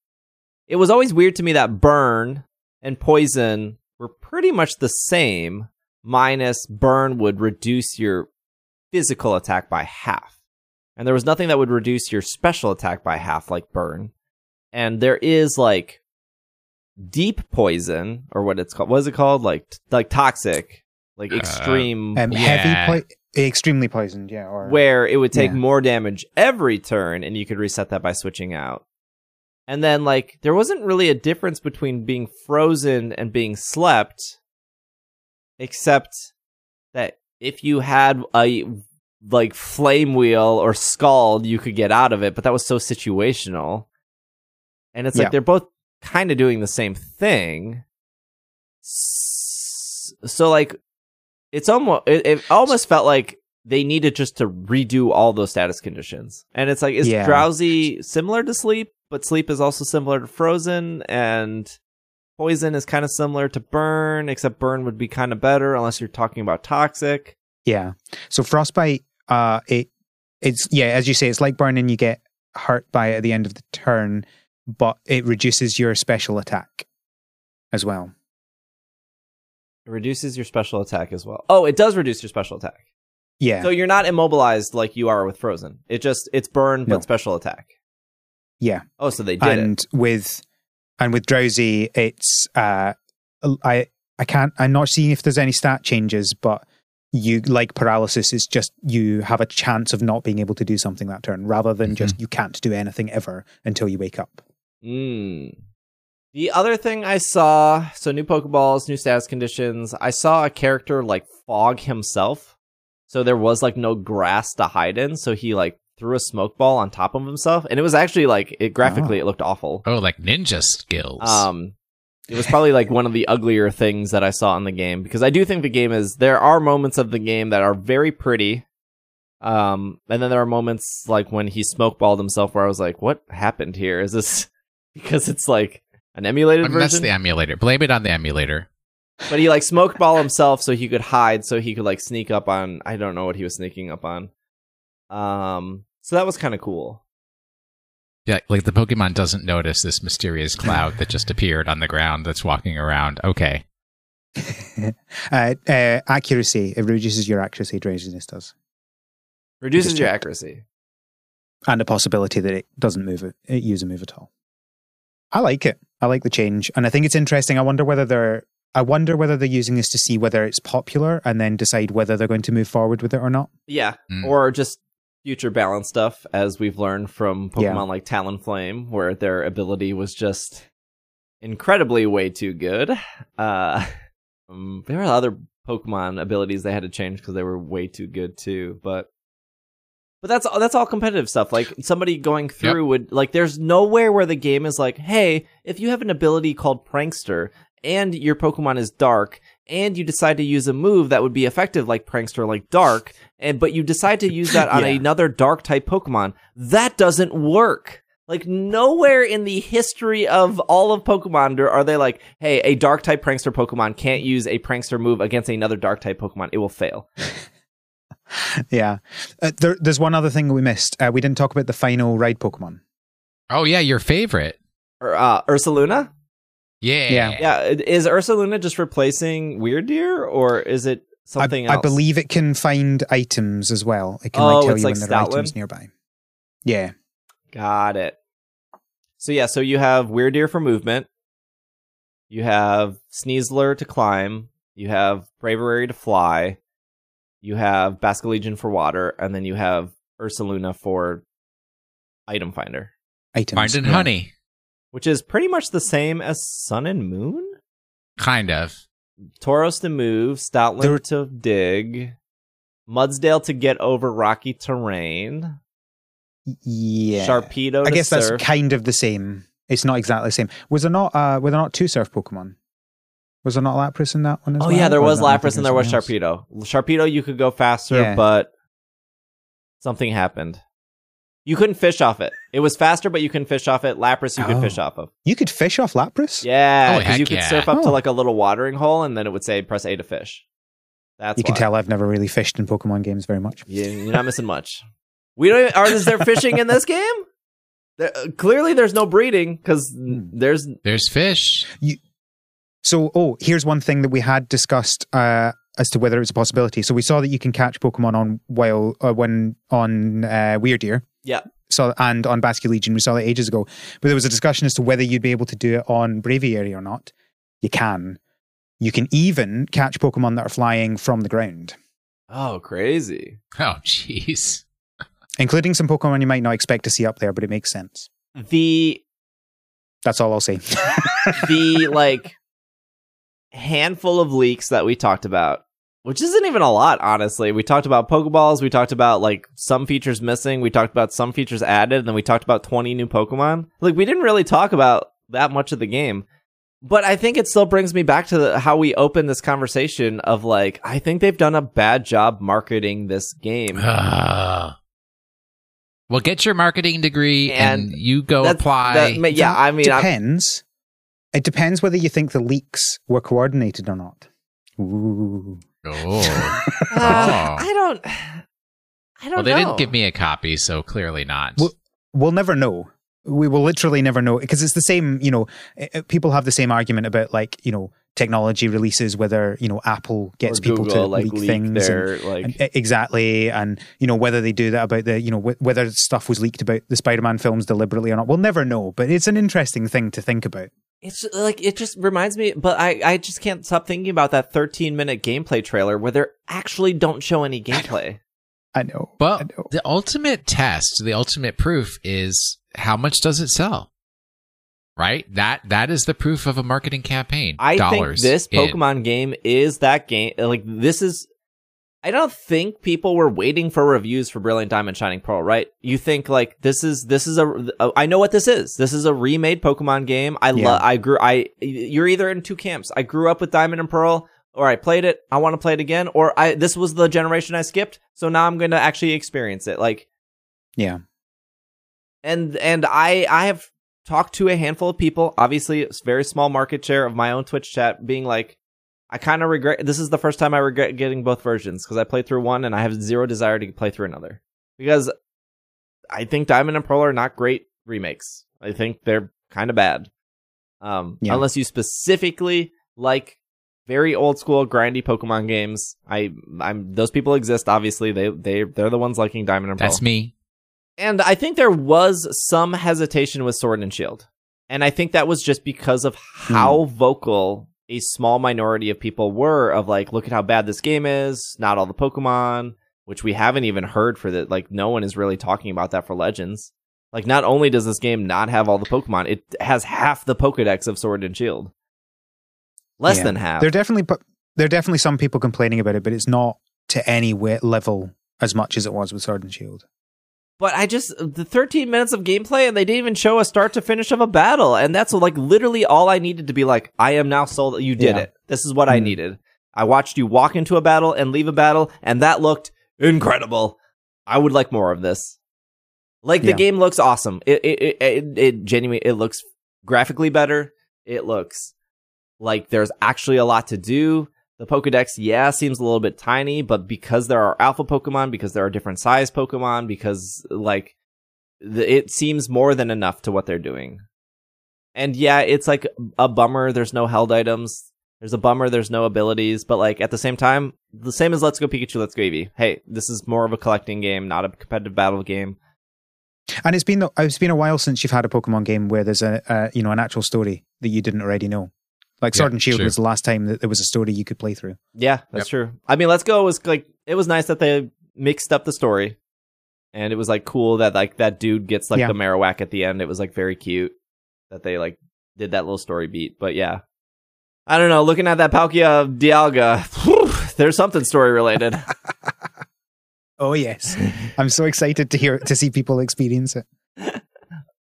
it was always weird to me that burn and poison were pretty much the same, minus burn would reduce your physical attack by half. And there was nothing that would reduce your special attack by half like burn. And there is like deep poison or what it's called. What is it called? Like like toxic, like Uh, extreme um, Yeah. heavy, po- extremely poisoned. Yeah, or where it would take Yeah. more damage every turn and you could reset that by switching out. And then like there wasn't really a difference between being frozen and being slept except that if you had a like flame wheel or scald you could get out of it, but that was so situational. And it's Yeah. like they're both kind of doing the same thing. So like it's almost it, it almost felt like they needed just to redo all those status conditions. And it's like is Yeah. drowsy similar to sleep, but sleep is also similar to frozen and poison is kind of similar to burn, except burn would be kind of better unless you're talking about toxic. Yeah. So frostbite, uh, it it's yeah, as you say, it's like burning. You get hurt by it at the end of the turn, but it reduces your special attack as well. It reduces your special attack as well. Oh, it does reduce your special attack. Yeah. So you're not immobilized like you are with frozen. It just it's burn but special attack. yeah. Oh, so they did and it. with and with drowsy, it's uh, I I can't. I'm not seeing if there's any stat changes, but you like paralysis is just you have a chance of not being able to do something that turn rather than just you can't do anything ever until you wake up. Mm. The other thing I saw, so new Pokeballs, new status conditions. I saw a character like Fog himself. So there was like no grass to hide in, so he like threw a smoke ball on top of himself, and it was actually like it graphically it looked awful. Oh, like ninja skills. Um, it was probably like one of the uglier things that I saw in the game because I do think the game is there are moments of the game that are very pretty. Um, and then there are moments like when he smoke balled himself where I was like, what happened here? Is this because it's like an emulated I mean, that's version? the emulator. Blame it on the emulator. but he like smoke ball himself so he could hide so he could like sneak up on I don't know what he was sneaking up on. Um, so that was kind of cool. Yeah, like the Pokemon doesn't notice this mysterious cloud that just appeared on the ground that's walking around. Okay. uh, uh, accuracy it reduces your accuracy. Drowsiness does, Reduces your accuracy. and the possibility that it doesn't move it, it use a move at all. I like it. I like the change, and I think it's interesting. I wonder whether they're. I wonder whether they're using this to see whether it's popular and then decide whether they're going to move forward with it or not. Yeah, Mm. or just future balance stuff, as we've learned from Pokemon Yeah. like Talonflame, where their ability was just incredibly way too good. Uh, um, there are other Pokemon abilities they had to change because they were way too good too, but. But that's that's all competitive stuff. Like somebody going through would like. There's nowhere where the game is like, hey, if you have an ability called Prankster and your Pokemon is dark, and you decide to use a move that would be effective like Prankster, like Dark, and but you decide to use that on Yeah. another Dark type Pokemon, that doesn't work. Like nowhere in the history of all of Pokemon are- are they like, hey, a Dark type Prankster Pokemon can't use a Prankster move against another Dark type Pokemon; it will fail. Yeah. Uh, there, there's one other thing we missed. Uh, we didn't talk about the final ride Pokemon. Oh yeah, your favorite. Or uh, Ursaluna, Yeah. Yeah. yeah, is Ursaluna just replacing Wyrdeer, or is it something I, else? I believe it can find items as well. It can Oh, like tell it's you like when there are items nearby. Yeah. Got it. So yeah, so you have Wyrdeer for movement. you have Sneasler to climb, you have Braviary to fly, you have Basculegion for water, and then you have Ursaluna for item finder, Items. Finding yeah. honey, which is pretty much the same as Sun and Moon. kind of. Tauros to move, Stoutland There- to dig, Mudsdale to get over rocky terrain, Yeah. Sharpedo I to guess that's kind of the same. It's not exactly the same. Was there not? Uh, were there not two surf Pokemon? Was there not Lapras in that one as Oh well? yeah, there Or was is Lapras and there was of something else? Sharpedo. Sharpedo, you could go faster, Yeah. but something happened. You couldn't fish off it. It was faster, but you couldn't fish off it. Lapras, you could Oh. fish off of. You could fish off Lapras. Yeah, Oh, because you could yeah. surf up to Oh. like a little watering hole, and then it would say press A to fish. That's you can tell I've never really fished in Pokemon games very much. You- You're not missing much. We don't. Even, are is there fishing in this game? There, uh, clearly, there's no breeding because Hmm. there's There's fish. So, oh, here's one thing that we had discussed uh, as to whether it was a possibility. So we saw that you can catch Pokemon on while uh, when on uh, Wyrdeer. Yeah. So and on Basculegion, we saw that ages ago. But there was a discussion as to whether you'd be able to do it on Braviary or not. You can. You can even catch Pokemon that are flying from the ground, oh crazy. Oh, jeez. including some Pokemon you might not expect to see up there, but it makes sense. The That's all I'll say. the like handful of leaks that we talked about, which isn't even a lot, honestly. We talked about Pokeballs, we talked about like some features missing, we talked about some features added, and then we talked about 20 new Pokemon. Like we didn't really talk about that much of the game. But I think it still brings me back to the, how we opened this conversation of like, I think they've done a bad job marketing this game. Well, get your marketing degree and, And you go apply. that yeah, I mean, I'm- depends. It depends whether you think the leaks were coordinated or not. Ooh. oh. Uh, I don't. I don't know. Well, they know. didn't give me a copy, so clearly not. Well- We'll never know. We will literally never know because it's the same. You know, eh, eh, people have the same argument about like you know technology releases, whether you know Apple gets Or people Google, to like, leak, leak things. and- like, and- eh, exactly, and you know whether they do that about the you know wh- whether stuff was leaked about the Spider-Man films deliberately or not. We'll never know, but it's an interesting thing to think about. It's like it just reminds me, but I I just can't stop thinking about that 13 minute gameplay trailer where they actually don't show any gameplay. I know, I But know. the ultimate test, the ultimate proof is how much does it sell? Right? That that is the proof of a marketing campaign. I Dollars think this in. Pokemon game is that game. Like this is. I don't think people were waiting for reviews for Brilliant Diamond Shining Pearl, right? You think like this is this is a, a I know what this is. This is a remade Pokemon game. I Yeah. love I grew I you're either in two camps. I grew up with Diamond and Pearl or I played it. I want to play it again or I this was the generation I skipped, so now I'm going to actually experience it. Like yeah, and and I I have talked to a handful of people, obviously it's very small market share of my own Twitch chat, being like, I kind of regret. This is the first time I regret getting both versions because I played through one and I have zero desire to play through another because I think Diamond and Pearl are not great remakes. I think they're kind of bad, um, Yeah. unless you specifically like very old school grindy Pokemon games. I I'm those people exist. Obviously, they they they're the ones liking Diamond and Pearl. That's me. And I think there was some hesitation with Sword and Shield. And I think that was just because of how vocal a small minority of people were of like, look at how bad this game is, not all the Pokemon, which we haven't even heard for that. Like, no one is really talking about that for Legends. Like, not only does this game not have all the Pokemon, it has half the Pokedex of Sword and Shield. Less Yeah. than half. There definitely there are definitely some people complaining about it, but it's not to any level as much as it was with Sword and Shield. But I just the 13 minutes of gameplay and they didn't even show a start to finish of a battle, and that's like literally all I needed to be like, I am now sold. You did Yeah. it. This is what I Mhm. needed. I watched you walk into a battle and leave a battle, and that looked incredible. I would like more of this. Like the Yeah. game looks awesome. It it it, it, it genuinely it looks graphically better. It looks like there's actually a lot to do. The Pokedex, yeah, seems a little bit tiny, but because there are alpha Pokemon, because there are different size Pokemon, because like the, it seems more than enough to what they're doing. And yeah, it's like a bummer. There's no held items. There's a bummer. There's no abilities. But like at the same time, the same as Let's Go Pikachu, Let's Go Eevee. Hey, this is more of a collecting game, not a competitive battle game. And it's been it's been a while since you've had a Pokemon game where there's a, a you know an actual story that you didn't already know. Like Yeah, and Shield true. was the last time that there was a story you could play through. Yeah, that's true. I mean, Let's Go was like it was nice that they mixed up the story, and it was like cool that like that dude gets like Yeah. the Marowak at the end. It was like very cute that they like did that little story beat. But yeah, I don't know. Looking at that Palkia Dialga, whew, there's something story related. Oh yes, I'm so excited to hear to see people experience it.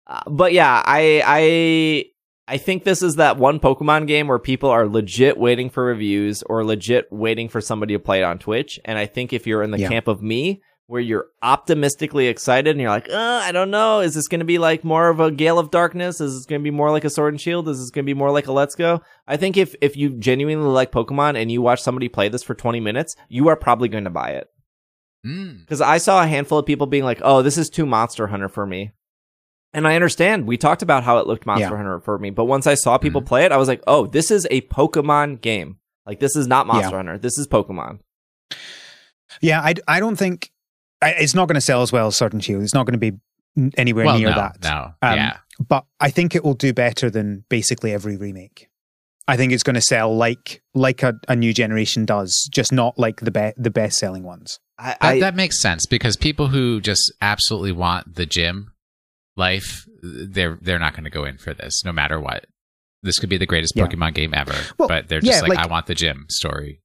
Uh, but yeah, I I I think this is that one Pokemon game where people are legit waiting for reviews or legit waiting for somebody to play it on Twitch. And I think if you're in the Yeah. camp of me, where you're optimistically excited and you're like, uh, I don't know, is this going to be like more of a Gale of Darkness? Is this going to be more like a Sword and Shield? Is this going to be more like a Let's Go? I think if if you genuinely like Pokemon and you watch somebody play this for 20 minutes, you are probably going to buy it. Mm. Because I saw a handful of people being like, "Oh, this is too Monster Hunter for me," and I understand. We talked about how it looked Monster Yeah. Hunter for me, but once I saw people play it, I was like, "Oh, this is a Pokemon game. Like this is not Monster Yeah. Hunter. This is Pokemon." Yeah, I, I don't think I, it's not going to sell as well as Sword and Shield. It's not going to be anywhere Well, near no, that. no, Um, yeah, But I think it will do better than basically every remake. I think it's going to sell like like a, a new generation does, just not like the be- the best selling ones. I, that, I that makes sense because people who just absolutely want the gym life, they're they're not going to go in for this, no matter what. This could be the greatest Yeah. Pokemon game ever, Well, but they're just yeah, like, like- I want the gym story.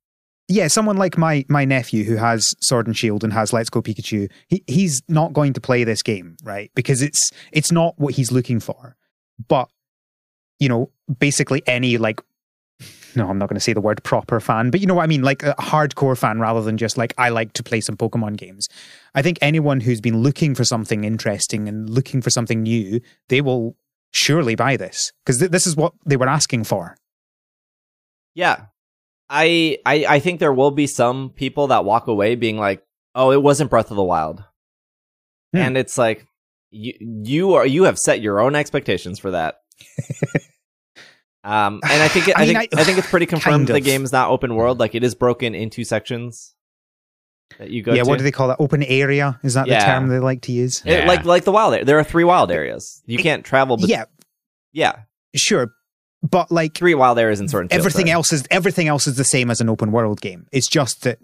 Yeah, someone like my my nephew who has Sword and Shield and has Let's Go Pikachu, he, he's not going to play this game, right? Because it's it's not what he's looking for. But you know, basically any like no, I'm not going to say the word proper fan, but you know what I mean, like a hardcore fan rather than just like I like to play some Pokemon games. I think anyone who's been looking for something interesting and looking for something new, they will surely buy this because th- this is what they were asking for. yeah, I, I I think there will be some people that walk away being like, "Oh, it wasn't Breath of the Wild," Hmm. and it's like you you are you have set your own expectations for that. Um, and I think it, I, I mean, think I- I, think it's pretty confirmed kind the of. game's not open world. Like it is broken into sections that you go yeah, to. what do they call that? Open area? Is that Yeah. the term they like to use? It- like like the wild. There are three wild areas. You can't travel. But yeah, yeah, sure, but like three wild areas in Sword and everything sorry. else is everything else is the same as an open world game. It's just that,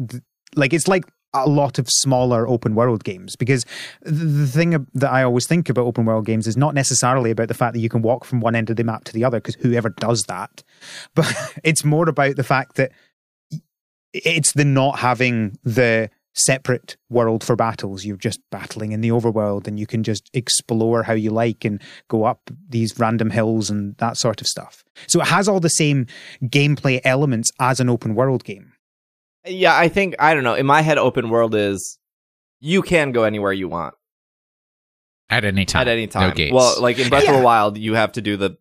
like, it's like a lot of smaller open world games because the, thing that I always think about open world games is not necessarily about the fact that you can walk from one end of the map to the other because whoever does that, but it's more about the fact that it's the not having the separate world for battles. You're just battling in the overworld and you can just explore how you like and go up these random hills and that sort of stuff. So it has all the same gameplay elements as an open world game. Yeah, I think I don't know. In my head, open world is you can go anywhere you want At any time. at any time. No gates. Well, like in Breath of the Wild, you have to do the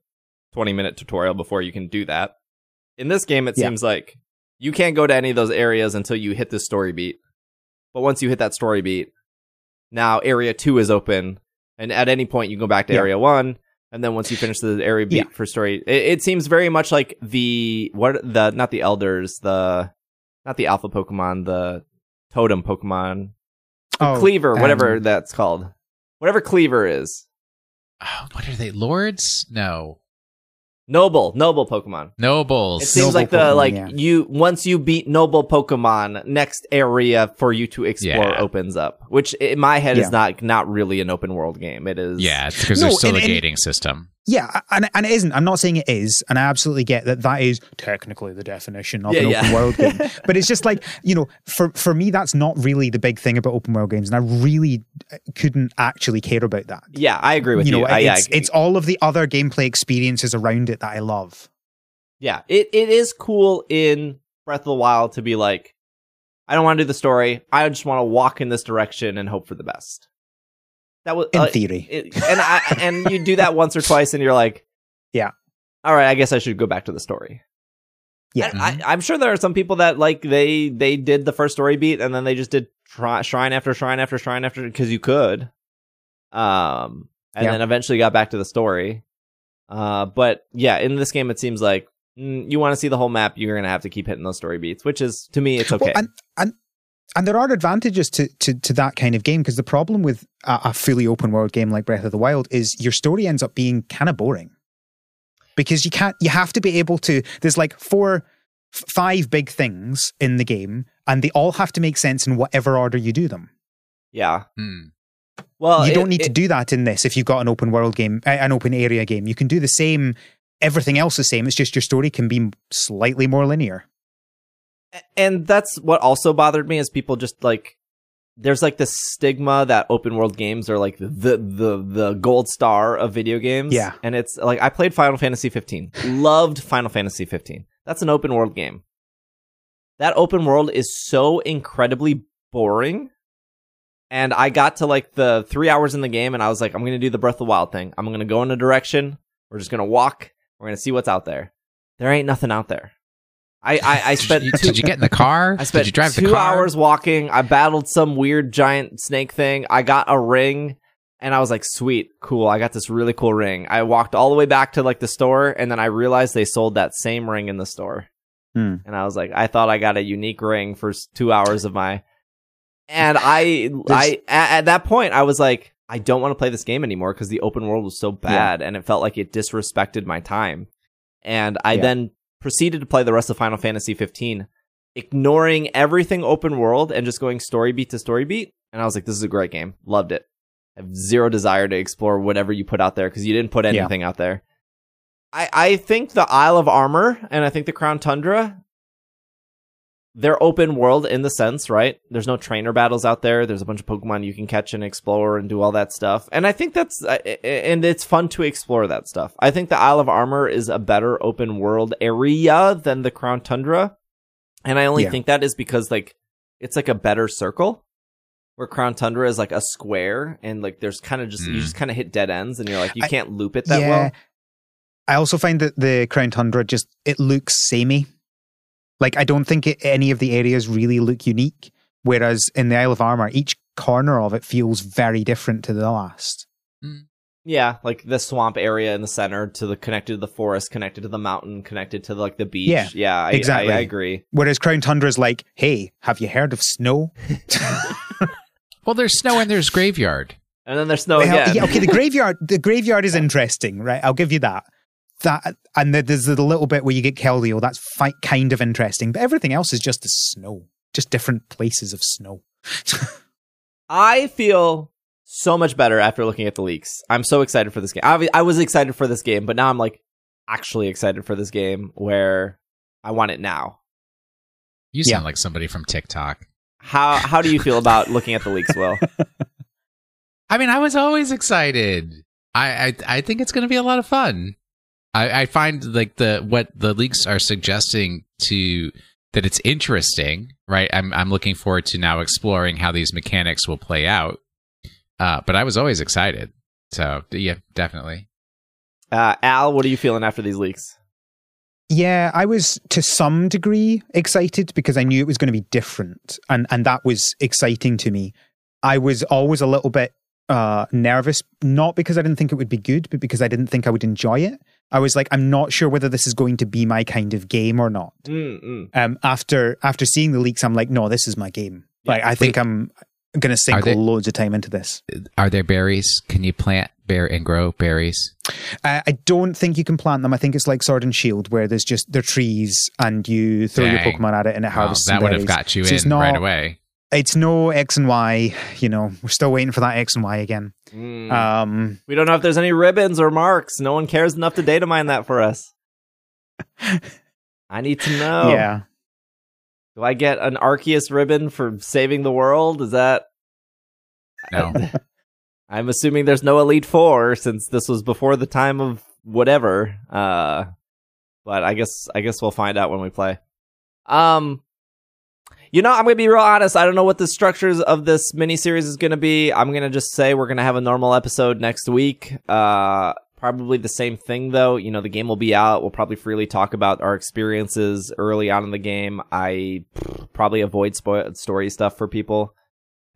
twenty minute tutorial before you can do that. In this game, it Yeah. seems like you can't go to any of those areas until you hit the story beat. But once you hit that story beat, now area two is open, and at any point you can go back to Yeah. area one. And then once you finish the area beat Yeah. for story, it, it seems very much like the what the not the elders, the not the alpha Pokemon, the totem Pokemon, Oh, Kleavor, whatever um, that's called, whatever Kleavor is, Oh, what are they? Lords? No. noble, noble Pokemon. Nobles. It seems Noble like the Pokemon, like yeah. you once you beat noble Pokemon, next area for you to explore Yeah. opens up, which in my head Yeah. is not not really an open world game. It is yeah, it's because No, there's still and- a and- gating system. Yeah, and, and it isn't. I'm not saying it is, and I absolutely get that that is technically the definition of Yeah, an yeah. open world game. But it's just like you know, for for me, that's not really the big thing about open world games, and I really uh, couldn't actually care about that. Yeah, I agree with you you. know, I- yeah, it's I- it's all of the other gameplay experiences around it that I love. Yeah, it, it is cool in Breath of the Wild to be like, I don't want to do the story. I just want to walk in this direction and hope for the best. That was In uh, theory, it- and I and you do that once or twice, and you're like, Yeah. all right, I guess I should go back to the story. yeah, I, I'm sure there are some people that like they they did the first story beat and then they just did tri- shrine after shrine after shrine after because you could, um, and Yeah. then eventually got back to the story. Uh, but yeah, in this game, it seems like mm, you want to see the whole map, you're gonna have to keep hitting those story beats, which is to me, it's okay. Well, and and and there are advantages to to, to that kind of game because the problem with a, a fully open world game like Breath of the Wild is your story ends up being kind of boring. because you can't. You have to be able to. There's like four, five big things in the game, and they all have to make sense in whatever order you do them. Yeah. Hmm. Well, you it- don't need to do that in this if you've got an open world game, uh, an open area game. You can do the same. Everything else the same. It's just your story can be slightly more linear. And that's what also bothered me is people just like there's like this stigma that open world games are like the the the gold star of video games. Yeah. And it's like I played Final Fantasy 15. Loved Final Fantasy 15. That's an open world game. That open world is so incredibly boring. And I got to like the 3 hours in the game and I was like I'm going to do the Breath of the Wild thing. I'm going to go in a direction. We're just going to walk. We're going to see what's out there. There ain't nothing out there. I I, I Did spent you, did you get in the car? I spent did you drive two the car? hours walking. I battled some weird giant snake thing. I got a ring, and I was like, "Sweet, cool! I got this really cool ring." I walked all the way back to like the store, and then I realized they sold that same ring in the store, Hmm. and I was like, "I thought I got a unique ring for two hours of my," and I, I at, at that point, I was like, "I don't want to play this game anymore because the open world was so bad, and it felt like it disrespected my time." And I Yeah. then proceeded to play the rest of Final Fantasy 15 ignoring everything open world and just going story beat to story beat. And I was like, this is a great game. Loved it. I have zero desire to explore whatever you put out there because you didn't put Yeah. anything out there. I, I think the Isle of Armor and I think the Crown Tundra, they're open world in the sense, right? There's no trainer battles out there. There's a bunch of Pokemon you can catch and explore and do all that stuff. And I think that's, uh, and it's fun to explore that stuff. I think the Isle of Armor is a better open world area than the Crown Tundra. And I only Yeah. think that is because like it's like a better circle where Crown Tundra is like a square and like there's kind of just you Mm. just kind of hit dead ends and you're like you I- can't loop it that yeah. well. I also find that the Crown Tundra just it looks samey. Like I don't think it, any of the areas really look unique. Whereas in the Isle of Armor, each corner of it feels very different to the last. Mm. Yeah, like the swamp area in the center to the connected to the forest, connected to the mountain, connected to like the beach. Yeah, yeah, I, exactly. I, I agree. Whereas Crown Tundra is like, hey, have you heard of snow? Well, there's snow and there's graveyard. And then there's snow Well, again. yeah, okay, the graveyard, the graveyard is interesting, right? I'll give you that. That and then there's the little bit where you get Keldeo. Oh, that's fi- kind of interesting, but everything else is just the snow, just different places of snow. I feel so much better after looking at the leaks. I'm so excited for this game. I, I was excited for this game, but now I'm like actually excited for this game where I want it now. You Yeah. sound like somebody from TikTok. How how do you feel about looking at the leaks, Will? I mean, I was always excited. I I, I think it's going to be a lot of fun. I, I find like the what the leaks are suggesting to that it's interesting, right? I'm I'm looking forward to now exploring how these mechanics will play out. Uh, but I was always excited, so yeah, definitely. Uh, Al, what are you feeling after these leaks? Yeah, I was to some degree excited because I knew it was going to be different, and and that was exciting to me. I was always a little bit uh, nervous, not because I didn't think it would be good, but because I didn't think I would enjoy it. I was like, I'm not sure whether this is going to be my kind of game or not. Mm-mm. Um, after after seeing the leaks, I'm like, no, this is my game. Like, I think I'm going to sink they- loads of time into this. Are there berries? Can you plant bear and grow berries? Uh, I don't think you can plant them. I think it's like Sword and Shield, where there's just they're trees, and you throw your Pokemon at it, and it Well, harvests. that some would have got you So in not- right away. It's no X and Y. You know, we're still waiting for that X and Y again. Mm. Um, we don't know if there's any ribbons or marks. No one cares enough to data mine that for us. I need to know. Yeah, Do I get an Arceus ribbon for saving the world? Is that No. I'm assuming there's no Elite Four since this was before the time of whatever. Uh, but I guess I guess we'll find out when we play. Um, you know, I'm gonna be real honest. I don't know what the structures of this miniseries is gonna be. I'm gonna just say we're gonna have a normal episode next week. Uh, probably the same thing though. You know, the game will be out. We'll probably freely talk about our experiences early on in the game. I probably avoid spoil story stuff for people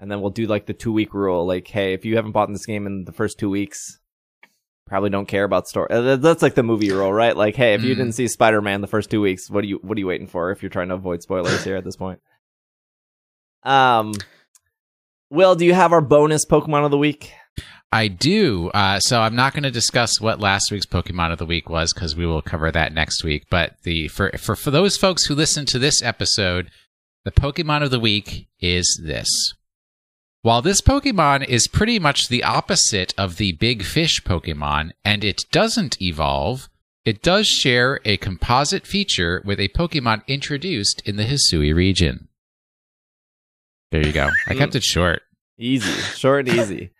and then we'll do like the two week rule. Like, hey, if you haven't bought this game in the first two weeks, probably don't care about story. Uh, That's like the movie rule, right? Like, hey, if you Mm. didn't see Spider Man the first two weeks, what are you what are you waiting for? If you're trying to avoid spoilers here at this point, um, Will, do you have our bonus Pokemon of the week? I do. Uh, so I'm not going to discuss what last week's Pokemon of the week was because we will cover that next week. But the for, for for those folks who listen to this episode, the Pokemon of the week is this. While this Pokemon is pretty much the opposite of the big fish Pokemon, and it doesn't evolve, it does share a composite feature with a Pokemon introduced in the Hisui region. There you go. I kept it short. Easy, short and easy.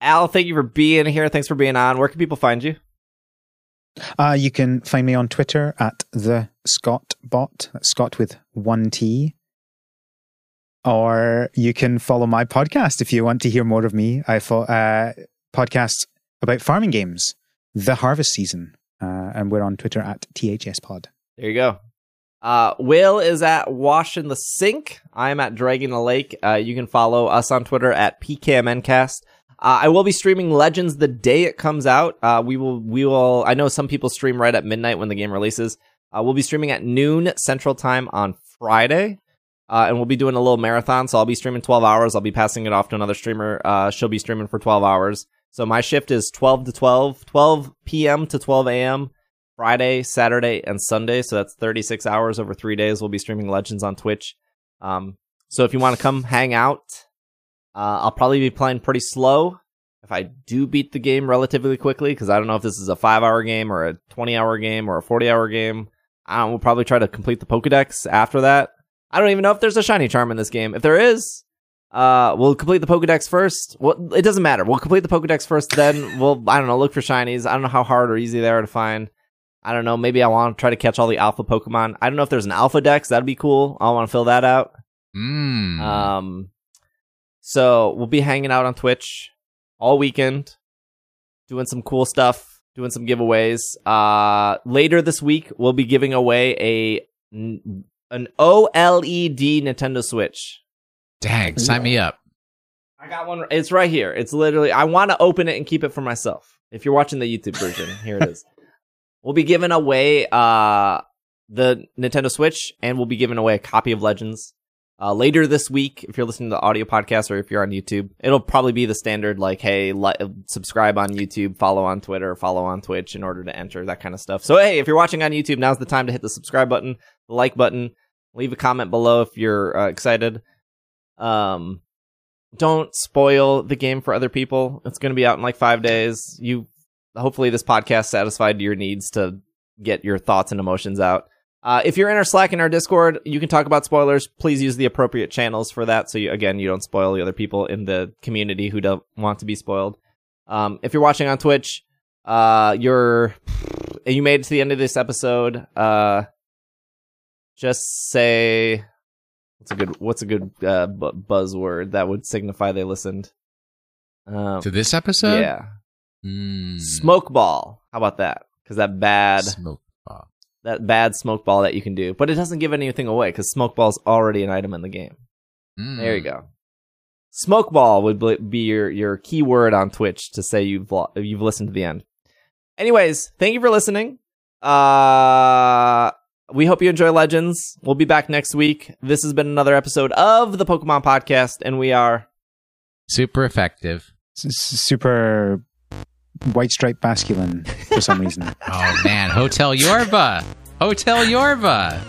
Al, thank you for being here. Thanks for being on. Where can people find you? Uh, you can find me on Twitter at the Scott Bot. That's Scott with one T. Or you can follow my podcast if you want to hear more of me. I fo- uh, podcast about farming games, the harvest season, uh, and we're on Twitter at THS Pod. There you go. Uh, Will is at Wash in the Sink. I am at Dragging the Lake. Uh, you can follow us on Twitter at PKMNcast. Uh, I will be streaming Legends the day it comes out. Uh, we will, we will, I know some people stream right at midnight when the game releases. Uh, we'll be streaming at noon Central Time on Friday. Uh, and we'll be doing a little marathon. So I'll be streaming 12 hours. I'll be passing it off to another streamer. Uh, she'll be streaming for 12 hours. So my shift is 12 to 12, 12 p.m. to 12 a.m. Friday, Saturday, and Sunday. So that's 36 hours over three days. We'll be streaming Legends on Twitch. Um, so if you want to come hang out, uh, I'll probably be playing pretty slow. If I do beat the game relatively quickly, because I don't know if this is a five hour game or a 20 hour game or a 40 hour game, I we'll probably try to complete the Pokedex after that. I don't even know if there's a shiny charm in this game. If there is, uh, we'll complete the Pokedex first. Well, it doesn't matter. We'll complete the Pokedex first, then we'll, I don't know, look for shinies. I don't know how hard or easy they are to find. I don't know. Maybe I want to try to catch all the alpha Pokemon. I don't know if there's an alpha dex. That'd be cool. I want to fill that out. Mm. Um, so we'll be hanging out on Twitch all weekend, doing some cool stuff, doing some giveaways. Uh, later this week, we'll be giving away a an OLED Nintendo Switch. Dang, sign me up. I got one. It's right here. It's literally. I want to open it and keep it for myself. If you're watching the YouTube version, here it is. We'll be giving away uh the Nintendo Switch, and we'll be giving away a copy of Legends uh, later this week. If you're listening to the audio podcast or if you're on YouTube, it'll probably be the standard like, hey, li- subscribe on YouTube, follow on Twitter, follow on Twitch in order to enter that kind of stuff. So hey, if you're watching on YouTube, now's the time to hit the subscribe button, the like button, leave a comment below if you're uh, excited. Um, don't spoil the game for other people. It's going to be out in like five days. You hopefully this podcast satisfied your needs to get your thoughts and emotions out. Uh, if you're in our Slack in our Discord, you can talk about spoilers. Please use the appropriate channels for that. So you, again, you don't spoil the other people in the community who don't want to be spoiled. Um, if you're watching on Twitch, uh, you're, you made it to the end of this episode. Uh, just say, what's a good, what's a good, uh, bu- buzzword that would signify they listened? Um, To this episode? yeah. Mm. Smoke ball. How about that? Because that bad, Smoke ball. that bad smoke ball that you can do, but it doesn't give anything away because smoke ball is already an item in the game. Mm. There you go. Smoke ball would be your your keyword on Twitch to say you've lo- you've listened to the end. Anyways, thank you for listening. Uh, we hope you enjoy Legends. We'll be back next week. This has been another episode of the Pokemon Podcast, and we are Super effective. S- s- super white stripe masculine for some reason. Oh man, Hotel Yorba. Hotel Yorba.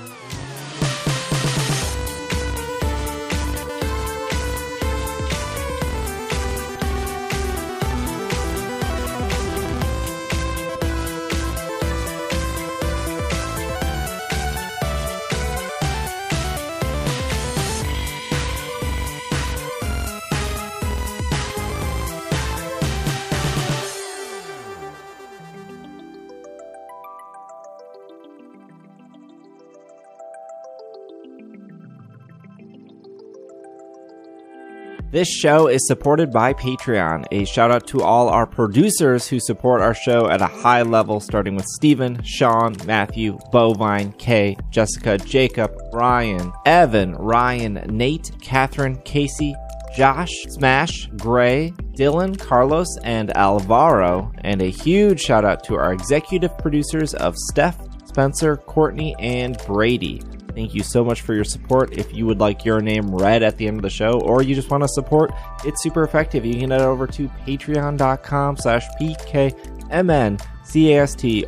This show is supported by Patreon. A shout out to all our producers who support our show at a high level, starting with Stephen, Sean, Matthew, Bovine, Kay, Jessica, Jacob, Ryan, Evan, Ryan, Nate, Catherine, Casey, Josh, Smash, Gray, Dylan, Carlos, and Alvaro. And a huge shout out to our executive producers of Steph, Spencer, Courtney, and Brady. Thank you so much for your support. If you would like your name read at the end of the show, or you just want to support, it's super effective. You can head over to patreon.com slash pkmncast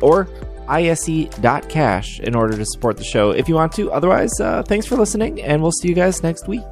or isc.cash in order to support the show if you want to. Otherwise, uh, thanks for listening, and we'll see you guys next week.